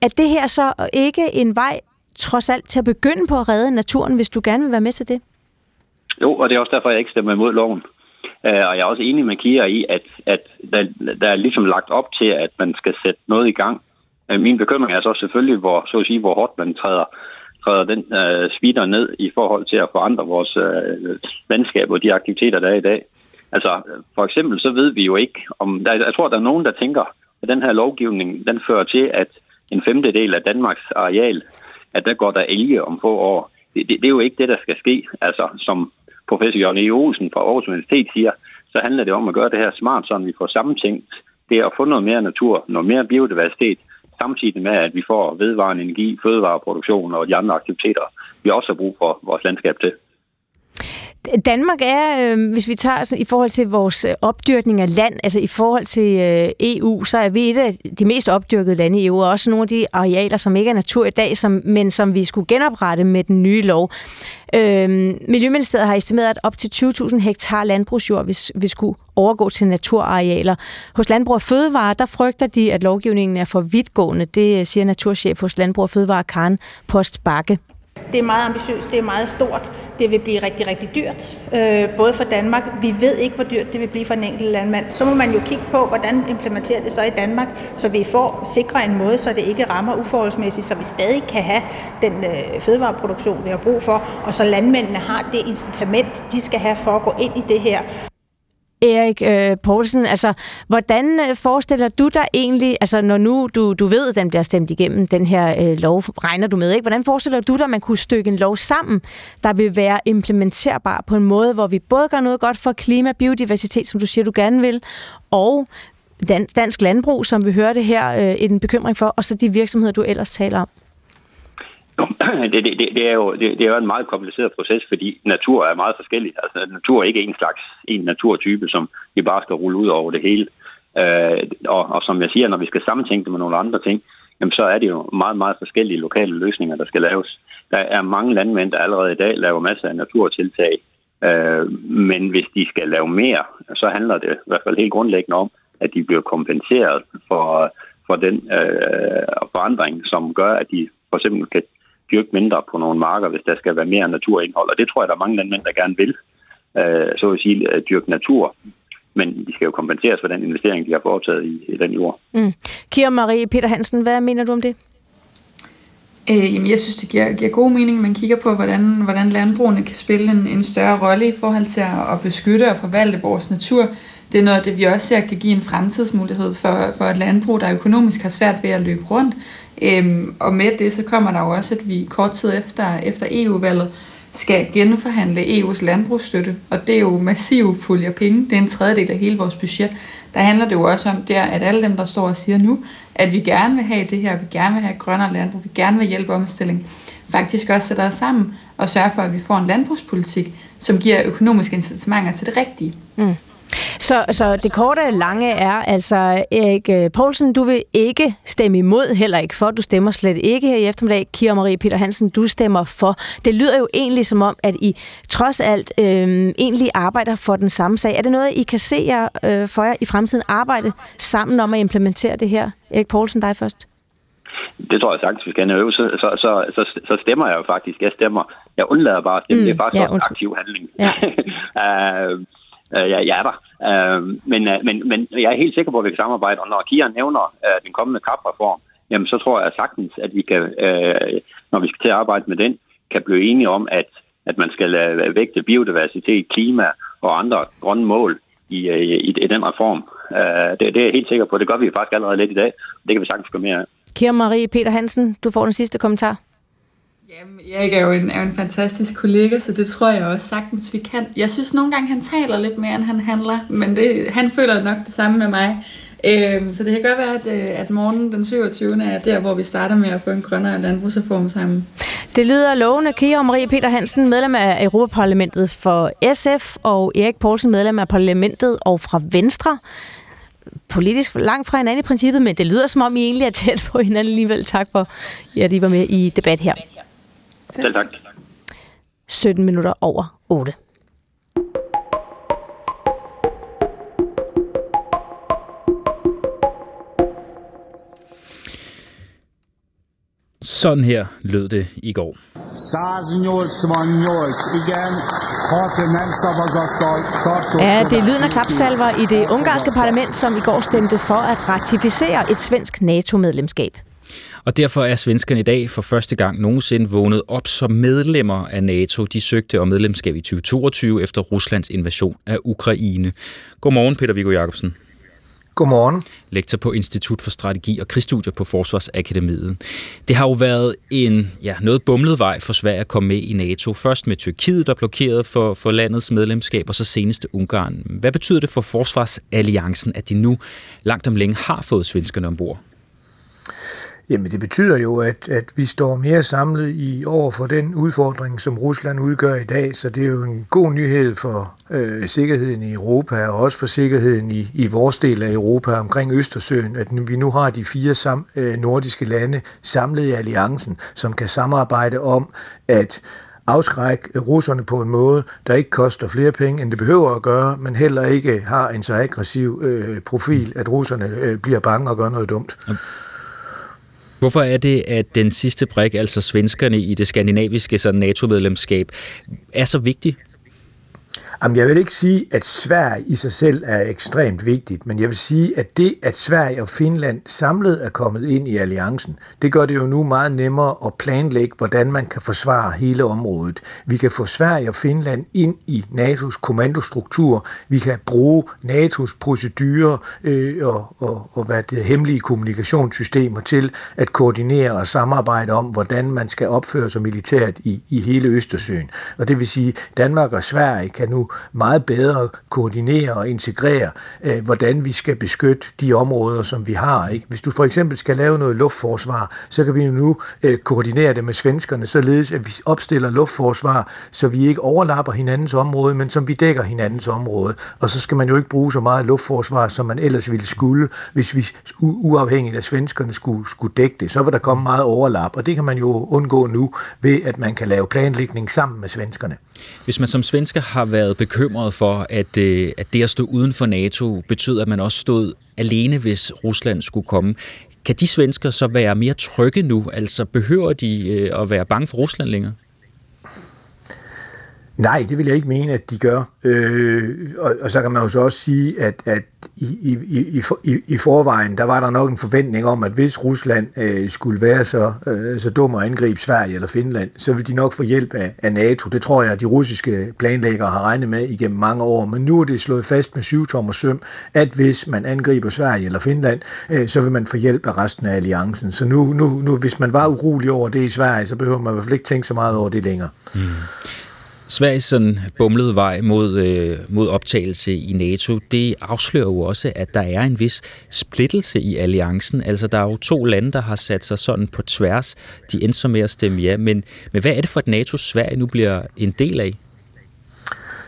at det her så ikke en vej trods alt til at begynde på at redde naturen, hvis du gerne vil være med til det? Jo, og det er også derfor, jeg ikke stemmer imod loven. Øh, og jeg er også enig med Kira i, at, at der, der er ligesom lagt op til, at man skal sætte noget i gang. Øh, min bekymring er så selvfølgelig, hvor, så at sige, hvor hårdt man træder, træder den øh, speeder ned i forhold til at forandre vores øh, landskab og de aktiviteter, der er i dag. Altså, for eksempel så ved vi jo ikke, om der, jeg tror, der er nogen, der tænker, at den her lovgivning, den fører til, at en femtedel af Danmarks areal, at der går der elge om få år. Det, det, det er jo ikke det, der skal ske. Altså, som professor Jørgen E. Olsen fra Aarhus Universitet siger, så handler det om at gøre det her smart, så vi får sammentænkt det at få noget mere natur, noget mere biodiversitet, samtidig med, at vi får vedvarende energi, fødevareproduktion og de andre aktiviteter, vi også har brug for vores landskab til. Danmark er, øh, hvis vi tager altså, i forhold til vores øh, opdyrkning af land, altså i forhold til øh, EU, så er vi et af de mest opdyrkede lande i EU, og også nogle af de arealer, som ikke er natur i dag, som, men som vi skulle genoprette med den nye lov. Øh, Miljøministeriet har estimeret, at op til 20.000 hektar landbrugsjord hvis vil skulle overgå til naturarealer. Hos Landbrug og Fødevare, der frygter de, at lovgivningen er for vidtgående. Det øh, siger naturchef hos Landbrug og Fødevare, Karen Post Bakke. Det er meget ambitiøst, det er meget stort, det vil blive rigtig, rigtig dyrt, øh, både for Danmark. Vi ved ikke, hvor dyrt det vil blive for en enkelt landmand. Så må man jo kigge på, hvordan implementerer det så i Danmark, så vi får sikre en måde, så det ikke rammer uforholdsmæssigt, så vi stadig kan have den øh, fødevareproduktion, vi har brug for, og så landmændene har det incitament, de skal have for at gå ind i det her. Erik øh, Poulsen, altså, hvordan øh, forestiller du dig egentlig, altså når nu du, du ved, at den bliver stemt igennem, den her øh, lov, regner du med, ikke? Hvordan forestiller du dig, at man kunne stykke en lov sammen, der vil være implementerbar på en måde, hvor vi både gør noget godt for klima, biodiversitet, som du siger, du gerne vil, og dansk landbrug, som vi hørte her, øh, en bekymring for, og så de virksomheder, du ellers taler om? [CLEARS THROAT] det, det, det, er jo, det, det er jo en meget kompliceret proces, fordi natur er meget forskellig. Altså, natur er ikke en slags en naturtype, som vi bare skal rulle ud over det hele. Øh, og, og som jeg siger, når vi skal sammentænke det med nogle andre ting, jamen, så er det jo meget, meget forskellige lokale løsninger, der skal laves. Der er mange landmænd, der allerede i dag laver masser af naturtiltag Øh, men hvis de skal lave mere, så handler det i hvert fald helt grundlæggende om, at de bliver kompenseret for, for den øh, forandring, som gør, at de for eksempel kan dyrke mindre på nogle marker, hvis der skal være mere naturindhold. Og det tror jeg, der er mange landmænd, der gerne vil. Øh, så at sige, dyrke natur. Men de skal jo kompenseres for den investering, de har foretaget i, i den jord. Mm. Kira Marie Peter Hansen, hvad mener du om det? Øh, jamen, jeg synes, det giver, giver god mening, at man kigger på, hvordan, hvordan landbrugene kan spille en, en større rolle i forhold til at, at beskytte og forvalte vores natur. Det er noget af det, vi også ser kan give en fremtidsmulighed for, for et landbrug, der økonomisk har svært ved at løbe rundt. Øhm, og med det, så kommer der jo også, at vi kort tid efter, efter EU-valget skal genforhandle EU's landbrugsstøtte, og det er jo massive puljer penge. Det er en tredjedel af hele vores budget. Der handler det jo også om, der, at alle dem, der står og siger nu, at vi gerne vil have det her, vi gerne vil have grønnere landbrug, vi gerne vil hjælpe omstilling, faktisk også sætter os sammen og sørger for, at vi får en landbrugspolitik, som giver økonomiske incitamenter til det rigtige. Mm. Så, så det korte og lange er altså, Erik øh, Poulsen, du vil ikke stemme imod, heller ikke for. Du stemmer slet ikke her i eftermiddag. Kira Marie Peter Hansen, du stemmer for. Det lyder jo egentlig som om, at I trods alt øh, egentlig arbejder for den samme sag. Er det noget, I kan se jer øh, for jer i fremtiden arbejde sammen om at implementere det her? Erik Poulsen, dig først. Det tror jeg sagtens, vi skal øve. Så, så, så, så, så stemmer jeg jo faktisk. Jeg stemmer. Jeg undlader bare at stemme. Mm, det er faktisk ja, også en aktiv handling. Ja. uh, [LAUGHS] øh, jeg, jeg er der. Øh, men, øh, men, men jeg er helt sikker på, at vi kan samarbejde, og når Kia nævner øh, den kommende kapreform, jamen så tror jeg sagtens, at vi kan, øh, når vi skal til at arbejde med den, kan blive enige om, at, at man skal øh, vægte biodiversitet, klima og andre grønne mål i, øh, i, i den reform. Øh, det, det er jeg helt sikker på. Det gør vi faktisk allerede lidt i dag. Det kan vi sagtens gå mere af. Kira Marie Peter Hansen, du får den sidste kommentar. Jamen, Erik er jo en, er jo en fantastisk kollega, så det tror jeg også sagtens, vi kan. Jeg synes nogle gange, han taler lidt mere, end han handler, men det, han føler nok det samme med mig. Øhm, så det kan godt være, at, øh, at morgen den 27. er der, hvor vi starter med at få en grønnere landbrugsreform sammen. Det lyder lovende. Kira Marie Peter Hansen, medlem af Europaparlamentet for SF, og Erik Poulsen, medlem af parlamentet og fra Venstre politisk langt fra hinanden i princippet, men det lyder som om I egentlig er tæt på hinanden alligevel. Tak for, at I var med i debat her. Selv tak. 17 minutter over 8. Sådan her lød det i går. Ja, det er lyden af klapsalver i det ungarske parlament, som i går stemte for at ratificere et svensk NATO-medlemskab. Og derfor er svenskerne i dag for første gang nogensinde vågnet op som medlemmer af NATO. De søgte om medlemskab i 2022 efter Ruslands invasion af Ukraine. Godmorgen, Peter Viggo Jacobsen. Godmorgen. Lektor på Institut for Strategi og Krigsstudier på Forsvarsakademiet. Det har jo været en ja, noget bumlet vej for Sverige at komme med i NATO. Først med Tyrkiet, der blokerede for, for landets medlemskab, og så senest Ungarn. Hvad betyder det for Forsvarsalliancen, at de nu langt om længe har fået svenskerne ombord? Jamen det betyder jo, at, at vi står mere samlet i over for den udfordring, som Rusland udgør i dag, så det er jo en god nyhed for øh, sikkerheden i Europa, og også for sikkerheden i, i vores del af Europa omkring Østersøen, at vi nu har de fire sam, øh, nordiske lande samlet i alliancen, som kan samarbejde om at afskrække russerne på en måde, der ikke koster flere penge, end det behøver at gøre, men heller ikke har en så aggressiv øh, profil, at russerne øh, bliver bange og gør noget dumt. Hvorfor er det, at den sidste brik, altså svenskerne i det skandinaviske NATO-medlemskab, er så vigtig? Jamen, jeg vil ikke sige, at Sverige i sig selv er ekstremt vigtigt, men jeg vil sige, at det, at Sverige og Finland samlet er kommet ind i alliancen, det gør det jo nu meget nemmere at planlægge, hvordan man kan forsvare hele området. Vi kan få Sverige og Finland ind i NATO's kommandostruktur. Vi kan bruge NATO's procedurer øh, og, og, og hvad det hemmelige kommunikationssystemer til at koordinere og samarbejde om, hvordan man skal opføre sig militært i, i hele Østersøen. Og det vil sige, Danmark og Sverige kan nu meget bedre koordinere og integrere, øh, hvordan vi skal beskytte de områder, som vi har. Ikke? Hvis du for eksempel skal lave noget luftforsvar, så kan vi nu øh, koordinere det med svenskerne, således at vi opstiller luftforsvar, så vi ikke overlapper hinandens område, men som vi dækker hinandens område. Og så skal man jo ikke bruge så meget luftforsvar, som man ellers ville skulle, hvis vi uafhængigt af svenskerne skulle, skulle dække det. Så vil der komme meget overlap, og det kan man jo undgå nu ved, at man kan lave planlægning sammen med svenskerne. Hvis man som svensker har været bekymret for, at, øh, at det at stå uden for NATO betyder, at man også stod alene, hvis Rusland skulle komme, kan de svensker så være mere trygge nu? Altså behøver de øh, at være bange for Rusland længere? Nej, det vil jeg ikke mene, at de gør. Øh, og, og så kan man jo så også sige, at, at i, i, i, i, i forvejen, der var der nok en forventning om, at hvis Rusland øh, skulle være så, øh, så dum at angribe Sverige eller Finland, så ville de nok få hjælp af, af NATO. Det tror jeg, at de russiske planlæggere har regnet med igennem mange år. Men nu er det slået fast med syv tommer søm, at hvis man angriber Sverige eller Finland, øh, så vil man få hjælp af resten af alliancen. Så nu, nu, nu, hvis man var urolig over det i Sverige, så behøver man i hvert fald ikke tænke så meget over det længere. Mm. Sveriges sådan bumlede vej mod, øh, mod optagelse i NATO, det afslører jo også, at der er en vis splittelse i alliancen. Altså, der er jo to lande, der har sat sig sådan på tværs. De endte så med at stemme ja. Men, men hvad er det for, et NATO Sverige nu bliver en del af?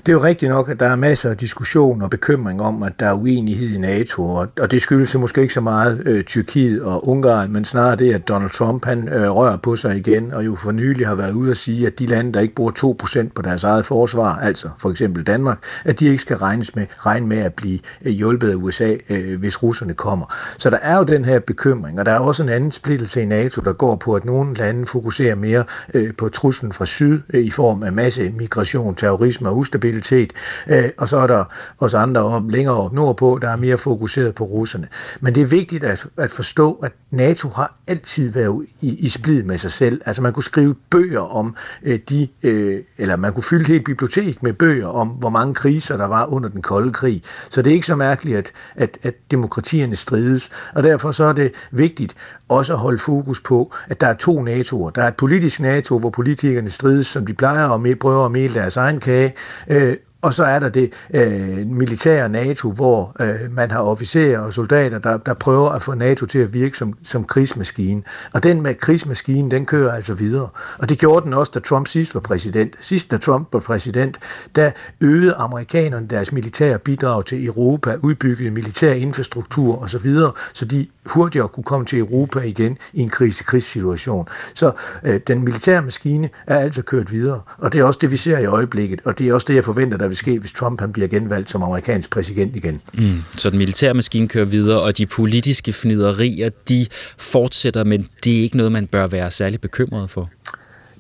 Det er jo rigtigt nok, at der er masser af diskussion og bekymring om, at der er uenighed i NATO, og, og det skyldes måske ikke så meget øh, Tyrkiet og Ungarn, men snarere det, at Donald Trump han øh, rører på sig igen, og jo for nylig har været ude at sige, at de lande, der ikke bruger 2% på deres eget forsvar, altså for eksempel Danmark, at de ikke skal regnes med, regne med at blive øh, hjulpet af USA, øh, hvis russerne kommer. Så der er jo den her bekymring, og der er også en anden splittelse i NATO, der går på, at nogle lande fokuserer mere øh, på truslen fra syd øh, i form af masse migration, terrorisme og ustabilitet, stabilitet, øh, og så er der også andre om, længere op nordpå, der er mere fokuseret på russerne. Men det er vigtigt at, at forstå, at NATO har altid været i, i splid med sig selv. Altså man kunne skrive bøger om øh, de, øh, eller man kunne fylde et helt bibliotek med bøger om, hvor mange kriser der var under den kolde krig. Så det er ikke så mærkeligt, at, at, at demokratierne strides, og derfor så er det vigtigt også at holde fokus på, at der er to NATO'er. Der er et politisk NATO, hvor politikerne strides, som de plejer, og med, prøver at male deres egen kage, øh, og så er der det øh, militære NATO, hvor øh, man har officerer og soldater, der, der prøver at få NATO til at virke som, som krigsmaskine. Og den med krigsmaskinen, den kører altså videre. Og det gjorde den også, da Trump sidst var præsident. Sidst, da Trump var præsident, der øgede amerikanerne deres militære bidrag til Europa, udbyggede militær infrastruktur osv., så, videre, så de hurtigere kunne komme til Europa igen i en krise-krigssituation. Så øh, den militære maskine er altså kørt videre, og det er også det, vi ser i øjeblikket, og det er også det, jeg forventer, der vil ske, hvis Trump han bliver genvalgt som amerikansk præsident igen. Mm. Så den militære maskine kører videre, og de politiske fniderier, de fortsætter, men det er ikke noget, man bør være særlig bekymret for.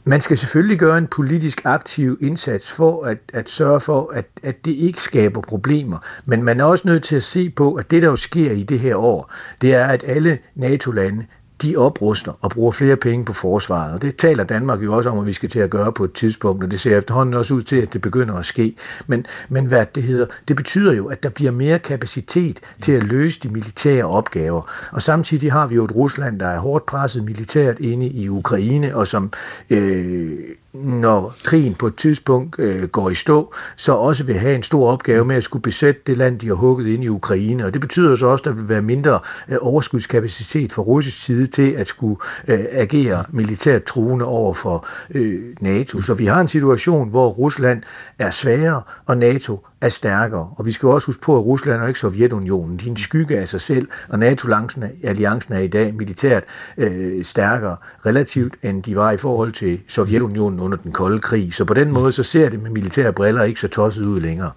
Man skal selvfølgelig gøre en politisk aktiv indsats for at, at sørge for, at, at det ikke skaber problemer. Men man er også nødt til at se på, at det, der jo sker i det her år, det er, at alle NATO-lande de opruster og bruger flere penge på forsvaret. Og det taler Danmark jo også om, at vi skal til at gøre på et tidspunkt, og det ser efterhånden også ud til, at det begynder at ske. Men, men hvad det hedder, det betyder jo, at der bliver mere kapacitet til at løse de militære opgaver. Og samtidig har vi jo et Rusland, der er hårdt presset militært inde i Ukraine, og som øh, når krigen på et tidspunkt øh, går i stå, så også vil have en stor opgave med at skulle besætte det land, de har hugget ind i Ukraine. Og det betyder så også, at der vil være mindre øh, overskudskapacitet fra russisk side til at skulle øh, agere militært truende over for øh, NATO. Så vi har en situation, hvor Rusland er svagere, og NATO er stærkere. Og vi skal også huske på, at Rusland er ikke Sovjetunionen. De er en skygge af sig selv, og NATO-alliancen er i dag militært øh, stærkere relativt, end de var i forhold til Sovjetunionen under den kolde krig. Så på den måde, så ser det med militære briller ikke så tosset ud længere.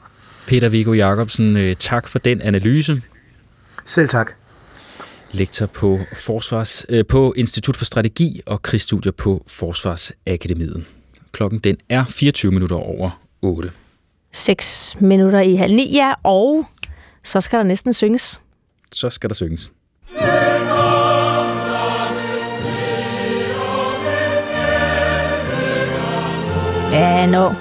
Peter Viggo Jacobsen, øh, tak for den analyse. Selv tak. Lektor på, Forsvars, øh, på Institut for Strategi og Krigsstudier på Forsvarsakademiet. Klokken den er 24 minutter over 8. 6 minutter i halv ni, ja, og så skal der næsten synges. Så skal der synges. Ja, når,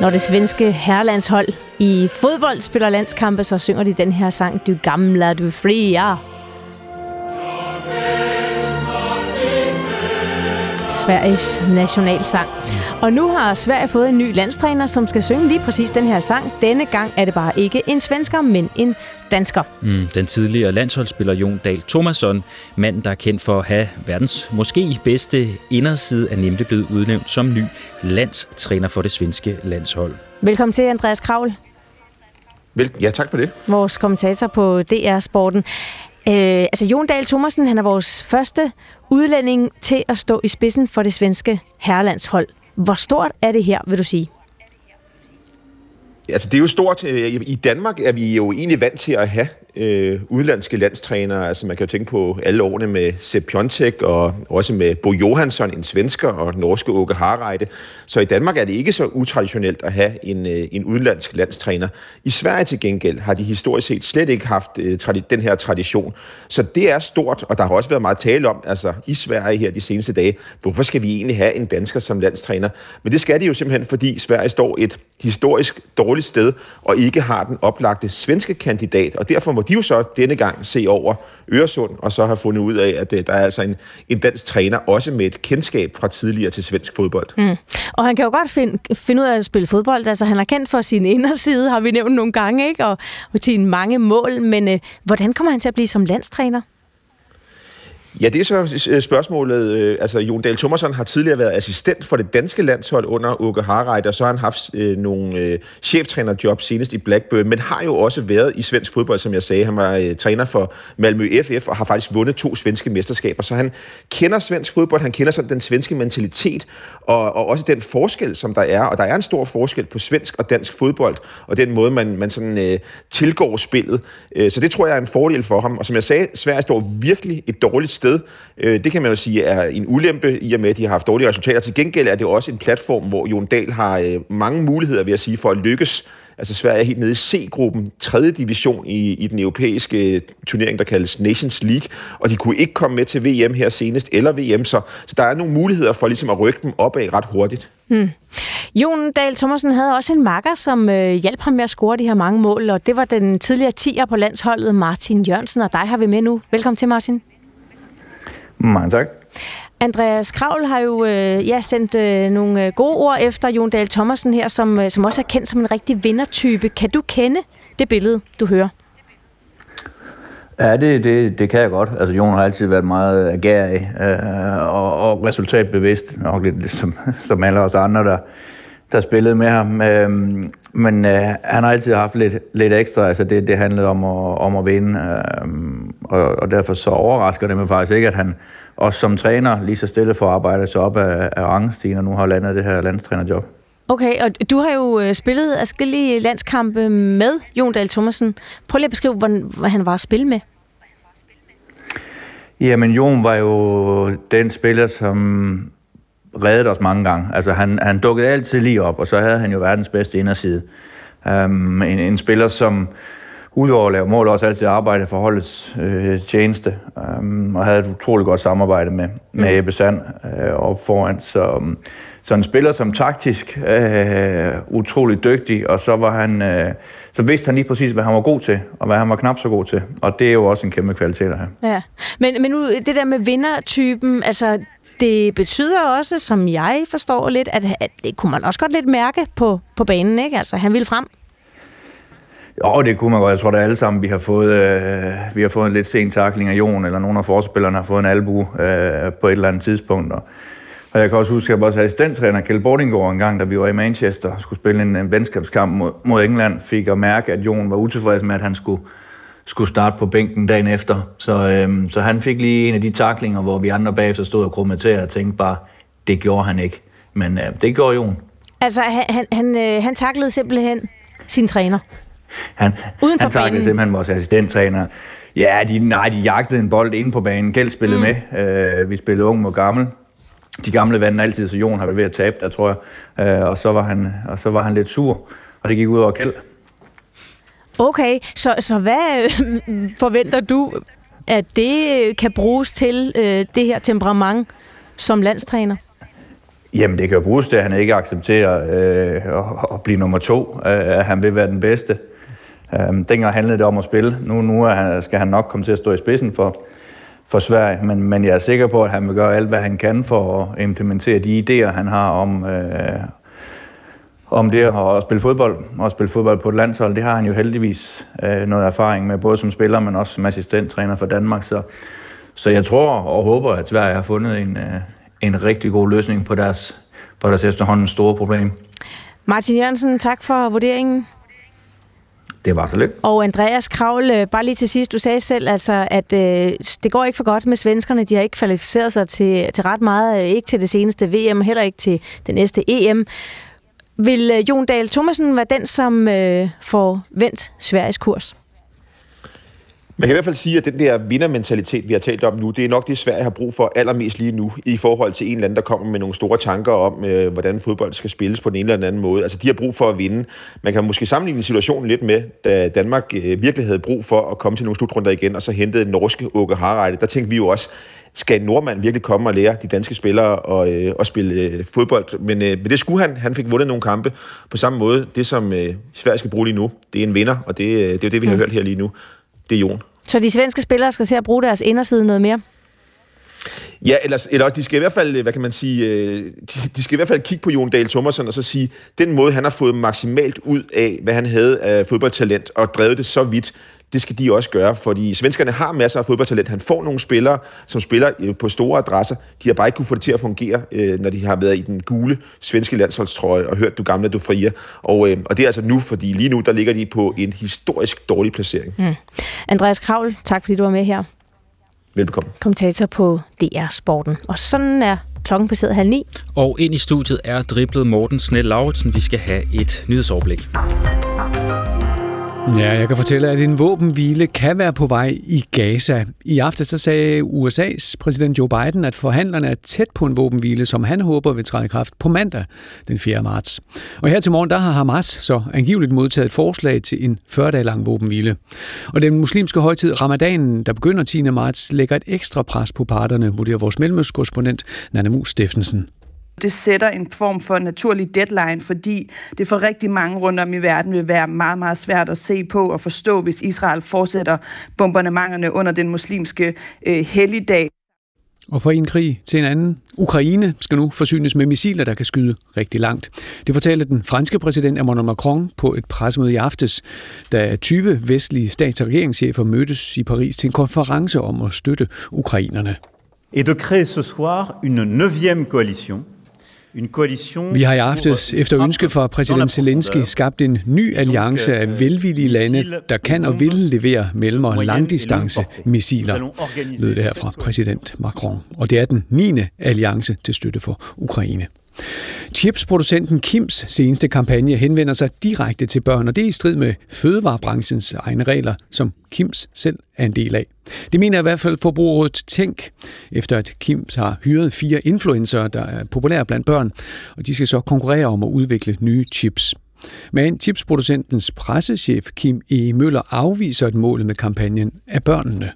når det svenske herrelandshold i fodbold spiller landskampe, så synger de den her sang, Du gamla, du fria. Sveriges nationalsang. Og nu har Sverige fået en ny landstræner, som skal synge lige præcis den her sang. Denne gang er det bare ikke en svensker, men en dansker. Mm, den tidligere landsholdsspiller Jon Dahl Thomasson, manden der er kendt for at have verdens måske bedste inderside, er nemlig blevet udnævnt som ny landstræner for det svenske landshold. Velkommen til, Andreas Kravl. Vel, ja, tak for det. Vores kommentator på DR Sporten. Øh, altså, Jon Dahl Thomasen, han er vores første udlænding til at stå i spidsen for det svenske herrelandshold. Hvor stort er det her, vil du sige? Altså, det er jo stort. Øh, I Danmark er vi jo egentlig vant til at have øh, udlandske landstrænere. Altså man kan jo tænke på alle årene med Sepp Piontek og også med Bo Johansson, en svensker, og norske Åke Harreide. Så i Danmark er det ikke så utraditionelt at have en, øh, en udenlandsk landstræner. I Sverige til gengæld har de historisk set slet ikke haft øh, den her tradition. Så det er stort, og der har også været meget tale om, altså i Sverige her de seneste dage, hvorfor skal vi egentlig have en dansker som landstræner? Men det skal de jo simpelthen, fordi Sverige står et historisk dårligt sted, og ikke har den oplagte svenske kandidat, og derfor må de jo så denne gang se over Øresund, og så har fundet ud af, at øh, der er altså en, en dansk træner, også med et kendskab fra tidligere til svensk fodbold. Mm. Og han kan jo godt finde, finde ud af at spille fodbold. Altså, han er kendt for sin inderside, har vi nævnt nogle gange, ikke? Og, og sine mange mål. Men øh, hvordan kommer han til at blive som landstræner? Ja, det er så øh, spørgsmålet. Øh, altså, Jon Dahl Thomasson har tidligere været assistent for det danske landshold under Åke Harreide, og så har han haft øh, nogle øh, cheftrænerjob senest i Blackburn, men har jo også været i svensk fodbold, som jeg sagde. Han var øh, træner for Malmø FF og har faktisk vundet to svenske mesterskaber, så han kender svensk fodbold, han kender sådan den svenske mentalitet, og, og også den forskel, som der er. Og der er en stor forskel på svensk og dansk fodbold, og den måde, man, man sådan øh, tilgår spillet. Øh, så det tror jeg er en fordel for ham. Og som jeg sagde, Sverige står virkelig et dårligt sted. Øh, det kan man jo sige er en ulempe, i og med, at de har haft dårlige resultater. Til gengæld er det også en platform, hvor Jon Dahl har øh, mange muligheder, vil jeg sige, for at lykkes. Altså Sverige er helt nede i C-gruppen, tredje division i, i den europæiske øh, turnering, der kaldes Nations League, og de kunne ikke komme med til VM her senest, eller VM, så, så der er nogle muligheder for ligesom at rykke dem opad ret hurtigt. Hmm. Jon Dahl Thomasen havde også en makker, som øh, hjalp ham med at score de her mange mål, og det var den tidligere tiger på landsholdet, Martin Jørgensen, og dig har vi med nu. Velkommen til, Martin. Mange tak. Andreas Kravl har jo øh, ja, sendt øh, nogle øh, gode ord efter Jon Dahl Thomasen her, som, øh, som også er kendt som en rigtig vindertype. Kan du kende det billede, du hører? Ja, det, det, det kan jeg godt. Altså, Jon har altid været meget agerig øh, og, og resultatbevidst, nok lidt som, [LAUGHS] som alle os andre, der, der spillede med ham. Øh, men øh, han har altid haft lidt, lidt ekstra. Altså, det, det handlede om at, om at vinde. Øh, og, og derfor så overrasker det mig faktisk ikke, at han også som træner lige så stille får arbejdet sig op af, af rangstigen, og nu har landet det her landstrænerjob. Okay, og du har jo øh, spillet afskillige landskampe med Jon Dahl Thomasen. Prøv lige at beskrive, hvad han var at spille med. Jamen, Jon var jo den spiller, som reddede os mange gange. Altså, han, han dukkede altid lige op, og så havde han jo verdens bedste inderside. Um, en, en spiller, som udover at lave mål, også altid arbejde for holdets øh, tjeneste, um, og havde et utroligt godt samarbejde med, med mm. Ebbe Sand øh, op foran. Så, um, så en spiller som taktisk øh, utrolig dygtig, og så var han... Øh, så vidste han lige præcis, hvad han var god til, og hvad han var knap så god til. Og det er jo også en kæmpe kvalitet at have. Ja, men, men nu det der med vindertypen, altså det betyder også, som jeg forstår lidt, at, at det kunne man også godt lidt mærke på, på banen, ikke? Altså, han ville frem. Jo, det kunne man godt. Jeg tror, at alle sammen, vi har fået, øh, vi har fået en lidt sen takling af Jon, eller nogle af forspillerne har fået en albu øh, på et eller andet tidspunkt. Og, og jeg kan også huske, at jeg var assistenttræner Kjell Bordingård en gang, da vi var i Manchester skulle spille en, en venskabskamp mod, mod England, fik at mærke, at Jon var utilfreds med, at han skulle, skulle starte på bænken dagen efter. Så, øhm, så han fik lige en af de taklinger, hvor vi andre bagefter stod og krummerterede og tænkte bare, det gjorde han ikke. Men øh, det gjorde Jon. Altså, han, han, han, øh, han taklede simpelthen sin træner? Han, Uden for han taklede simpelthen vores assistenttræner. Ja, de, nej, de jagtede en bold ind på banen. Gæld spillede mm. med. Øh, vi spillede ung mod gammel. De gamle vandt altid, så Jon har været ved at tabe der, tror jeg. Øh, og, så var han, og så var han lidt sur, og det gik ud over Kjeld. Okay, så, så hvad [LAUGHS] forventer du, at det øh, kan bruges til øh, det her temperament som landstræner? Jamen, det kan jo bruges til, at han ikke accepterer øh, at, at blive nummer to. Øh, at han vil være den bedste. Øh, dengang handlede det om at spille. Nu, nu er han, skal han nok komme til at stå i spidsen for, for Sverige, men, men jeg er sikker på, at han vil gøre alt, hvad han kan for at implementere de idéer, han har om, øh, om det at spille fodbold, og spille fodbold på et landshold. Det har han jo heldigvis øh, noget erfaring med, både som spiller, men også som assistenttræner for Danmark. Så, så jeg tror og håber, at Sverige har fundet en, øh, en rigtig god løsning på deres, på deres efterhånden store problem. Martin Jørgensen, tak for vurderingen. Det var så lidt. Og Andreas Kravl, øh, bare lige til sidst, du sagde selv, altså, at øh, det går ikke for godt med svenskerne. De har ikke kvalificeret sig til, til ret meget, øh, ikke til det seneste VM, heller ikke til det næste EM. Vil øh, Jon Dahl Thomasen være den, som øh, får vendt Sveriges kurs? Man kan i hvert fald sige, at den der vindermentalitet, vi har talt om nu, det er nok det, Sverige har brug for allermest lige nu, i forhold til en eller anden, der kommer med nogle store tanker om, øh, hvordan fodbold skal spilles på den ene eller anden måde. Altså, de har brug for at vinde. Man kan måske sammenligne situationen lidt med, da Danmark øh, virkelig havde brug for at komme til nogle slutrunder igen, og så hentede norske Åke Harreide. Der tænkte vi jo også, skal en nordmand virkelig komme og lære de danske spillere at, øh, at spille øh, fodbold. Men, øh, men det skulle han. Han fik vundet nogle kampe på samme måde. Det, som øh, Sverige skal bruge lige nu, det er en vinder, og det, øh, det er det, vi har mm. hørt her lige nu. Det er Jon. Så de svenske spillere skal se at bruge deres inderside noget mere? Ja, eller, eller de skal i hvert fald, hvad kan man sige, øh, de skal i hvert fald kigge på Jon Dahl Thomasen og så sige, den måde, han har fået maksimalt ud af, hvad han havde af fodboldtalent, og drevet det så vidt, det skal de også gøre, fordi svenskerne har masser af fodboldtalent. Han får nogle spillere, som spiller øh, på store adresser. De har bare ikke kunne få det til at fungere, øh, når de har været i den gule svenske landsholdstrøje og hørt, du gamle, du frie. Og, og det er altså nu, fordi lige nu, der ligger de på en historisk dårlig placering. Mm. Andreas Kravl, tak fordi du var med her. Velbekomme. Kommentator på DR Sporten. Og sådan er klokken passeret halv ni. Og ind i studiet er driblet Morten Snell Lauritsen. Vi skal have et nyhedsoverblik. Ja, jeg kan fortælle, at en våbenhvile kan være på vej i Gaza. I aften så sagde USA's præsident Joe Biden, at forhandlerne er tæt på en våbenhvile, som han håber vil træde i kraft på mandag den 4. marts. Og her til morgen, der har Hamas så angiveligt modtaget et forslag til en 40-dage lang våbenhvile. Og den muslimske højtid Ramadanen, der begynder 10. marts, lægger et ekstra pres på parterne, vurderer vores mellemøstkorrespondent Nana Mus Steffensen. Det sætter en form for naturlig deadline, fordi det for rigtig mange rundt om i verden vil være meget, meget svært at se på og forstå, hvis Israel fortsætter bombardementerne under den muslimske øh, helligdag. Og fra en krig til en anden. Ukraine skal nu forsynes med missiler, der kan skyde rigtig langt. Det fortalte den franske præsident Emmanuel Macron på et pressemøde i aftes, da 20 vestlige stats- og regeringschefer mødtes i Paris til en konference om at støtte ukrainerne. Et de créer ce soir une neuvième coalition vi har i aftes, efter ønske fra præsident Zelensky, skabt en ny alliance af euh, velvillige lande, der kan og vil levere mellem- og langdistance missiler, lød det her fra præsident Macron. Og det er den 9. alliance til støtte for Ukraine. Chipsproducenten Kims seneste kampagne henvender sig direkte til børn, og det er i strid med fødevarebranchens egne regler, som Kims selv er en del af. Det mener i hvert fald forbrugerrådet Tænk, efter at Kims har hyret fire influencer, der er populære blandt børn, og de skal så konkurrere om at udvikle nye chips. Men chipsproducentens pressechef Kim E. Møller afviser, at målet med kampagnen er børnene.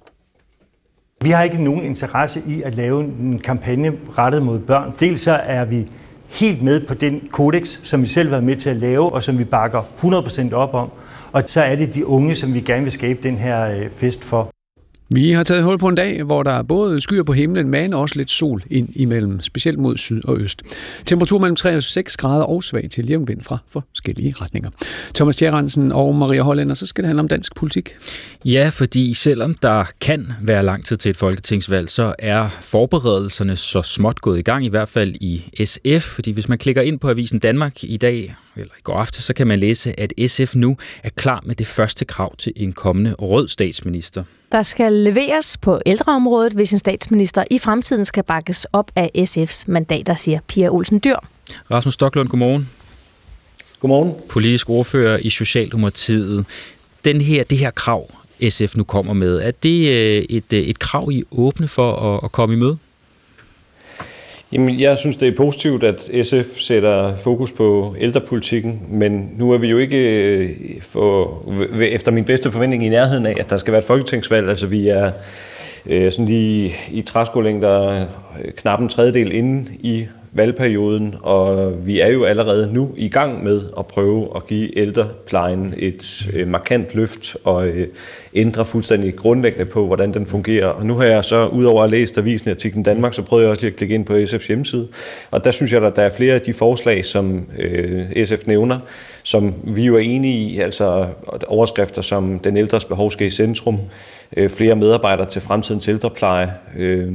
Vi har ikke nogen interesse i at lave en kampagne rettet mod børn. Dels så er vi helt med på den kodex, som vi selv har været med til at lave, og som vi bakker 100% op om. Og så er det de unge, som vi gerne vil skabe den her øh, fest for. Vi har taget hul på en dag, hvor der er både skyer på himlen, men også lidt sol ind imellem, specielt mod syd og øst. Temperatur mellem 3 og 6 grader og svag til jævn vind fra forskellige retninger. Thomas Tjerrensen og Maria Hollander, så skal det handle om dansk politik. Ja, fordi selvom der kan være lang tid til et folketingsvalg, så er forberedelserne så småt gået i gang, i hvert fald i SF. Fordi hvis man klikker ind på Avisen Danmark i dag, eller i går aftes, så kan man læse, at SF nu er klar med det første krav til en kommende rød statsminister. Der skal leveres på ældreområdet, hvis en statsminister i fremtiden skal bakkes op af SF's mandater, siger Pia Olsen Dyr. Rasmus Stocklund, godmorgen. Godmorgen. Politisk ordfører i Socialdemokratiet. Den her, det her krav, SF nu kommer med, er det øh, et, øh, et krav, I er åbne for at, at komme i møde? Jamen, jeg synes, det er positivt, at SF sætter fokus på ældrepolitikken, men nu er vi jo ikke øh, for, øh, efter min bedste forventning i nærheden af, at der skal være et folketingsvalg. Altså, vi er øh, sådan lige i træskolængder øh, knap en tredjedel inde i valgperioden, og vi er jo allerede nu i gang med at prøve at give ældreplejen et øh, markant løft og øh, ændre fuldstændig grundlæggende på, hvordan den fungerer. Og nu har jeg så, udover at læse avisen i Artiklen Danmark, så prøvede jeg også lige at klikke ind på SF's hjemmeside, og der synes jeg, at der er flere af de forslag, som øh, SF nævner, som vi jo er enige i, altså overskrifter som den ældres behov skal i centrum, øh, flere medarbejdere til fremtidens ældrepleje, øh,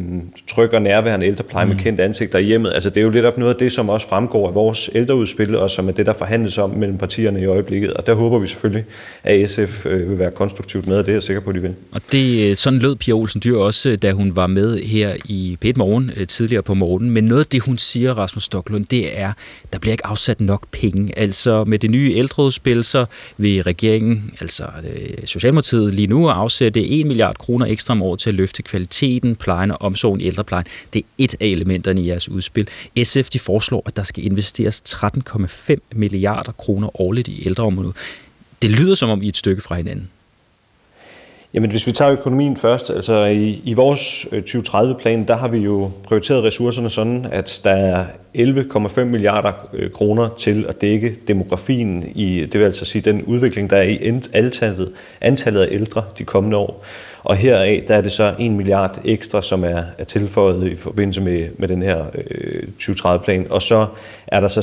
tryg og nærværende ældrepleje mm. med kendt ansigter i hjemmet. Altså det er jo lidt op noget af det, som også fremgår af vores ældreudspil, og som er det, der forhandles om mellem partierne i øjeblikket. Og der håber vi selvfølgelig, at SF øh, vil være konstruktivt med, og det er jeg sikker på, at de vil. Og det, øh, sådan lød Pia Olsen Dyr også, da hun var med her i p Morgen øh, tidligere på morgenen. Men noget af det, hun siger, Rasmus Stocklund, det er, der bliver ikke afsat nok penge. Altså med det nye ældreudspil, så vil regeringen, altså øh, Socialdemokratiet lige nu, afsætte 1 milliard kroner ekstra om året til at løfte kvaliteten, plejen og omsorgen i ældreplejen. Det er et af elementerne i jeres udspil. SF de foreslår, at der skal investeres 13,5 milliarder kroner årligt i ældreområdet. Det lyder som om I er et stykke fra hinanden. Jamen hvis vi tager økonomien først, altså i, i vores øh, 2030-plan, der har vi jo prioriteret ressourcerne sådan, at der er 11,5 milliarder øh, kroner til at dække demografien i, det vil altså sige den udvikling, der er i antallet, antallet af ældre de kommende år. Og heraf der er det så 1 milliard ekstra, som er, er tilføjet i forbindelse med, med den her øh, 2030-plan. Og så er der så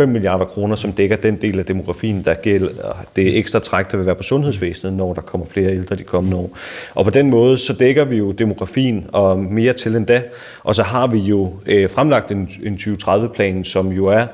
6,5 milliarder kroner, som dækker den del af demografien, der gælder det ekstra træk, der vil være på sundhedsvæsenet, når der kommer flere ældre de kommende år. Og på den måde, så dækker vi jo demografien og mere til end da. Og så har vi jo øh, fremlagt en, en 2030-plan, som jo er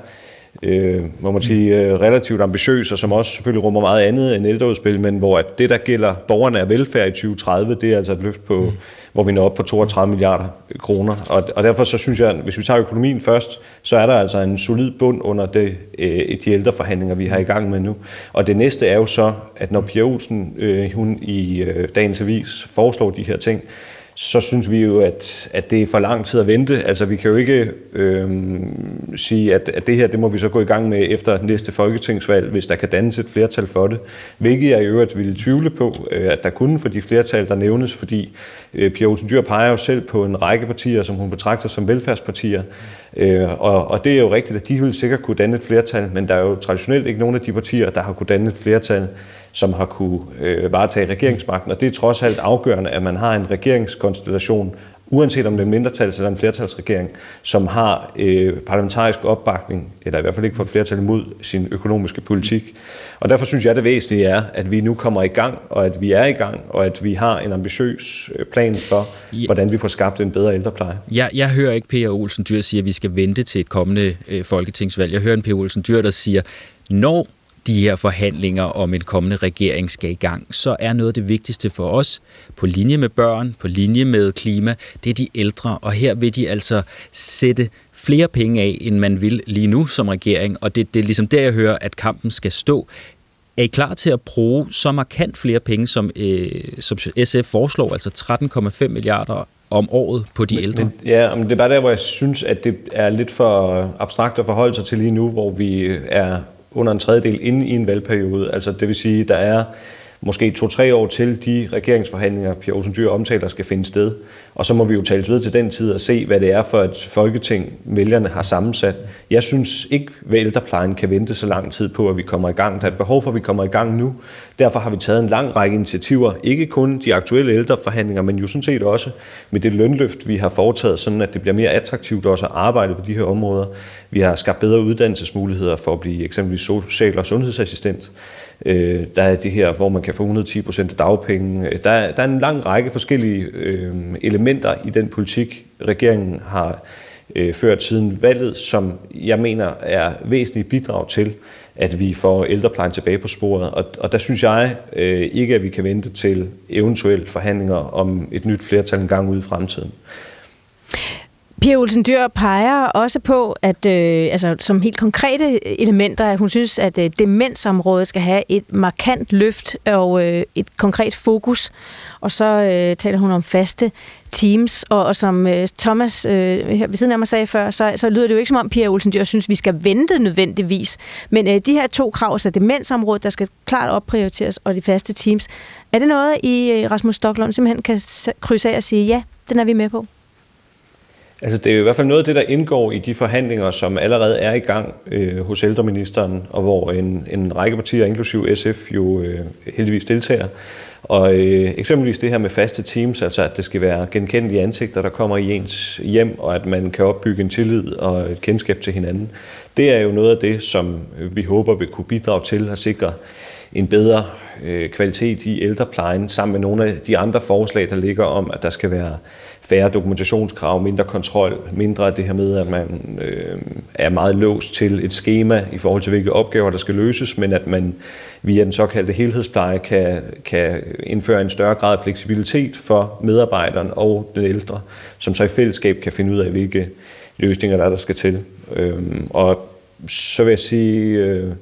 øh, må man sige, øh, relativt ambitiøs, og som også selvfølgelig rummer meget andet end ældreudspil, men hvor at det, der gælder borgerne af velfærd i 2030, det er altså et løft på, mm. hvor vi når op på 32 milliarder kroner. Og, og derfor så synes jeg, hvis vi tager økonomien først, så er der altså en solid bund under det, øh, de ældreforhandlinger, vi har i gang med nu. Og det næste er jo så, at når Pia Olsen, øh, hun i øh, dagens avis foreslår de her ting, så synes vi jo, at, at det er for lang tid at vente. Altså, vi kan jo ikke øh, sige, at, at det her, det må vi så gå i gang med efter næste folketingsvalg, hvis der kan dannes et flertal for det. Hvilket jeg i øvrigt ville tvivle på, øh, at der kunne for de flertal, der nævnes, fordi øh, Pia Olsen Dyr peger jo selv på en række partier, som hun betragter som velfærdspartier. Øh, og, og det er jo rigtigt, at de ville sikkert kunne danne et flertal, men der er jo traditionelt ikke nogen af de partier, der har kunne danne et flertal som har kunne øh, varetage regeringsmagten. Og det er trods alt afgørende, at man har en regeringskonstellation, uanset om det er en mindretals- eller en flertalsregering, som har øh, parlamentarisk opbakning, eller i hvert fald ikke får et flertal imod sin økonomiske politik. Og derfor synes jeg, det væsentlige er, at vi nu kommer i gang, og at vi er i gang, og at vi har en ambitiøs øh, plan for, ja. hvordan vi får skabt en bedre ældrepleje. Jeg, jeg hører ikke Per Olsen Dyr sige, at vi skal vente til et kommende øh, folketingsvalg. Jeg hører en Per Olsen Dyr, der siger, når de her forhandlinger om en kommende regering skal i gang, så er noget af det vigtigste for os, på linje med børn, på linje med klima, det er de ældre, og her vil de altså sætte flere penge af, end man vil lige nu som regering, og det, det er ligesom der, jeg hører, at kampen skal stå. Er I klar til at bruge så markant flere penge, som, øh, som SF foreslår, altså 13,5 milliarder om året på de ældre? Men, ja, men det er bare der, hvor jeg synes, at det er lidt for abstrakt at forholde sig til lige nu, hvor vi er under en tredjedel inde i en valgperiode. Altså det vil sige, der er måske to-tre år til de regeringsforhandlinger, Pia Olsen Dyr omtaler, skal finde sted. Og så må vi jo tale videre til den tid og se, hvad det er for et folketing, vælgerne har sammensat. Jeg synes ikke, at ældreplejen kan vente så lang tid på, at vi kommer i gang. Der er et behov for, at vi kommer i gang nu. Derfor har vi taget en lang række initiativer. Ikke kun de aktuelle ældreforhandlinger, men jo sådan set også med det lønløft, vi har foretaget, sådan at det bliver mere attraktivt også at arbejde på de her områder. Vi har skabt bedre uddannelsesmuligheder for at blive eksempelvis social- og sundhedsassistent. Øh, der er det her, hvor man kan få 110 procent af dagpenge. Der, der er en lang række forskellige øh, elementer i den politik, regeringen har øh, ført siden valget, som jeg mener er væsentligt bidrag til, at vi får ældreplejen tilbage på sporet. Og, og der synes jeg øh, ikke, at vi kan vente til eventuelle forhandlinger om et nyt flertal en gang ude i fremtiden. Pia Olsen Dyr peger også på, at øh, altså, som helt konkrete elementer, at hun synes, at øh, demensområdet skal have et markant løft og øh, et konkret fokus. Og så øh, taler hun om faste teams, og, og som øh, Thomas øh, her ved siden af mig sagde før, så, så lyder det jo ikke som om Pia Olsen Dyr synes, vi skal vente nødvendigvis. Men øh, de her to krav, så altså demensområdet, der skal klart opprioriteres, og de faste teams, er det noget, I øh, Rasmus Stocklund simpelthen kan krydse af og sige, ja, den er vi med på? Altså det er i hvert fald noget af det, der indgår i de forhandlinger, som allerede er i gang øh, hos ældreministeren, og hvor en, en række partier, inklusiv SF, jo øh, heldigvis deltager. Og øh, eksempelvis det her med faste teams, altså at det skal være genkendelige ansigter, der kommer i ens hjem, og at man kan opbygge en tillid og et kendskab til hinanden. Det er jo noget af det, som øh, vi håber vil kunne bidrage til at sikre en bedre øh, kvalitet i ældreplejen, sammen med nogle af de andre forslag, der ligger om, at der skal være færre dokumentationskrav, mindre kontrol, mindre det her med, at man øh, er meget låst til et schema i forhold til, hvilke opgaver, der skal løses, men at man via den såkaldte helhedspleje kan, kan indføre en større grad af fleksibilitet for medarbejderen og den ældre, som så i fællesskab kan finde ud af, hvilke løsninger der er, der skal til. Øh, og så vil jeg sige, øh,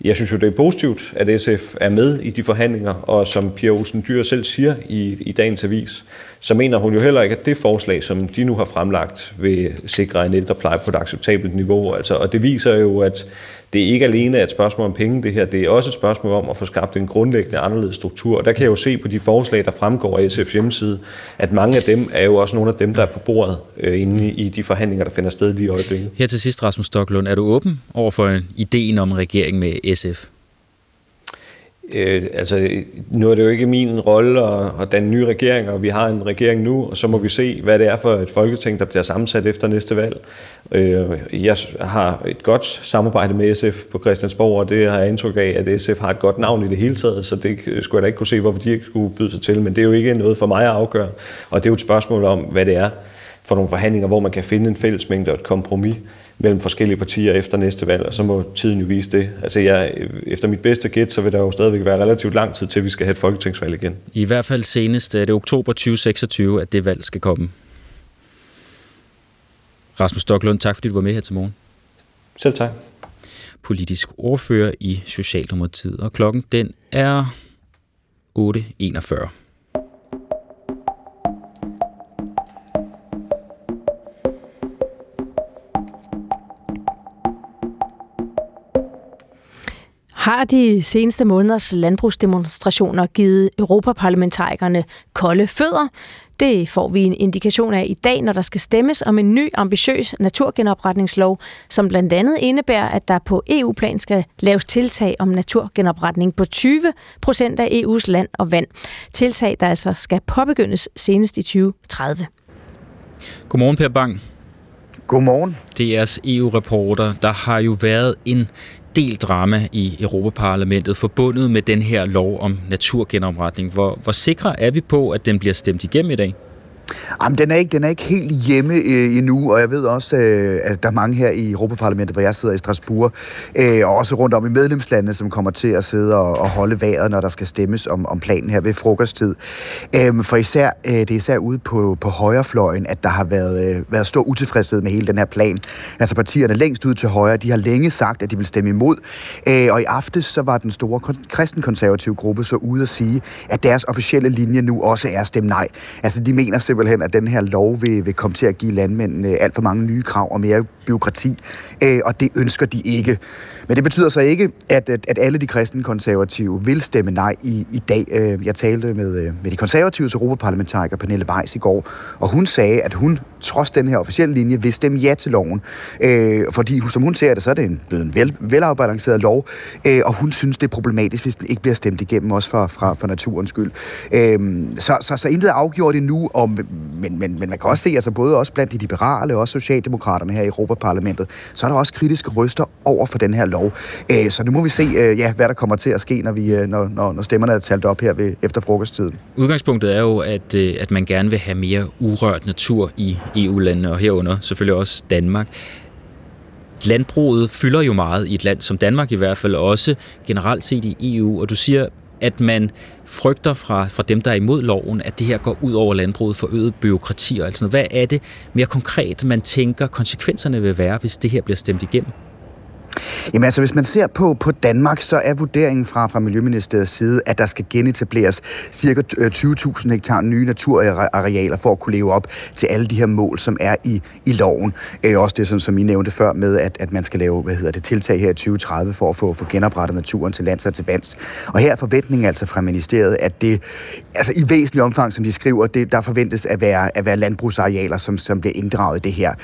jeg synes jo, det er positivt, at SF er med i de forhandlinger, og som Pia Olsen Dyr selv siger i, i dagens avis, så mener hun jo heller ikke, at det forslag, som de nu har fremlagt, vil sikre en ældrepleje på et acceptabelt niveau. Altså, og det viser jo, at det ikke alene er et spørgsmål om penge, det her. Det er også et spørgsmål om at få skabt en grundlæggende anderledes struktur. Og der kan jeg jo se på de forslag, der fremgår af SF's hjemmeside, at mange af dem er jo også nogle af dem, der er på bordet øh, inde i de forhandlinger, der finder sted lige i øjeblikket. Her til sidst, Rasmus Stocklund, er du åben over for ideen om en regering med SF? Øh, altså, nu er det jo ikke min rolle at, at danne nye regeringer, og vi har en regering nu, og så må vi se, hvad det er for et folketing, der bliver sammensat efter næste valg. Øh, jeg har et godt samarbejde med SF på Christiansborg, og det har jeg indtryk af, at SF har et godt navn i det hele taget, så det skulle jeg da ikke kunne se, hvorfor de ikke skulle byde sig til, men det er jo ikke noget for mig at afgøre, og det er jo et spørgsmål om, hvad det er for nogle forhandlinger, hvor man kan finde en fællesmængde og et kompromis mellem forskellige partier efter næste valg, og så må tiden jo vise det. Altså jeg, efter mit bedste gæt, så vil der jo stadigvæk være relativt lang tid til, vi skal have et folketingsvalg igen. I hvert fald senest er det oktober 2026, at det valg skal komme. Rasmus Stocklund, tak fordi du var med her til morgen. Selv tak. Politisk ordfører i Socialdemokratiet, og klokken den er 8.41. Har de seneste måneders landbrugsdemonstrationer givet europaparlamentarikerne kolde fødder? Det får vi en indikation af i dag, når der skal stemmes om en ny ambitiøs naturgenopretningslov, som blandt andet indebærer, at der på EU-plan skal laves tiltag om naturgenopretning på 20 procent af EU's land og vand. Tiltag, der altså skal påbegyndes senest i 2030. Godmorgen, Per Bang. Godmorgen. DR's EU-reporter. Der har jo været en del drama i Europaparlamentet forbundet med den her lov om naturgenopretning. Hvor, hvor sikre er vi på, at den bliver stemt igennem i dag? Jamen, den er ikke, den er ikke helt hjemme øh, endnu, og jeg ved også, øh, at der er mange her i Europaparlamentet, hvor jeg sidder i Strasbourg, øh, og også rundt om i medlemslandene, som kommer til at sidde og, og holde vejret, når der skal stemmes om, om planen her ved frokosttid. Øh, for især, øh, det er især ude på, på højrefløjen, at der har været, øh, været stor utilfredshed med hele den her plan. Altså partierne længst ud til højre, de har længe sagt, at de vil stemme imod, øh, og i aftes så var den store kristenkonservative gruppe så ude at sige, at deres officielle linje nu også er at stemme nej. Altså de mener simpelthen simpelthen, at den her lov vil, vil komme til at give landmændene alt for mange nye krav og mere byråkrati, øh, og det ønsker de ikke. Men det betyder så ikke, at, at, at alle de kristne konservative vil stemme nej i, i dag. Øh, jeg talte med, øh, med de konservatives europaparlamentariker Pernille Weiss i går, og hun sagde, at hun trods den her officielle linje vil stemme ja til loven. Øh, fordi som hun ser det, så er det en, en vel, velafbalanceret lov, øh, og hun synes, det er problematisk, hvis den ikke bliver stemt igennem, også for, for, for naturens skyld. Øh, så, så, så intet er afgjort endnu, og, men, men, men man kan også se, altså både også blandt de liberale og socialdemokraterne her i Europaparlamentet, så er der også kritiske røster over for den her lov. Øh, så nu må vi se, øh, ja, hvad der kommer til at ske, når, vi, øh, når, når, når stemmerne er talt op her ved, efter frokosttiden. Udgangspunktet er jo, at, øh, at man gerne vil have mere urørt natur i EU-landene, og herunder selvfølgelig også Danmark. Landbruget fylder jo meget i et land som Danmark i hvert fald, også generelt set i EU, og du siger, at man frygter fra, fra dem, der er imod loven, at det her går ud over landbruget for øget byråkrati og alt sådan noget. Hvad er det mere konkret, man tænker, konsekvenserne vil være, hvis det her bliver stemt igennem? Jamen altså, hvis man ser på, på Danmark, så er vurderingen fra, fra Miljøministeriets side, at der skal genetableres ca. 20.000 øh, hektar nye naturarealer for at kunne leve op til alle de her mål, som er i, i loven. Øh, også det, som, som I nævnte før med, at, at man skal lave hvad hedder det, tiltag her i 2030 for at få, få genoprettet naturen til lands og til vands. Og her er forventningen altså fra ministeriet, at det altså i væsentlig omfang, som de skriver, det, der forventes at være, at være landbrugsarealer, som, som bliver inddraget i det her.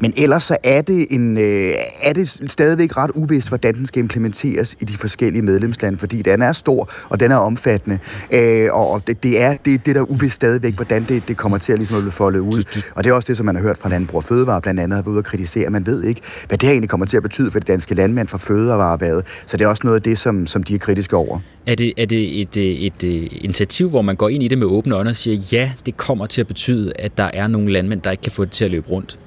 Men ellers så er det, en, øh, er det stadigvæk ret uvist, hvordan den skal implementeres i de forskellige medlemslande, fordi den er stor, og den er omfattende, øh, og det, det er det, det der er uvist stadigvæk, hvordan det, det kommer til at, ligesom at blive foldet ud. Og det er også det, som man har hørt fra Landbrug og Fødevare, blandt andet har været ude at kritisere. Man ved ikke, hvad det her egentlig kommer til at betyde for de danske landmænd fra fødevareværet. Så det er også noget af det, som, som de er kritiske over. Er det, er det et, et, et initiativ, hvor man går ind i det med åbne øjne og siger, ja, det kommer til at betyde, at der er nogle landmænd, der ikke kan få det til at løbe rundt?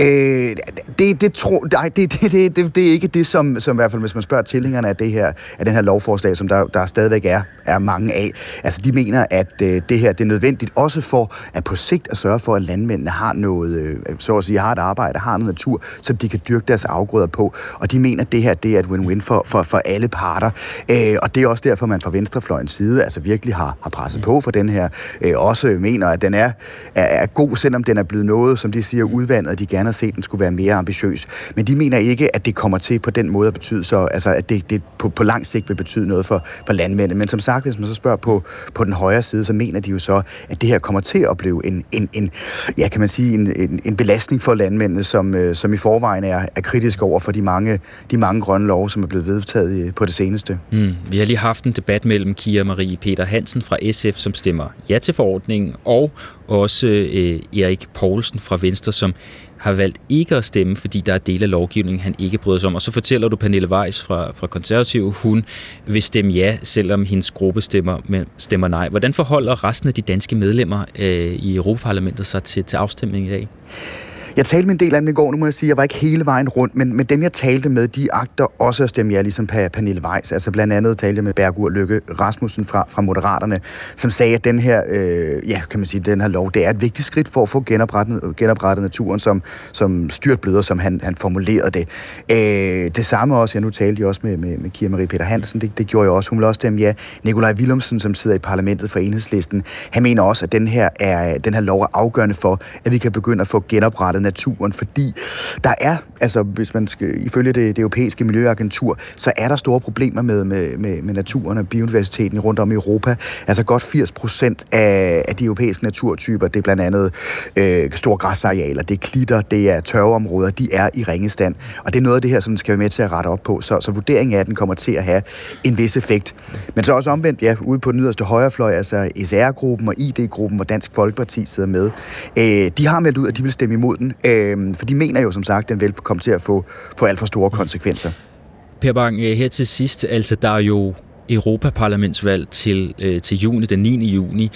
Øh, det, det, tro, nej, det, det, det, det, det er ikke det, som, som i hvert fald, hvis man spørger tilhængerne af, det her, af den her lovforslag, som der, der stadigvæk er, er mange af. Altså, de mener, at øh, det her det er nødvendigt også for at på sigt at sørge for, at landmændene har noget, øh, så at sige, har et arbejde, har noget natur, som de kan dyrke deres afgrøder på. Og de mener, at det her det er et win-win for, for, for alle parter. Øh, og det er også derfor, man fra venstrefløjens side altså virkelig har, har presset på for den her. Øh, også mener, at den er, er, er god, selvom den er blevet noget, som de siger, udvandet, og de gerne har set, at den skulle være mere ambitiøs. Men de mener ikke, at det kommer til på den måde at betyde så, altså at det, det på, på lang sigt vil betyde noget for, for landmændene. Men som sagt, hvis man så spørger på, på den højre side, så mener de jo så, at det her kommer til at blive en, en, en ja, kan man sige, en, en, en belastning for landmændene, som, øh, som i forvejen er, er kritisk over for de mange, de mange grønne love, som er blevet vedtaget øh, på det seneste. Mm. Vi har lige haft en debat mellem Kia Marie Peter Hansen fra SF, som stemmer ja til forordningen, og også øh, Erik Poulsen fra Venstre, som har valgt ikke at stemme, fordi der er dele af lovgivningen, han ikke bryder sig om. Og så fortæller du Pernille Weiss fra, fra Konservative, hun vil stemme ja, selvom hendes gruppe stemmer, men stemmer nej. Hvordan forholder resten af de danske medlemmer øh, i Europaparlamentet sig til, til afstemningen i dag? Jeg talte med en del af dem i går, nu må jeg sige, jeg var ikke hele vejen rundt, men, men dem, jeg talte med, de agter også at stemme ja, ligesom Pernille Weiss. Altså blandt andet talte jeg med Bergur Lykke Rasmussen fra, fra Moderaterne, som sagde, at den her, øh, ja, kan man sige, den her lov, det er et vigtigt skridt for at få genoprettet, genoprettet naturen som, som styrt bløder, som han, han formulerede det. Øh, det samme også, jeg nu talte jeg også med, med, med Kira Marie Peter Hansen, det, det gjorde jeg også, hun ville også stemme ja. Nikolaj Willumsen, som sidder i parlamentet for enhedslisten, han mener også, at den her, er, den her lov er afgørende for, at vi kan begynde at få genoprettet naturen, fordi der er, altså hvis man skal, ifølge det, det europæiske miljøagentur, så er der store problemer med, med, med, med naturen og biodiversiteten rundt om i Europa. Altså godt 80 procent af, af de europæiske naturtyper, det er blandt andet øh, store græsarealer, det er klitter, det er tørveområder, de er i ringestand. Og det er noget af det her, som skal være med til at rette op på. Så, så vurderingen af, at den kommer til at have en vis effekt. Men så også omvendt, ja, ude på den yderste højrefløj, altså SR-gruppen og ID-gruppen, hvor Dansk Folkeparti sidder med, øh, de har meldt ud, at de vil stemme imod den. Øh, for de mener jo som sagt, at den vil komme til at få, få alt for store konsekvenser. Per Bang, øh, her til sidst, altså der er jo Europaparlamentsvalg til, øh, til juni, den 9. juni.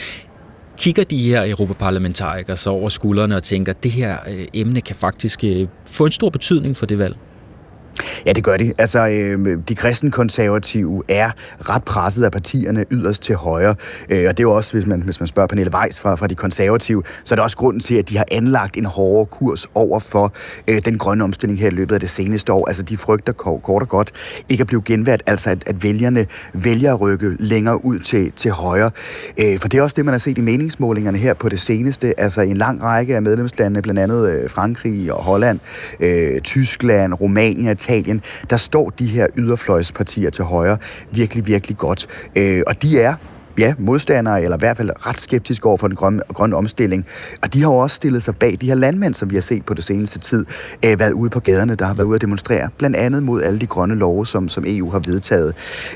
Kigger de her europaparlamentarikere så over skuldrene og tænker, at det her øh, emne kan faktisk øh, få en stor betydning for det valg? Ja, det gør de. Altså, øh, de kristenkonservative er ret presset af partierne yderst til højre. Øh, og det er jo også, hvis man, hvis man spørger Pernille Weiss fra, fra de konservative, så er det også grunden til, at de har anlagt en hårdere kurs over for øh, den grønne omstilling her i løbet af det seneste år. Altså, de frygter kort og godt ikke at blive genvalgt, altså at, at vælgerne vælger at rykke længere ud til, til højre. Øh, for det er også det, man har set i meningsmålingerne her på det seneste. Altså, i en lang række af medlemslandene, blandt andet øh, Frankrig og Holland, øh, Tyskland, Rumænien, Italien, der står de her yderfløjspartier til højre virkelig, virkelig godt. Øh, og de er ja, modstandere, eller i hvert fald ret skeptiske over for den grønne, grønne omstilling. Og de har jo også stillet sig bag de her landmænd, som vi har set på det seneste tid, øh, været ude på gaderne, der har været ude at demonstrere, blandt andet mod alle de grønne love, som, som EU har vedtaget.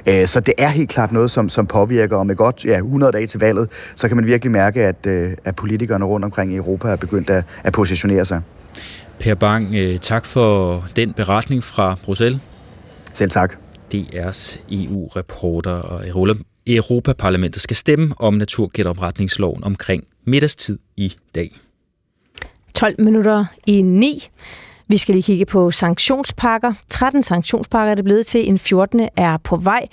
Øh, så det er helt klart noget, som, som påvirker, og med godt ja, 100 dage til valget, så kan man virkelig mærke, at, øh, at politikerne rundt omkring i Europa er begyndt at, at positionere sig. Per Bang, øh, tak for den beretning fra Bruxelles. Selv tak. DR's EU-reporter og Europaparlamentet skal stemme om naturgenopretningsloven omkring middagstid i dag. 12 minutter i 9. Vi skal lige kigge på sanktionspakker. 13 sanktionspakker er det blevet til, en 14. er på vej.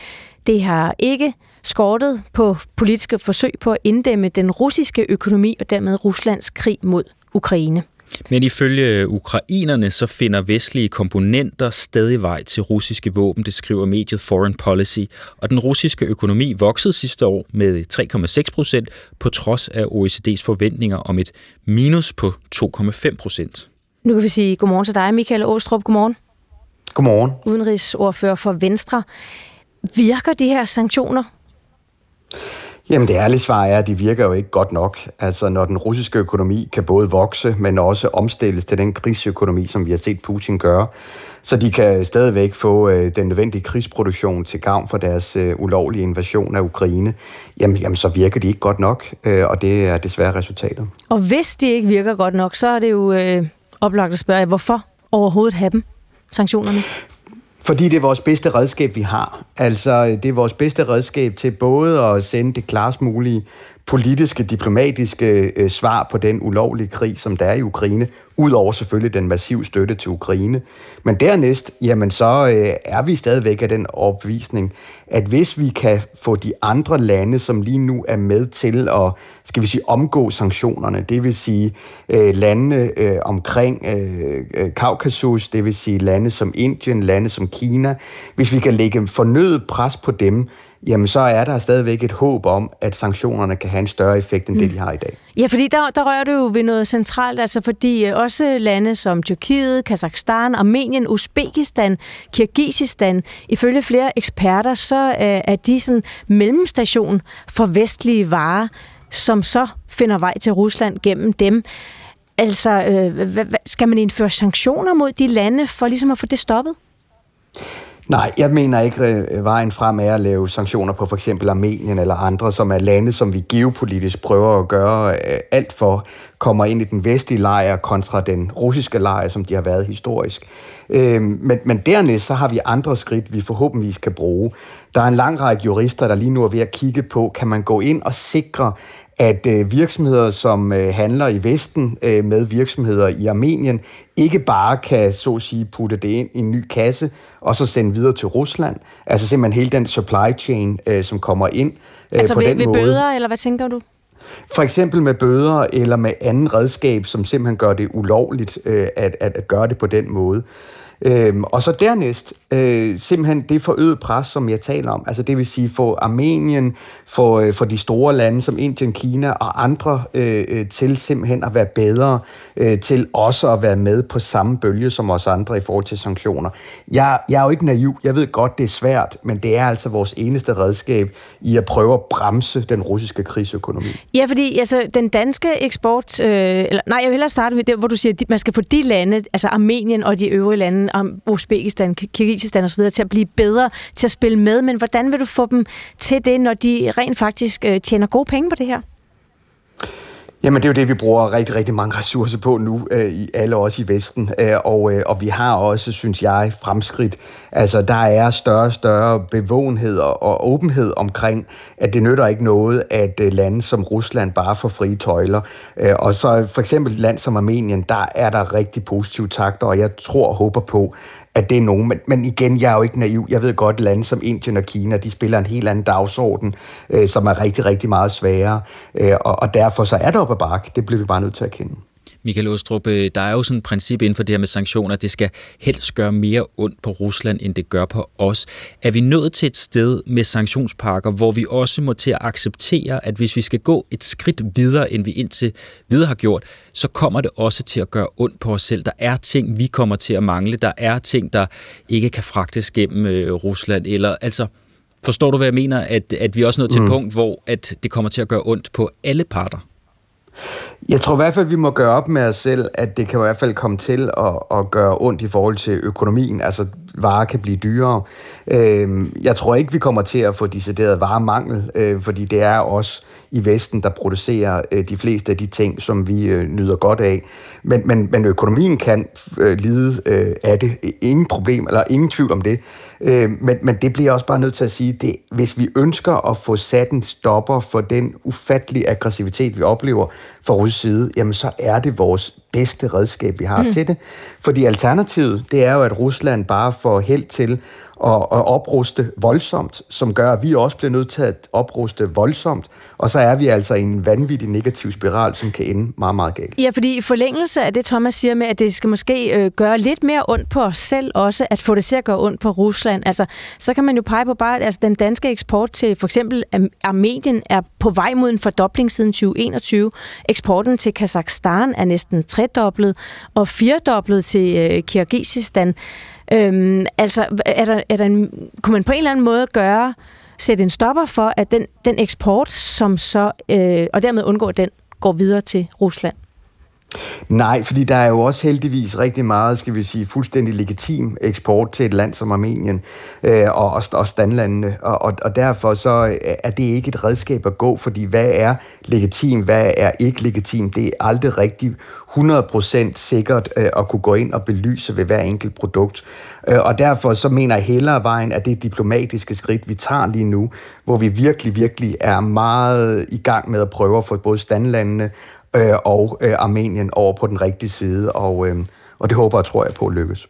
Det har ikke skortet på politiske forsøg på at inddæmme den russiske økonomi og dermed Ruslands krig mod Ukraine. Men ifølge ukrainerne, så finder vestlige komponenter stadig vej til russiske våben, det skriver mediet Foreign Policy. Og den russiske økonomi voksede sidste år med 3,6 procent, på trods af OECD's forventninger om et minus på 2,5 procent. Nu kan vi sige godmorgen til dig, Michael Åstrup. Godmorgen. Godmorgen. Udenrigsordfører for Venstre. Virker de her sanktioner? Jamen det ærlige svar er, at de virker jo ikke godt nok. Altså når den russiske økonomi kan både vokse, men også omstilles til den krigsøkonomi, som vi har set Putin gøre, så de kan stadigvæk få øh, den nødvendige krigsproduktion til gavn for deres øh, ulovlige invasion af Ukraine, jamen, jamen så virker de ikke godt nok, øh, og det er desværre resultatet. Og hvis de ikke virker godt nok, så er det jo øh, oplagt at spørge, hvorfor overhovedet have dem, sanktionerne? Fordi det er vores bedste redskab, vi har. Altså, det er vores bedste redskab til både at sende det klarest mulige politiske, diplomatiske øh, svar på den ulovlige krig, som der er i Ukraine, udover selvfølgelig den massive støtte til Ukraine. Men dernæst, jamen så øh, er vi stadigvæk af den opvisning, at hvis vi kan få de andre lande, som lige nu er med til at, skal vi sige, omgå sanktionerne, det vil sige øh, landene øh, omkring øh, øh Kaukasus, det vil sige lande som Indien, lande som Kina, hvis vi kan lægge fornødet pres på dem, jamen så er der stadigvæk et håb om, at sanktionerne kan have en større effekt end mm. det, de har i dag. Ja, fordi der, der rører du jo ved noget centralt, altså fordi øh, også lande som Tyrkiet, Kazakhstan, Armenien, Uzbekistan, Kirgisistan, ifølge flere eksperter, så øh, er de sådan mellemstation for vestlige varer, som så finder vej til Rusland gennem dem. Altså, øh, skal man indføre sanktioner mod de lande for ligesom at få det stoppet? Nej, jeg mener ikke, at øh, vejen frem er at lave sanktioner på for eksempel Armenien eller andre, som er lande, som vi geopolitisk prøver at gøre øh, alt for, kommer ind i den vestlige lejr kontra den russiske lejr, som de har været historisk. Øhm, men, men dernæst så har vi andre skridt, vi forhåbentlig kan bruge. Der er en lang række jurister, der lige nu er ved at kigge på, kan man gå ind og sikre, at øh, virksomheder, som øh, handler i Vesten øh, med virksomheder i Armenien, ikke bare kan, så at sige, putte det ind i en ny kasse, og så sende videre til Rusland. Altså simpelthen hele den supply chain, øh, som kommer ind øh, altså på ved, den ved måde. bøder, eller hvad tænker du? For eksempel med bøder eller med anden redskab, som simpelthen gør det ulovligt øh, at, at, at gøre det på den måde. Øhm, og så dernæst øh, simpelthen det forøget pres, som jeg taler om, altså det vil sige for Armenien, for, øh, for de store lande som Indien, Kina og andre øh, øh, til simpelthen at være bedre øh, til også at være med på samme bølge som os andre i forhold til sanktioner. Jeg, jeg er jo ikke naiv, jeg ved godt, det er svært, men det er altså vores eneste redskab i at prøve at bremse den russiske krigsøkonomi. Ja, fordi altså, den danske eksport, øh, eller nej, jeg vil hellere starte med det, hvor du siger, at man skal få de lande, altså Armenien og de øvrige lande, om Uzbekistan, Kirgisistan osv., til at blive bedre til at spille med, men hvordan vil du få dem til det, når de rent faktisk øh, tjener gode penge på det her? Jamen det er jo det, vi bruger rigtig, rigtig mange ressourcer på nu, øh, i alle os i Vesten. Øh, og, øh, og vi har også, synes jeg, fremskridt. Altså der er større og større bevågenhed og, og åbenhed omkring, at det nytter ikke noget, at øh, lande som Rusland bare får frie tøjler. Øh, og så for eksempel et land som Armenien, der er der rigtig positive takter, og jeg tror og håber på, at det er nogen. Men, men igen, jeg er jo ikke naiv. Jeg ved godt, at lande som Indien og Kina, de spiller en helt anden dagsorden, øh, som er rigtig, rigtig meget sværere. Øh, og, og derfor så er det op ad bakke. Det bliver vi bare nødt til at kende. Michael Ostrup, øh, der er jo sådan et princip inden for det her med sanktioner, det skal helst gøre mere ondt på Rusland, end det gør på os. Er vi nået til et sted med sanktionspakker, hvor vi også må til at acceptere, at hvis vi skal gå et skridt videre, end vi indtil videre har gjort, så kommer det også til at gøre ondt på os selv. Der er ting, vi kommer til at mangle. Der er ting, der ikke kan fragtes gennem øh, Rusland. Eller altså, forstår du, hvad jeg mener? At, at vi er også nået til mm. et punkt, hvor at det kommer til at gøre ondt på alle parter. Jeg tror i hvert fald, vi må gøre op med os selv, at det kan i hvert fald komme til at, at gøre ondt i forhold til økonomien. Altså, varer kan blive dyrere. Øh, jeg tror ikke, vi kommer til at få decideret varemangel, øh, fordi det er os i Vesten, der producerer øh, de fleste af de ting, som vi øh, nyder godt af. Men, men, men økonomien kan øh, lide øh, af det. Ingen problem, eller ingen tvivl om det. Øh, men, men det bliver også bare nødt til at sige, det, hvis vi ønsker at få sat en stopper for den ufattelige aggressivitet, vi oplever fra russisk side, jamen så er det vores bedste redskab, vi har mm. til det. Fordi alternativet, det er jo, at Rusland bare får held til at, at opruste voldsomt, som gør, at vi også bliver nødt til at opruste voldsomt, og så er vi altså i en vanvittig negativ spiral, som kan ende meget, meget galt. Ja, fordi i forlængelse af det, Thomas siger med, at det skal måske øh, gøre lidt mere ondt på os selv også, at få det til at gøre ondt på Rusland, altså, så kan man jo pege på bare, at altså, den danske eksport til for eksempel Armenien er på vej mod en fordobling siden 2021. Eksporten til Kazakhstan er næsten tredoblet, og firedoblet til øh, Kirgisistan. Øhm, altså, er der, er der en, kunne man på en eller anden måde gøre, sætte en stopper for, at den, den eksport, som så, øh, og dermed undgå, den går videre til Rusland? Nej, fordi der er jo også heldigvis rigtig meget, skal vi sige, fuldstændig legitim eksport til et land som Armenien øh, og, og, og standlandene, og, og, og derfor så øh, er det ikke et redskab at gå, fordi hvad er legitim, hvad er ikke legitim, det er aldrig rigtig 100% sikkert øh, at kunne gå ind og belyse ved hver enkelt produkt. Øh, og derfor så mener jeg hellere vejen, at det diplomatiske skridt, vi tager lige nu, hvor vi virkelig, virkelig er meget i gang med at prøve at få både standlandene øh, og øh, Armenien over på den rigtige side, og, øh, og det håber og tror jeg på at lykkes.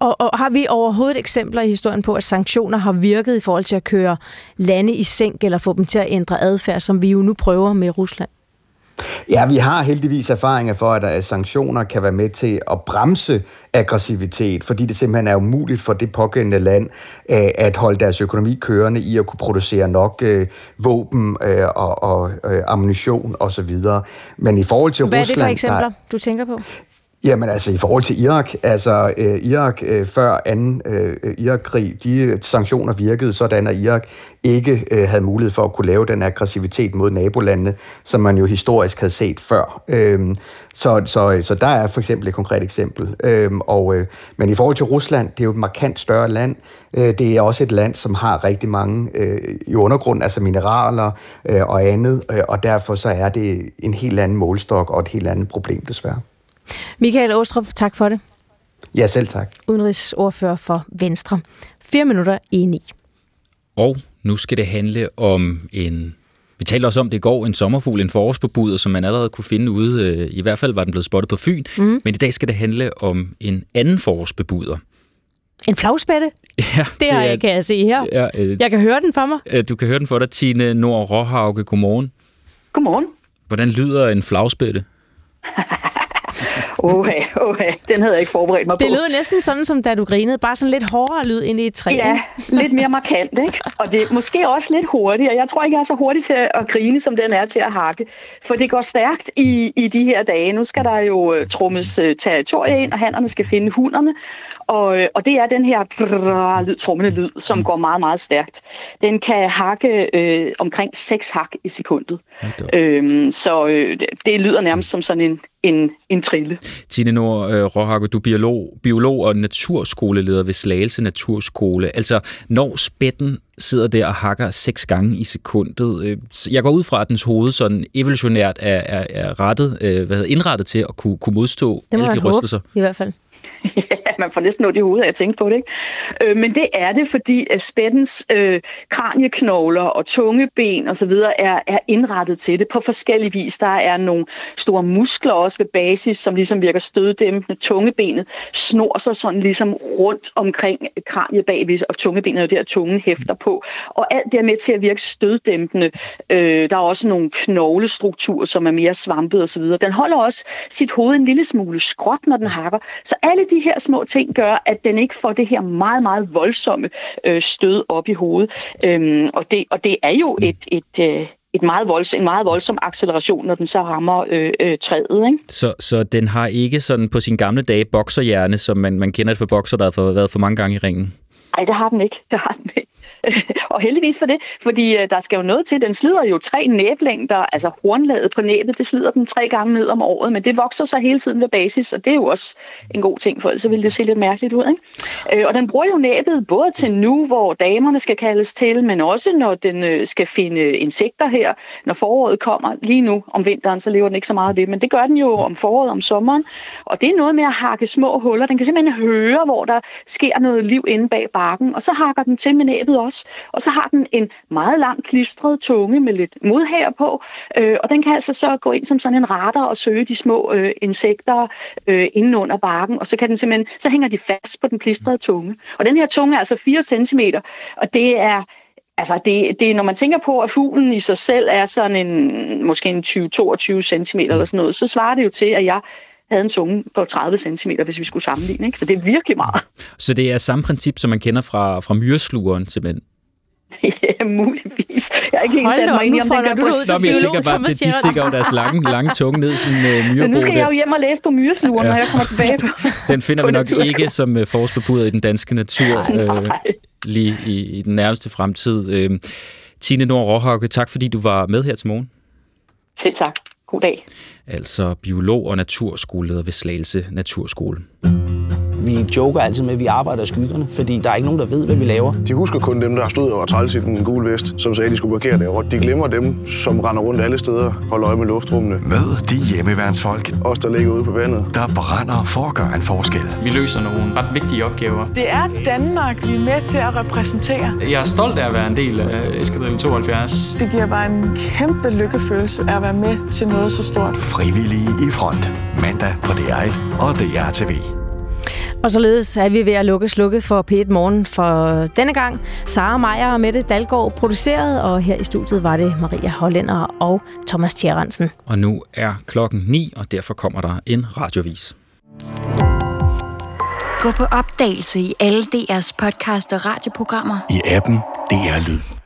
Og, og har vi overhovedet eksempler i historien på, at sanktioner har virket i forhold til at køre lande i sænk eller få dem til at ændre adfærd, som vi jo nu prøver med Rusland? Ja, vi har heldigvis erfaringer for, at sanktioner kan være med til at bremse aggressivitet, fordi det simpelthen er umuligt for det pågældende land øh, at holde deres økonomi kørende i at kunne producere nok øh, våben øh, og, og ammunition osv. Men i forhold til Hvad Rusland... Hvad er det for eksempler, der, du tænker på? Jamen altså i forhold til Irak, altså øh, Irak øh, før anden øh, Irak-krig, de sanktioner virkede sådan, at Irak ikke øh, havde mulighed for at kunne lave den aggressivitet mod nabolandene, som man jo historisk havde set før. Øh, så, så, så der er for eksempel et konkret eksempel. Øh, og, øh, men i forhold til Rusland, det er jo et markant større land. Øh, det er også et land, som har rigtig mange øh, i undergrunden, altså mineraler øh, og andet, øh, og derfor så er det en helt anden målstok og et helt andet problem desværre. Michael Åstrup, tak for det. Ja, selv tak. Udenrigsordfører for Venstre. 4 minutter i 9. Og nu skal det handle om en vi talte også om det i går, en sommerfugl, en forårsbebuder, som man allerede kunne finde ude. I hvert fald var den blevet spottet på Fyn. Mm. Men i dag skal det handle om en anden forårsbebuder. En flagspætte? [LAUGHS] Ja. Det jeg, kan jeg se her. Ja, øh, jeg kan høre den for mig. Du kan høre den for dig, Tine Nord Råhauke. Godmorgen. Godmorgen. Hvordan lyder en flagspætte? [LAUGHS] Oha, oha, den havde jeg ikke forberedt mig det på. Det lød næsten sådan, som da du grinede, bare sådan lidt hårdere lyd ind i et træ. Ja, lidt mere markant, ikke? Og det er måske også lidt hurtigere. Jeg tror ikke, jeg er så hurtig til at grine, som den er til at hakke. For det går stærkt i, i de her dage. Nu skal der jo uh, trummes uh, territorie ind, og hannerne skal finde hunderne. Og, øh, og det er den her drrr, lyd, trummende lyd, som går meget, meget stærkt. Den kan hakke øh, omkring 6 hak i sekundet. Øhm, så øh, det, lyder nærmest som sådan en, en, en trille. Tine Nord øh, Råhakke, du er biolog, biolog og naturskoleleder ved Slagelse Naturskole. Altså, når spætten sidder der og hakker seks gange i sekundet. Øh, jeg går ud fra, at dens hoved sådan evolutionært er, er, er rettet, øh, hvad hedder, indrettet til at kunne, kunne modstå alle de rystelser. i hvert fald. [LAUGHS] ja, man får næsten noget i hovedet af at tænke på det. Ikke? Øh, men det er det, fordi spættens øh, kranieknogler og tungeben osv. Er, er indrettet til det på forskellige vis. Der er nogle store muskler også ved basis, som ligesom virker støddæmpende. Tungebenet snor sig sådan ligesom rundt omkring kraniet bagvis, og tungebenet er jo der, tungen hæfter på. Og alt det er med til at virke støddæmpende. Øh, der er også nogle knoglestrukturer, som er mere svampet osv. Den holder også sit hoved en lille smule skråt, når den hakker. Så alle de her små ting gør, at den ikke får det her meget, meget voldsomme øh, stød op i hovedet. Øhm, og, det, og det er jo et, et, øh, et meget voldsom, en meget voldsom acceleration, når den så rammer øh, øh, træet. Ikke? Så, så den har ikke sådan på sin gamle dage bokserhjerne, som man, man kender det for bokser, der har været for mange gange i ringen? Nej, det har den ikke. Det har den ikke. [LAUGHS] og heldigvis for det, fordi øh, der skal jo noget til. Den slider jo tre næblængder, altså hornlaget på næbet, det slider den tre gange ned om året, men det vokser så hele tiden ved basis, og det er jo også en god ting, for ellers ville det se lidt mærkeligt ud. Ikke? Øh, og den bruger jo næbet både til nu, hvor damerne skal kaldes til, men også når den øh, skal finde insekter her, når foråret kommer. Lige nu om vinteren, så lever den ikke så meget af det, men det gør den jo om foråret, om sommeren. Og det er noget med at hakke små huller. Den kan simpelthen høre, hvor der sker noget liv inde bag barken, og så hakker den til med næbet også. Og så har den en meget lang klistret tunge med lidt modhager på, øh, og den kan altså så gå ind som sådan en radar og søge de små øh, insekter øh, inden under barken, og så kan den simpelthen, så hænger de fast på den klistrede tunge. Og den her tunge er altså 4 cm, og det er Altså, det, det, når man tænker på, at fuglen i sig selv er sådan en, måske en 20-22 cm eller sådan noget, så svarer det jo til, at jeg havde en tunge på 30 cm, hvis vi skulle sammenligne. Ikke? Så det er virkelig meget. Så det er samme princip, som man kender fra, fra myreslugeren, simpelthen? ja, muligvis. Jeg er ikke helt sat mig ind i, om den du ud Nå, men jeg tænker bare, at de stikker jo deres lange, lange tunge ned i sådan en uh, myrebro. Men nu skal jeg jo hjem og læse på myreslugeren, ja. når jeg kommer tilbage. [LAUGHS] den finder vi nok ikke som uh, forårsbebuder i den danske natur uh, lige i, i den nærmeste fremtid. Uh, Tine Nord Råhauke, tak fordi du var med her til morgen. Selv tak. God dag. Altså biolog og naturskoleleder ved Slagelse Naturskole. Vi joker altid med, at vi arbejder i skyggerne, fordi der er ikke nogen, der ved, hvad vi laver. De husker kun dem, der stod og træls i den gule vest, som sagde, at de skulle parkere derovre. De glemmer dem, som render rundt alle steder, holder øje med luftrummene. Mød de hjemmeværnsfolk. Os, der ligger ude på vandet. Der brænder for at gøre en forskel. Vi løser nogle ret vigtige opgaver. Det er Danmark, vi er med til at repræsentere. Jeg er stolt af at være en del af Eskadrille 72. Det giver bare en kæmpe lykkefølelse at være med til noget så stort. Frivillige i front. Mandag på DR1 og DR TV. Og således er vi ved at lukke slukket for P1 Morgen for denne gang. Sara Meier og Mette Dalgaard produceret, og her i studiet var det Maria Hollænder og Thomas Tjerensen. Og nu er klokken 9, og derfor kommer der en radiovis. Gå på opdagelse i alle DR's podcast og radioprogrammer. I appen DR Lyd.